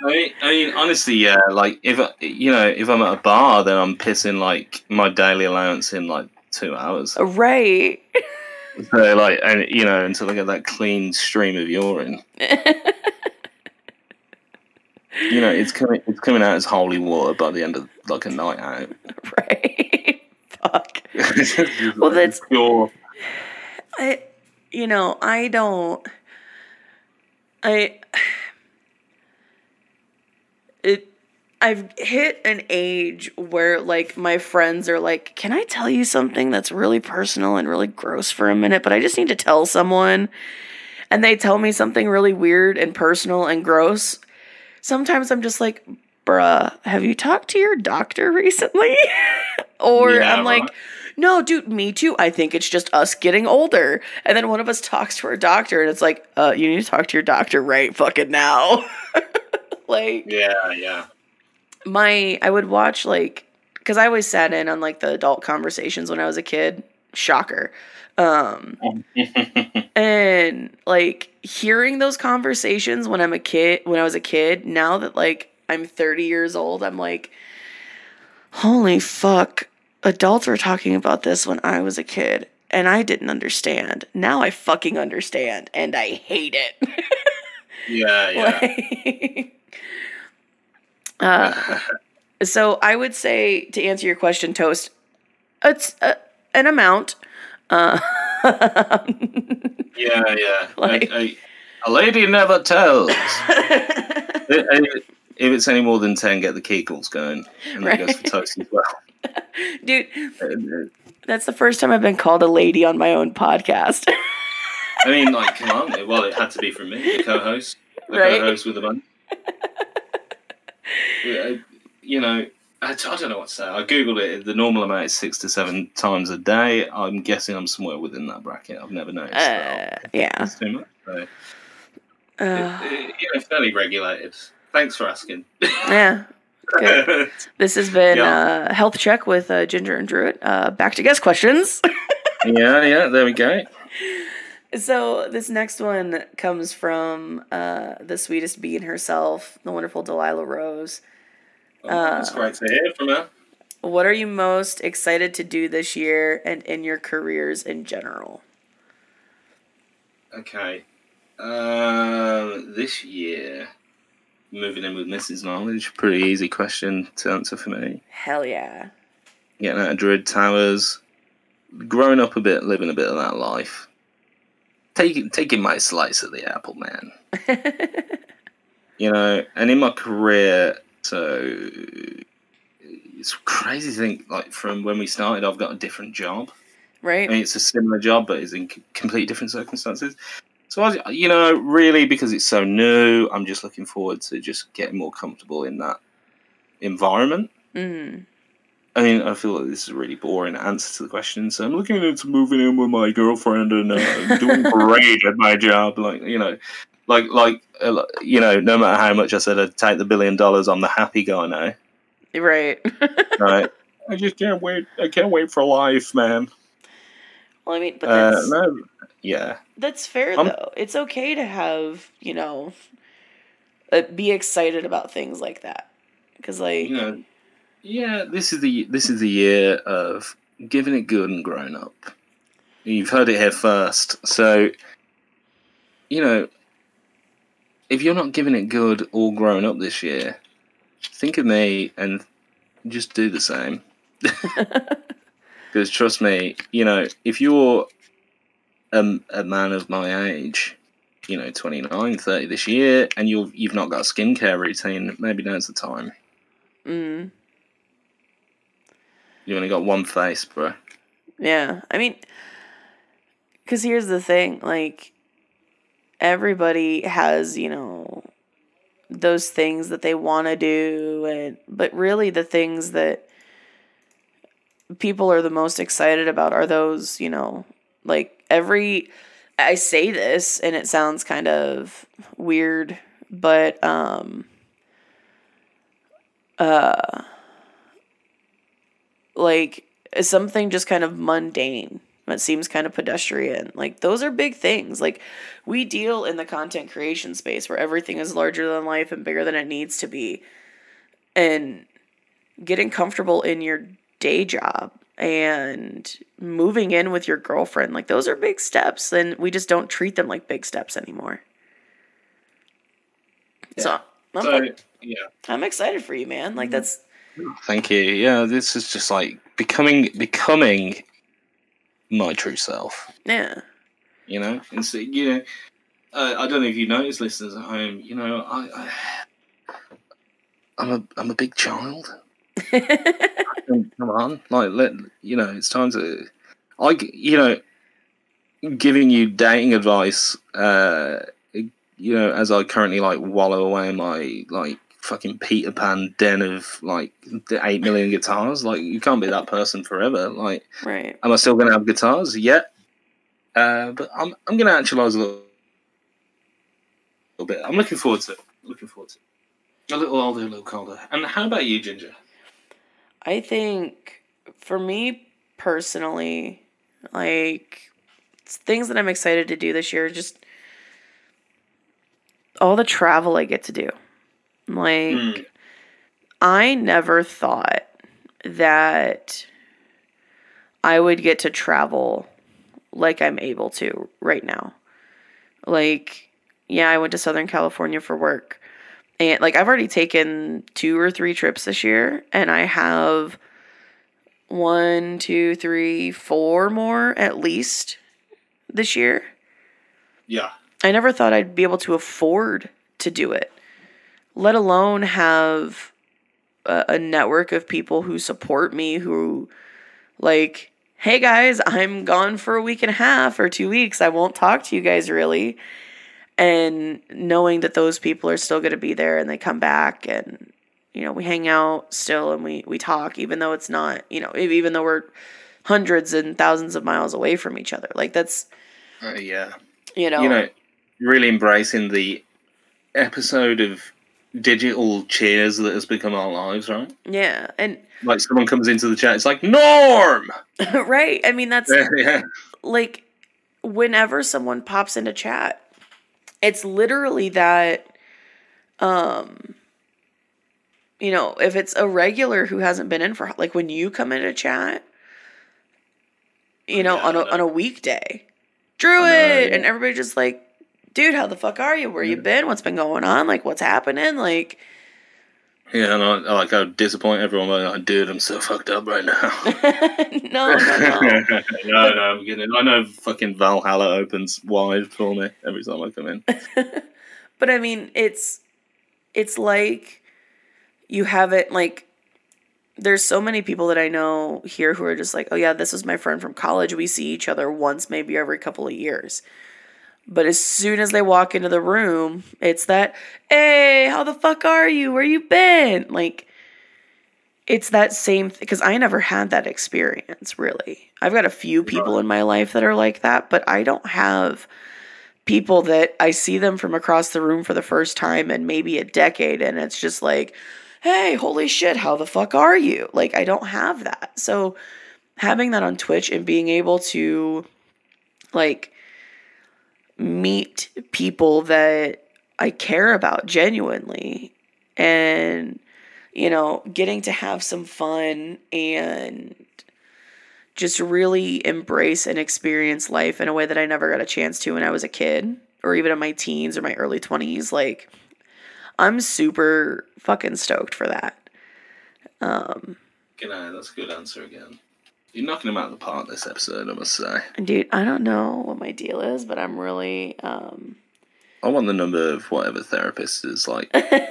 I mean, I mean, honestly, yeah. Like, if I- you know, if I'm at a bar, then I'm pissing like my daily allowance in like two hours. right So, like, and you know, until I get that clean stream of urine, you know, it's coming, it's coming out as holy water by the end of like a night out. Eh? right fuck Well, like that's- pure. i you know i don't i it I've hit an age where like my friends are like, "Can I tell you something that's really personal and really gross for a minute, but I just need to tell someone." And they tell me something really weird and personal and gross. Sometimes I'm just like, "Bruh, have you talked to your doctor recently?" or Yeah, I'm like. "No, dude, me too. I think it's just us getting older." And then one of us talks to our doctor and it's like, "Uh, you need to talk to your doctor right fucking now." like Yeah, yeah. my I would watch like because I always sat in on like the adult conversations when I was a kid. Shocker. Um, and like hearing those conversations when I'm a kid, when I was a kid, now that like I'm 30 years old, I'm like, holy fuck, adults were talking about this when I was a kid. And I didn't understand. Now I fucking understand, and I hate it. yeah, yeah. Like- uh, so I would say to answer your question, toast. It's uh, an amount. Uh, Yeah, yeah. Like- A- lady never tells. if it's any more than 10, get the kegels going. And that goes for Right. toast as well. dude, Uh, that's the first time I've been called a lady on my own podcast. I mean, like, come on. Well, it had to be from me, the co-host, the Right. co-host with the money. You know, I, I don't know what to say. I googled it. The normal amount is six to seven times a day. I'm guessing I'm somewhere within that bracket. I've never noticed. Uh, yeah. Too much. So, Uh, it- you know, fairly regulated. Thanks for asking. yeah. Good. This has been Yeah. uh, health check with uh, Ginger and Druid. Uh, back to guest questions. yeah, yeah. There we go. So this next one comes from uh, the sweetest being herself, the wonderful Delilah Rose. That's great to hear from her. What are you most excited to do this year and in your careers in general? Okay. Um, this year, moving in with Mrs. Knowledge, pretty easy question to answer for me. Hell yeah. Getting out of Druid Towers, growing up a bit, living a bit of that life. Taking taking my slice of the apple, man. You know, and in my career, so it's crazy to think like from when we started, I've got a different job. Right. I mean, it's a similar job, but it's in completely different circumstances. So, I, you know, really, because it's so new, I'm just looking forward to just getting more comfortable in that environment. Mm. I mean, I feel like this is a really boring answer to the question. So I'm looking into moving in with my girlfriend and uh, doing great at my job. Like, you know, like like uh, you know, no matter how much I said I'd take the billion dollars, I'm the happy guy now. Right. Right. I just can't wait. I can't wait for life, man. well, I mean, but Uh, no, yeah, that's fair I'm- though. It's okay to have you know, uh, be excited about things like that because like you know, yeah. This is the this is the year of giving it good and grown up. You've heard it here first, so you know, if you're not giving it good or grown up this year, think of me and just do the same. Because trust me, you know, if you're a, a man of my age, you know, 29, 30 this year, and you've you've not got a skincare routine, maybe now's the time. mm, You only got one face, bro. yeah. I mean, because here's the thing, like everybody has you know those things that they want to do and but really the things that people are the most excited about are those you know like every i say this and it sounds kind of weird but um uh like something just kind of mundane that seems kind of pedestrian. Like those are big things. Like we deal in the content creation space where everything is larger than life and bigger than it needs to be. And getting comfortable in your day job and moving in with your girlfriend, like those are big steps and we just don't treat them like big steps anymore. So I'm, So yeah, I'm excited for you, man. Like mm-hmm. that's thank you. Yeah, this is just like becoming becoming my true self. yeah. You know, and so you know, uh, I don't know if you noticed, listeners at home. You know, I, I I'm a I'm a big child. Come on, like let you know, it's time to. I you know, giving you dating advice. Uh, you know, as I currently like wallow away in my like fucking Peter Pan den of like the eight million guitars. Like you can't be that person forever. Like, right. am I still gonna have guitars? Yeah. Uh, but I'm I'm gonna actualize a little, little bit. I'm looking forward to it. Looking forward to it. A little older, a little colder. And how about you, Ginger? I think for me personally, like things that I'm excited to do this year, just all the travel I get to do. Like, Mm. I never thought that I would get to travel like I'm able to right now. Like, yeah, I went to Southern California for work. And like I've already taken two or three trips this year, and I have one, two, three, four more at least this year. Yeah. I never thought I'd be able to afford to do it, let alone have a, a network of people who support me who, like, hey guys, I'm gone for a week and a half or two weeks. I won't talk to you guys really. And knowing that those people are still going to be there and they come back and, you know, we hang out still and we, we talk, even though it's not, you know, even though we're hundreds and thousands of miles away from each other. Like, that's, Uh, yeah. you know, you know, really embracing the episode of digital cheers that has become our lives, right? yeah. And, Like someone comes into the chat, it's like Norm. right. I mean, that's yeah, like whenever someone pops into chat, it's literally that um you know, if it's a regular who hasn't been in for like when you come into chat, you know, Yeah, on a on a weekday, Druid, know, yeah. and everybody just like, dude, how the fuck are you? Where you been? What's been going on? Like, what's happening? Like, yeah, and I, I like I disappoint everyone. But like, dude, I'm so fucked up right now. no, no, no. no, no, I'm kidding. I know fucking Valhalla opens wide for me every time I come in. but I mean, it's it's like you haven't like there's so many people that I know here who are just like, oh yeah, this is my friend from college. We see each other once, maybe every couple of years. But as soon as they walk into the room, it's that, hey, how the fuck are you? Where you been? Like, it's that same because I never had that experience really. I've got a few people in my life that are like that, but I don't have people that I see them from across the room for the first time in maybe a decade, and it's just like, hey, holy shit, how the fuck are you? Like, I don't have that. So, having that on Twitch and being able to, like, meet people that I care about genuinely and, you know, getting to have some fun and just really embrace and experience life in a way that I never got a chance to when I was a kid or even in my teens or my early 20s. Like, I'm super fucking stoked for that. Um, You know, that's a good answer again. You're knocking him out of the park this episode, I must say. dude, I don't know what my deal is, but I'm really, um, I want the number of whatever therapist is like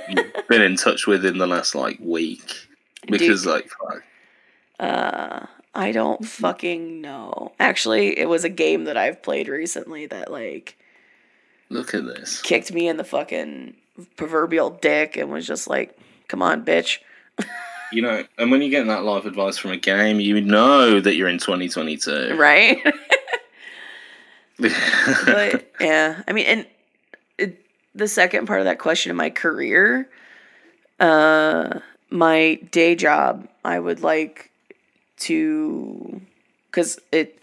you've been in touch with in the last like week. Because like fuck. uh, I don't fucking know. Actually, it was a game that I've played recently that, like, Look at this. kicked me in the fucking proverbial dick and was just like, come on, bitch. You know, and when you're getting that life advice from a game, you know that you're in 2022. Right? but yeah, I mean, and it, the second part of that question in my career, uh, my day job, I would like to, because it,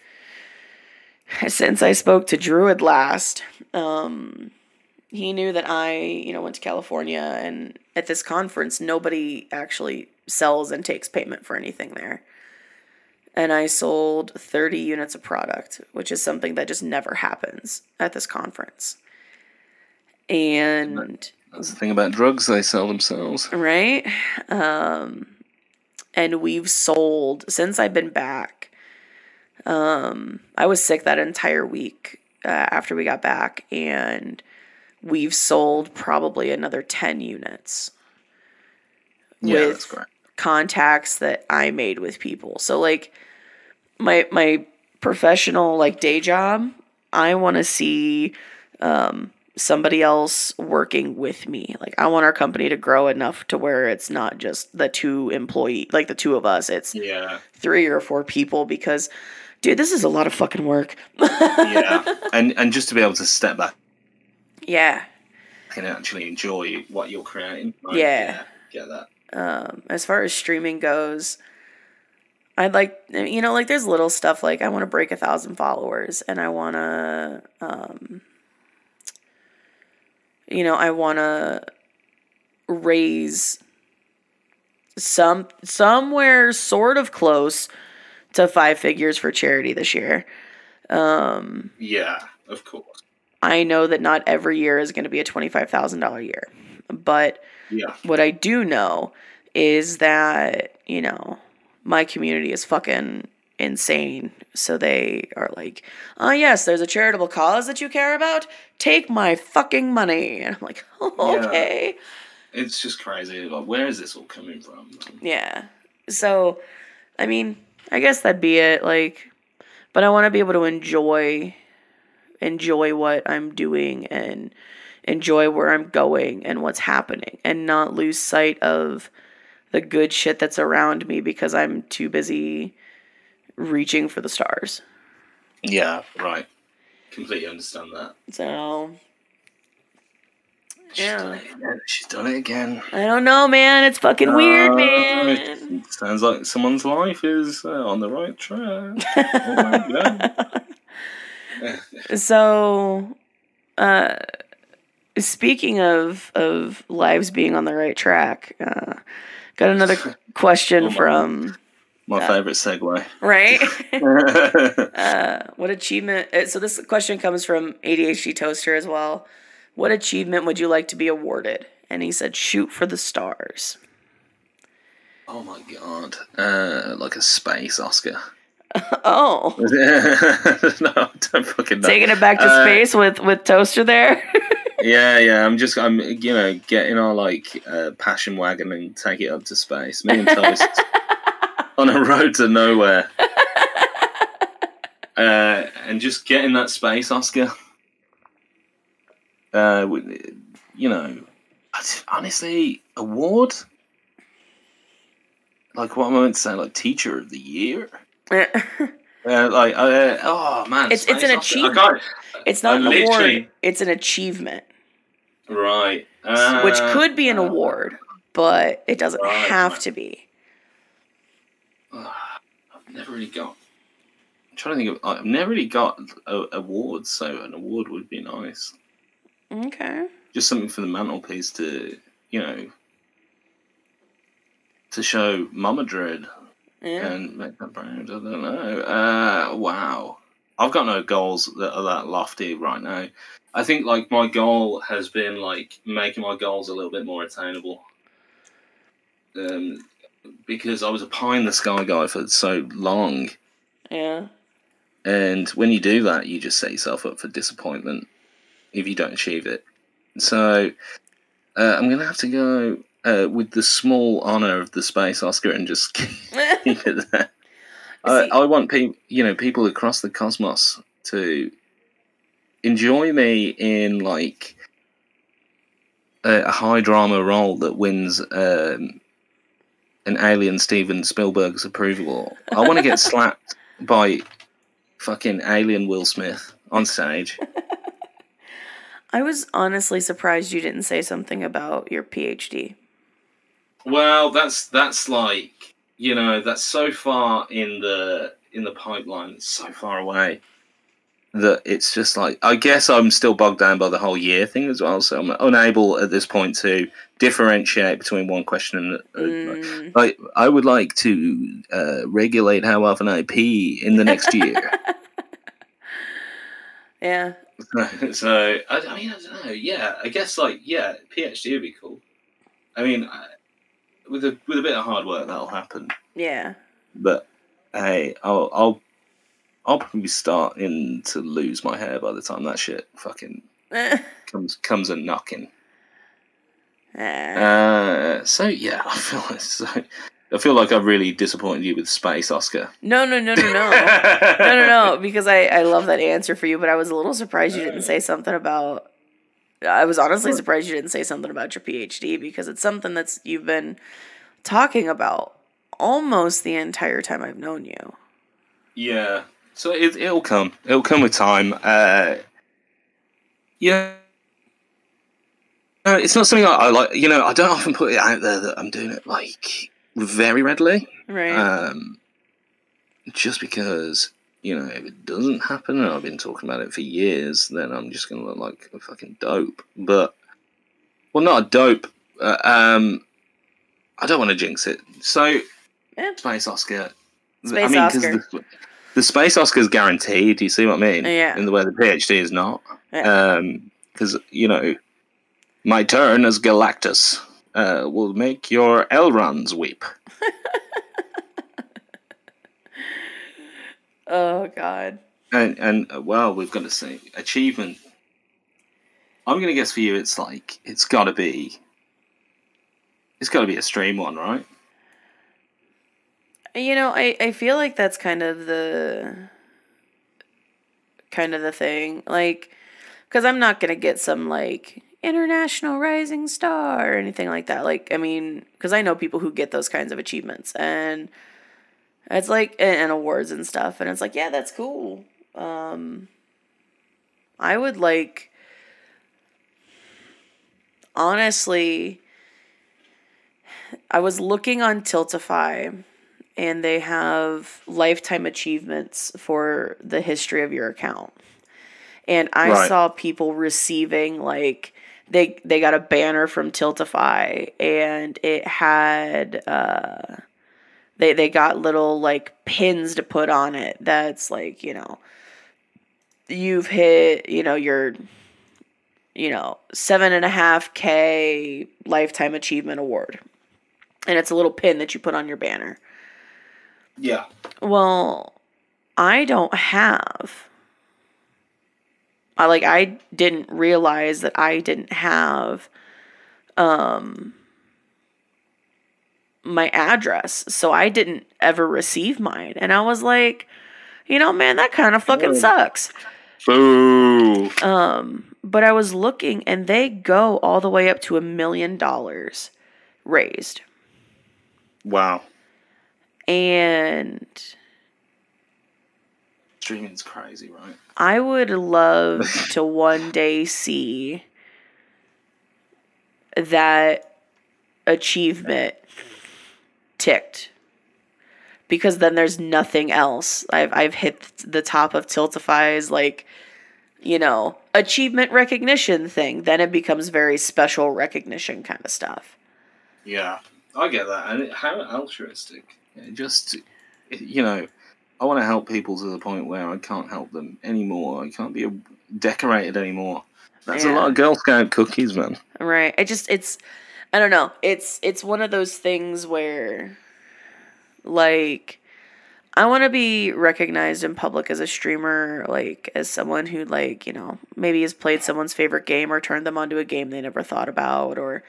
since I spoke to Druid last, um, he knew that I, you know, went to California and at this conference, nobody actually sells and takes payment for anything there and I sold 30 units of product, which is something that just never happens at this conference. And That's the thing about drugs, they sell themselves. right? Um and we've sold since I've been back. Um I was sick that entire week uh, after we got back and we've sold probably another 10 units. Yeah, with that's great. Contacts that I made with people. So like my my professional like day job, I want to see um somebody else working with me. Like I want our company to grow enough to where it's not just the two employee like the two of us. It's Yeah. three or four people because dude, this is a lot of fucking work. Yeah. and and just to be able to step back yeah. and actually enjoy what you're creating. Like, Yeah. Get that. Um, as far as streaming goes, I'd like you know like there's little stuff like I want to break a thousand followers and I want to um, you know I want to raise some somewhere sort of close to five figures for charity this year. Um, Yeah, of course. I know that not every year is going to be a twenty five thousand dollar year, but Yeah. what I do know is that, you know, my community is fucking insane. So they are like, oh, yes, there's a charitable cause that you care about. Take my fucking money. And I'm like, oh, Yeah. okay. It's just crazy. Like, where is this all coming from? Yeah. So, I mean, I guess that'd be it. Like, but I want to be able to enjoy, enjoy what I'm doing and enjoy where I'm going and what's happening and not lose sight of the good shit that's around me because I'm too busy reaching for the stars. Yeah, right. Completely understand that. So, She's Yeah. done it again. She's done it again. I don't know, man. It's fucking weird, Uh, man. Sounds like someone's life is uh, on the right track. Oh so uh speaking of of lives being on the right track uh got another question Oh my from My favourite segue. right uh what achievement uh, so this question comes from adhd toaster as well what achievement would you like to be awarded and he said shoot for the stars oh my god. Uh, like a space Oscar. oh no, I don't fucking know. taking it back to Uh, space with with toaster there Yeah, yeah. I'm just, I'm, you know, getting our like uh, passion wagon and take it up to space. Me and Toast on a road to nowhere, uh, and just getting that space Oscar. Uh, you know, honestly, award. Like what am I meant to say? Like teacher of the year. Uh, like, uh, oh man, It's- it's Space an achievement. Can't- It's not I an award. It's an achievement, right, which uh, could be an uh, award, but it doesn't Right, have right. to be. I've never really got. I'm trying to think of. I've never really got a, awards, so an award would be nice. Okay. Just something for the mantelpiece to, you know, to show Mama Dread Yeah. and make that proud. I don't know. Uh, wow. I've got no goals that are that lofty right now. I think like my goal has been like making my goals a little bit more attainable. Um, because I was a pie in the sky guy for so long, Yeah. and when you do that, you just set yourself up for disappointment if you don't achieve it. So uh, I'm gonna have to go uh, with the small honor of the space Oscar and just keep it there. I, I want people, you know, people across the cosmos to enjoy me in like a, a high drama role that wins um, an alien Steven Spielberg's approval. I want to get slapped by fucking alien Will Smith on stage. I was honestly surprised you didn't say something about your PhD. Well, that's that's like you know that's so far in the in the pipeline, it's so far away that it's just like I guess I'm still bogged down by the whole year thing as well. So I'm unable at this point to differentiate between one question and Mm. like I would like to uh, regulate how often I pee in the next year. Yeah. so I, I mean I don't know. Yeah, I guess like yeah, PhD would be cool. I mean, I, with a with a bit of hard work, that'll happen. Yeah. But hey, I'll I'll I'll probably start in to lose my hair by the time that shit fucking comes comes a knocking. Ah. Uh, so yeah, I feel like so, I feel like I've really disappointed you with space, Oscar. no, no, no, no, no. no, no, no, because I, I love that answer for you, but I was a little surprised you didn't say something about. I was honestly surprised you didn't say something about your PhD because it's something that's you've been talking about almost the entire time I've known you. Yeah. So it, it'll come. It'll come with time. Uh, yeah. No, it's not something I, I like. You know, I don't often put it out there that I'm doing it like very readily. Right. Um, just because you know, if it doesn't happen, and I've been talking about it for years, then I'm just gonna look like a fucking dope. But well, not a dope. Uh, um, I don't want to jinx it. So, Yeah. Space Oscar. Space 'cause Oscar. The, the Space Oscar is guaranteed. Do you see what I mean? Yeah. In the way the PhD is not. Yeah. Um, because you know, my turn as Galactus uh, will make your Elrons weep. oh God. And and uh, well, we've got to say achievement. I'm gonna guess for you, it's like it's got to be. It's got to be a stream one, right? You know, I, I feel like that's kind of the kind of the thing. Like cuz I'm not going to get some like international rising star or anything like that. Like I mean, cuz I know people who get those kinds of achievements and it's like and, awards and stuff and it's like, yeah, that's cool. Um I would like honestly I was looking on Tiltify and they have lifetime achievements for the history of your account. And I Right. saw people receiving like they they got a banner from Tiltify and it had uh they they got little like pins to put on it that's like, you know, you've hit, you know, your you know, seven and a half K lifetime achievement award. And it's a little pin that you put on your banner. Yeah. Well, I don't have. I like I didn't realize that I didn't have um my address. So I didn't ever receive mine. And I was like, you know, man, that kind of fucking sucks. Boo. Um, but I was looking and they go all the way up to a million dollars raised. Wow. And Streaming's crazy, right? I would love to one day see that achievement ticked. Because then there's nothing else. I've I've hit the top of Tiltify's like, you know, achievement recognition thing. Then it becomes very special recognition kind of stuff. Yeah, I get that, and it, how altruistic. It just, you know, I want to help people to the point where I can't help them anymore. I can't be decorated anymore. That's Yeah. a lot of Girl Scout cookies, man. Right. I just it's I don't know. It's it's one of those things where like I want to be recognized in public as a streamer, like as someone who like, you know, maybe has played someone's favorite game or turned them onto a game they never thought about or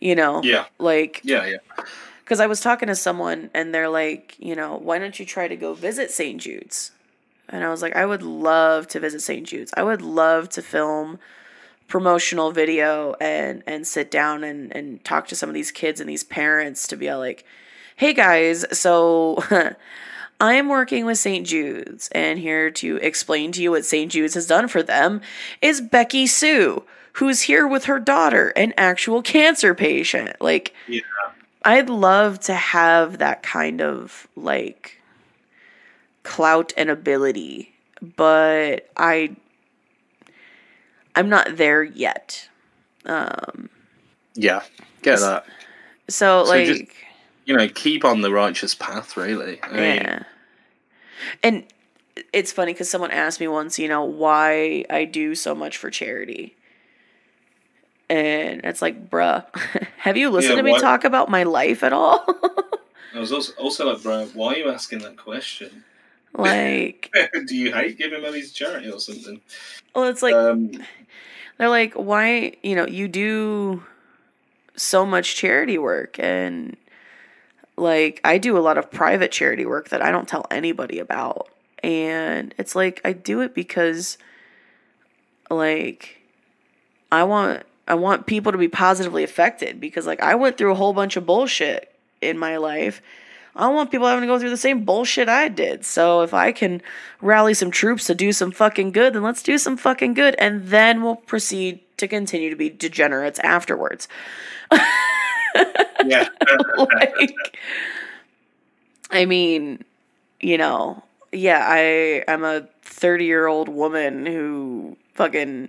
you know, Yeah, like yeah, yeah. because I was talking to someone and they're like, you know, why don't you try to go visit St. Jude's? And I was like, I would love to visit St. Jude's. I would love to film promotional video and and sit down and and talk to some of these kids and these parents to be like, hey guys, so I'm working with St. Jude's and here to explain to you what St. Jude's has done for them is Becky Sue, who's here with her daughter, an actual cancer patient. Like Yeah. I'd love to have that kind of like clout and ability, but I I'm not there yet. Um Yeah, get that. so, So like just- You know, keep on the righteous path, really. I mean, yeah. And it's funny cuz someone asked me once, you know, why I do so much for charity. And it's like, bruh, have you listened Yeah, to me why- talk about my life at all? I was also, also like, bro, why are you asking that question? Like, Do you hate giving money to charity or something? well, it's like, um, they're like, why, you know, you do so much charity work and like I do a lot of private charity work that I don't tell anybody about. And it's like I do it because like I want I want people to be positively affected because like I went through a whole bunch of bullshit in my life. I don't want people having to go through the same bullshit I did. So if I can rally some troops to do some fucking good, then let's do some fucking good and then we'll proceed to continue to be degenerates afterwards. yeah. like I mean, you know, yeah, I I'm a 30-year-old woman who fucking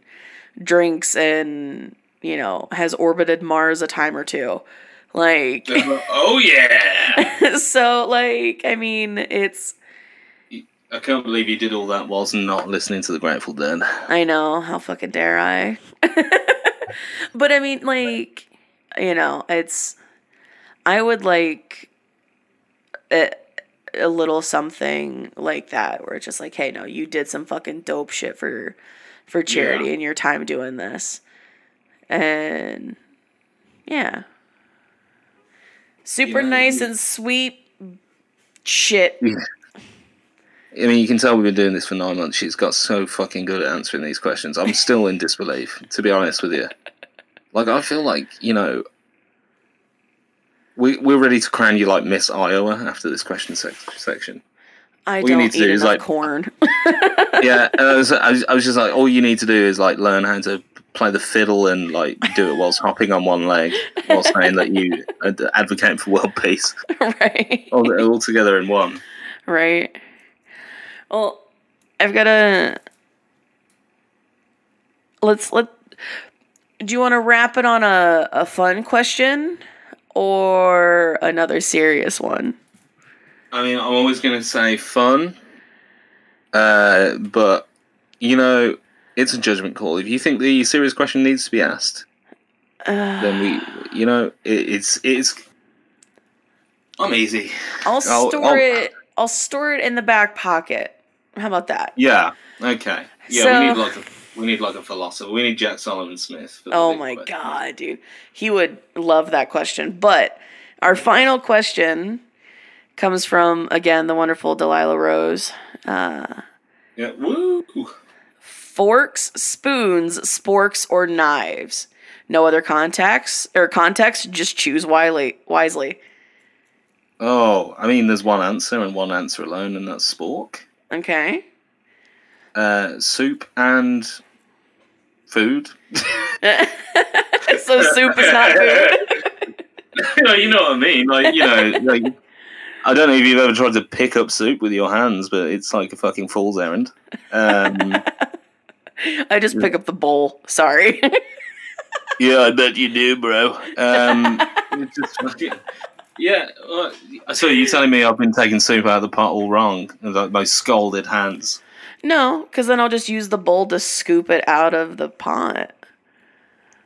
drinks and, you know, has orbited Mars a time or two. Like oh yeah! so like I mean, it's I can't believe you did all that whilst not listening to the Grateful Dead. I know, how fucking dare I? but I mean, like, you know, it's. I would like a, a little something like that where it's just like, hey, no, you did some fucking dope shit for for charity Yeah. in your time doing this. And yeah. Super Yeah, nice you- and sweet shit. I mean, you can tell we've been doing this for nine months. She's got so fucking good at answering these questions. I'm still in disbelief, to be honest with you. Like, I feel like, you know, we, we're ready to crown you like Miss Iowa after this question sec- section. I All don't need to eat do is, like- corn. Yeah, and I was, I was, I was just like, all you need to do is like learn how to play the fiddle and like do it whilst hopping on one leg, while saying that you advocate for world peace, right. all, all together in one. Right. Well, I've got a. Let's let. Do you want to wrap it on a, a fun question or another serious one? I mean, I'm always going to say fun, uh, but you know, it's a judgment call. If you think the serious question needs to be asked, Uh, then we, you know, it, it's it's. I'm easy. I'll I'll- store I'll- it. I'll store it in the back pocket. How about that? Yeah. Okay. Yeah. So- we need like a we need like a philosopher. We need Jack Solomon Smith. for Oh my question. god, dude. He would love that question. But our final question comes from again the wonderful Delilah Rose. Uh Yeah. Woo. Forks, spoons, sporks, or knives. No other context or context. Just choose wisely. Wisely. Oh, I mean, there's one answer and one answer alone, and that's spork. Okay. Uh, soup and food. so soup is not food. you, know, you know what I mean? Like, you know, like I don't know if you've ever tried to pick up soup with your hands, but it's like a fucking fool's errand. Um, I just pick up the bowl. Sorry. yeah, I bet you do, bro. Um, it's just fucking- yeah. uh, So you're telling me I've been taking soup out of the pot all wrong? Like my scalded hands. no, because then I'll just use the bowl to scoop it out of the pot.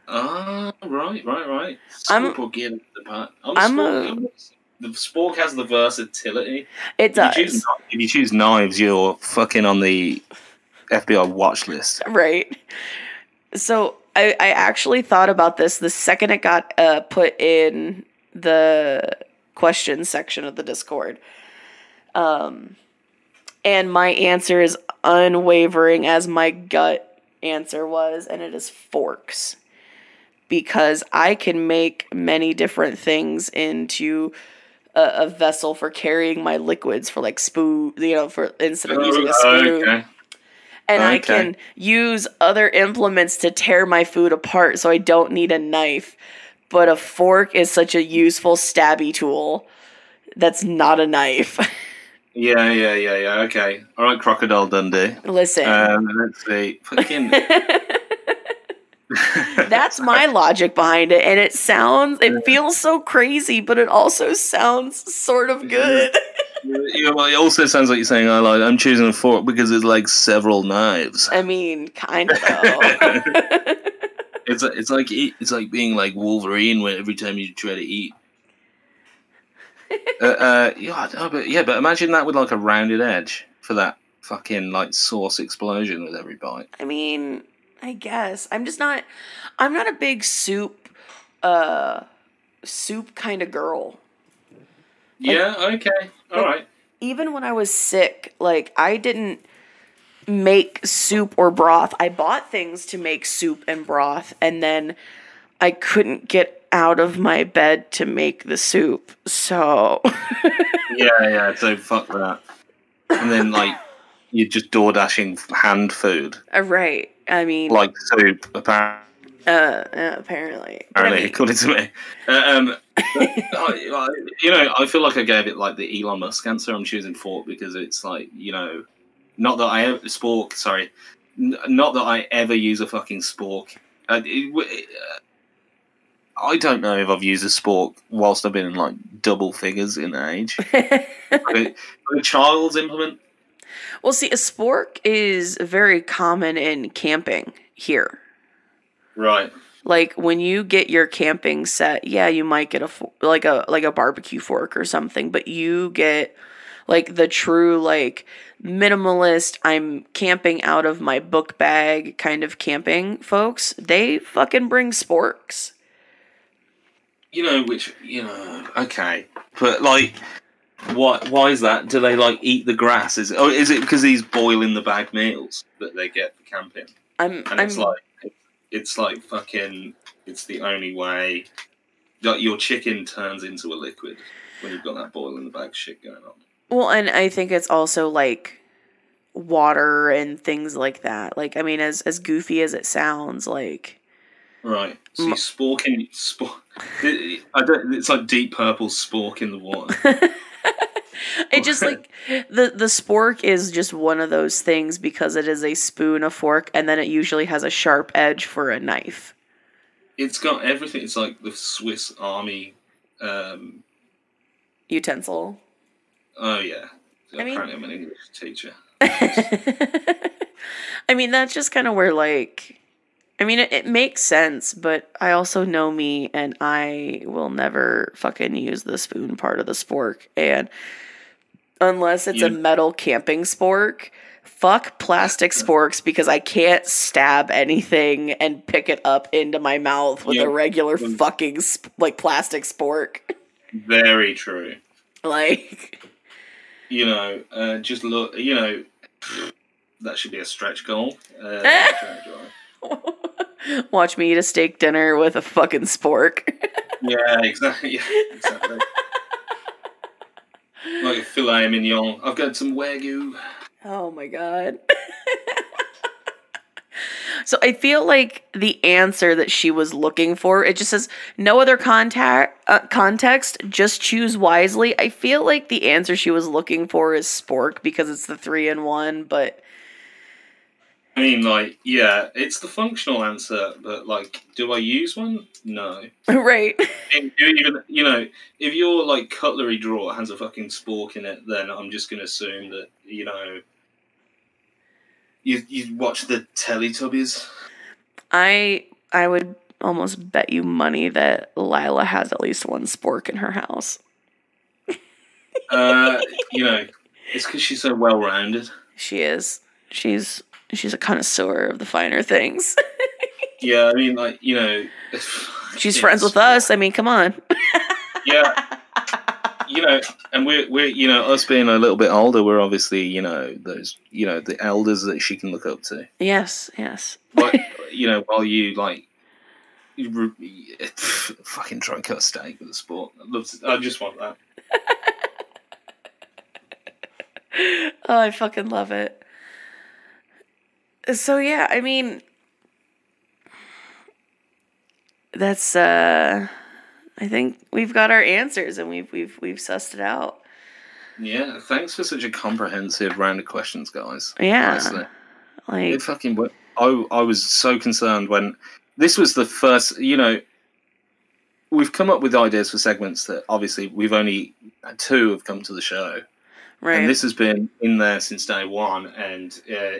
Ah, right, right, right. I'm- Spork will get the pot. I'm, I'm spork, a- the spork has the versatility. It If you, choose, does. if you choose knives, you're fucking on the FBI watch list. Right. So I, I actually thought about this the second it got uh, put in the question section of the Discord. Um, and my answer is unwavering as my gut answer was, and it is forks. Because I can make many different things into a, a vessel for carrying my liquids for like spoon, you know, for instead of using a spoon Oh, okay. And I can use other implements to tear my food apart so I don't need a knife. But a fork is such a useful stabby tool that's not a knife. Yeah, yeah, yeah, yeah. Okay. All right, Crocodile Dundee. Listen, Um, let's see. Fucking. that's my logic behind it. And it sounds, it feels so crazy, but it also sounds sort of good. Yeah, well, it also sounds like you're saying I like I'm choosing a fork because it's like several knives. I mean, kind of. It's it's like eat, it's like being like Wolverine when every time you try to eat. uh, uh, yeah, I but yeah, but imagine that with like a rounded edge for that fucking like sauce explosion with every bite. I mean, I guess I'm just not. I'm not a big soup, uh, soup kind of girl. Yeah. Okay. All right. Even when I was sick, like I didn't make soup or broth. I bought things to make soup and broth, and then I couldn't get out of my bed to make the soup. So Yeah, yeah. So fuck that. And then like you're just door dashing hand food uh, right. I mean, like soup. Apparently. uh, uh, apparently. But I apparently, mean, according to me. Uh, um, I, you know, I feel like I gave it like the Elon Musk answer. I'm choosing fork because it's like you know, not that I ever spork. Sorry, n- not that I ever use a fucking spork. Uh, it, w- uh, I don't know if I've used a spork whilst I've been in like double figures in age. But a, but a child's implement. Well, see, a spork is very common in camping here. Right. like when you get your camping set yeah you might get a like a like a barbecue fork or something but you get like the true like minimalist i'm camping out of my book bag kind of camping folks they fucking bring sporks You know which you know. Okay, but like, what? Why is that? Do they like eat the grass? Is it? Oh, is it because these boiling the bag meals that they get for camping? i'm And i'm it's like, it's like fucking. It's the only way. Like your chicken turns into a liquid when you've got that boiling the bag shit going on. well and i think it's also like water and things like that like i mean as as goofy as it sounds like Right. So you spork in spork. I don't. It's like deep purple spork in the water. it just like the the spork is just one of those things because it is a spoon, a fork, and then it usually has a sharp edge for a knife. it's got everything. It's like the Swiss Army. Um, Utensil. oh yeah. I mean- Apparently, I'm an English teacher. I mean, that's just kind of where like. I mean, it, it makes sense, but I also know me, and I will never fucking use the spoon part of the spork. And unless it's a metal camping spork, fuck plastic sporks because I can't stab anything and pick it up into my mouth with Yeah. a regular fucking sp- like plastic spork. Very true. like, You know, uh, just look. You know, that should be a stretch goal. Uh, watch me eat a steak dinner with a fucking spork. yeah, exactly. Yeah, exactly. Like a filet mignon. I've got some wagyu. Oh my god. so I feel like the answer that she was looking for, it just says no other contact uh, context, just choose wisely. I feel like the answer she was looking for is spork because it's the 3 in 1, but I mean, like, yeah, it's the functional answer, but like, do I use one? No. right. You even, you know, if your like cutlery drawer has a fucking spork in it, then I'm just going to assume that you know you you watch the Teletubbies. I I would almost bet you money that Lila has at least one spork in her house. Uh, you know, it's because she's so well rounded. She is. She's she's a connoisseur of the finer things. Yeah, I mean, like you know, she's friends with us. I mean, come on. Yeah, you know, and we're we're you know us being a little bit older, we're obviously you know those you know the elders that she can look up to. yes, yes. But you know, while you like. You re- fucking try and cut a steak with a spork. I, love to, I just want that. Oh, I fucking love it. So yeah, I mean that's uh I think we've got our answers and we've we've we've sussed it out. Yeah, thanks for such a comprehensive round of questions, guys. Yeah. Honestly. Like It fucking. I I was so concerned when this was the first. You know, we've come up with ideas for segments that obviously we've only two have come to the show, right. and this has been in there since day one. And uh,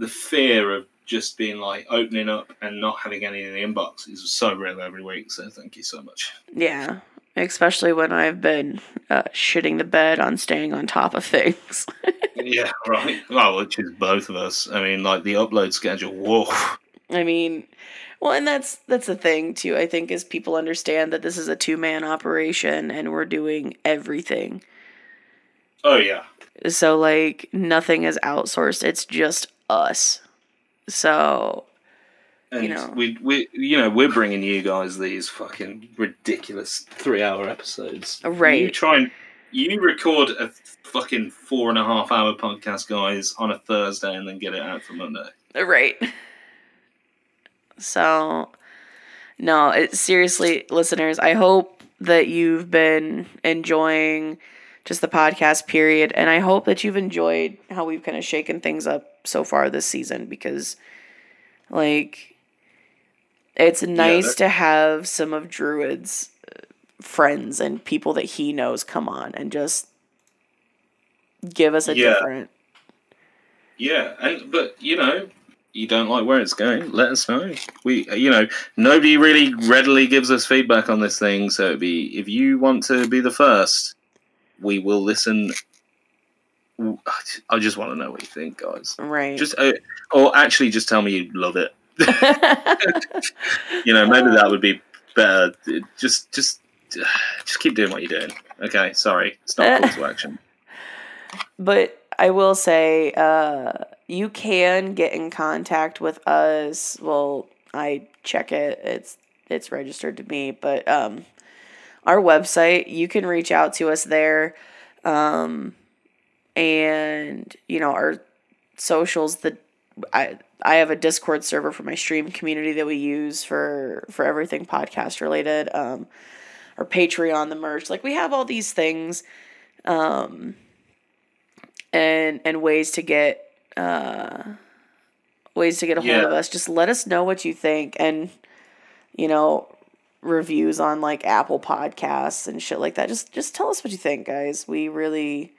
the fear of just being like opening up and not having any in the inbox is so real every week. So thank you so much. yeah. Especially when I've been uh, shitting the bed on staying on top of things. yeah, right. Well, which is both of us. I mean, like the upload schedule. Whoa. I mean, well, and that's that's the thing too. I think is people understand that this is a two man operation and we're doing everything. Oh yeah. So like nothing is outsourced. It's just us. So And You know. we we you know we're bringing you guys these fucking ridiculous three hour episodes. Right. You try and you record a fucking four and a half hour podcast, guys, on a Thursday, and then get it out for Monday. right. So no, it, seriously, listeners, I hope that you've been enjoying just the podcast period and I hope that you've enjoyed how we've kind of shaken things up so far this season because like it's nice that- to have some of Druid's uh, friends and people that he knows come on and just give us a Yeah. different Yeah, and but you know. You don't like where it's going? Let us know. We, you know, nobody really readily gives us feedback on this thing. So it'd be if you want to be the first, we will listen. I just want to know what you think, guys. right. Just uh, or actually, just tell me you love it. You know, maybe that would be better. Just, just, just keep doing what you're doing. Okay, sorry, it's not call to action. but I will say, uh, you can get in contact with us. Well, I check it; it's it's registered to me. But um, our website, you can reach out to us there, um, and you know our socials. The I I have a Discord server for my stream community that we use for for everything podcast related. Um, our Patreon, the merch, like we have all these things. Um, and and ways to get uh ways to get a hold Yeah. of us just let us know what you think and you know reviews on like apple podcasts and shit like that just just tell us what you think guys we really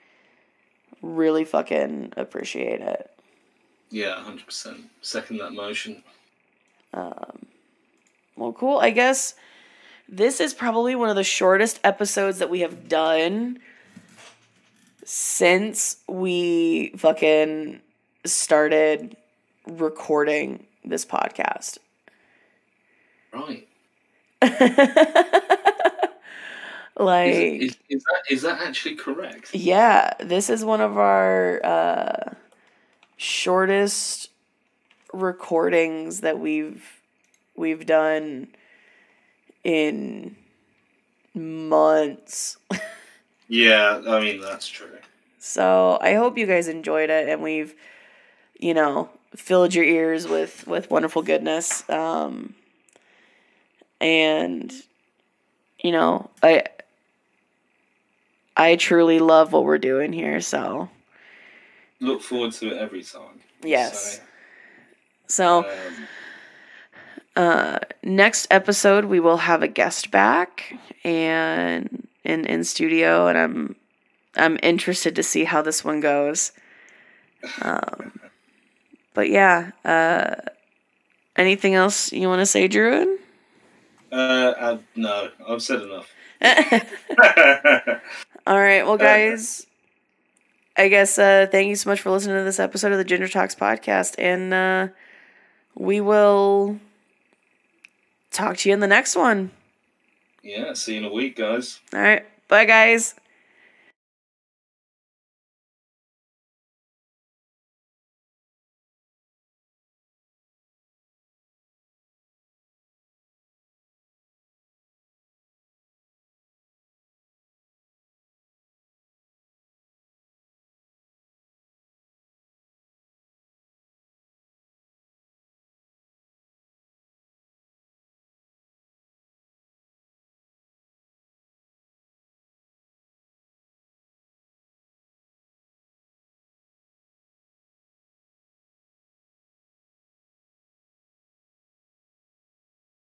really fucking appreciate it Yeah, hundred percent. Second that motion. Um well cool i guess this is probably one of the shortest episodes that we have done since we fucking started recording this podcast. Right. like, Is, is, is that is that actually correct? yeah, this is one of our uh, shortest recordings that we've we've done in months. Yeah, I mean that's true. So I hope you guys enjoyed it and we've, you know, filled your ears with with wonderful goodness. Um, and you know, I I truly love what we're doing here. So Look forward to it every time. yes. So, So um, uh, next episode we will have a guest back and in in studio, and I'm I'm interested to see how this one goes. Um, but yeah. Uh, anything else you want to say, Druid? Uh, uh, no, I've said enough. All right, well, guys. I guess uh, thank you so much for listening to this episode of the Ginger Talks podcast, and uh, we will talk to you in the next one. yeah, see you in a week, guys. All right, bye, guys.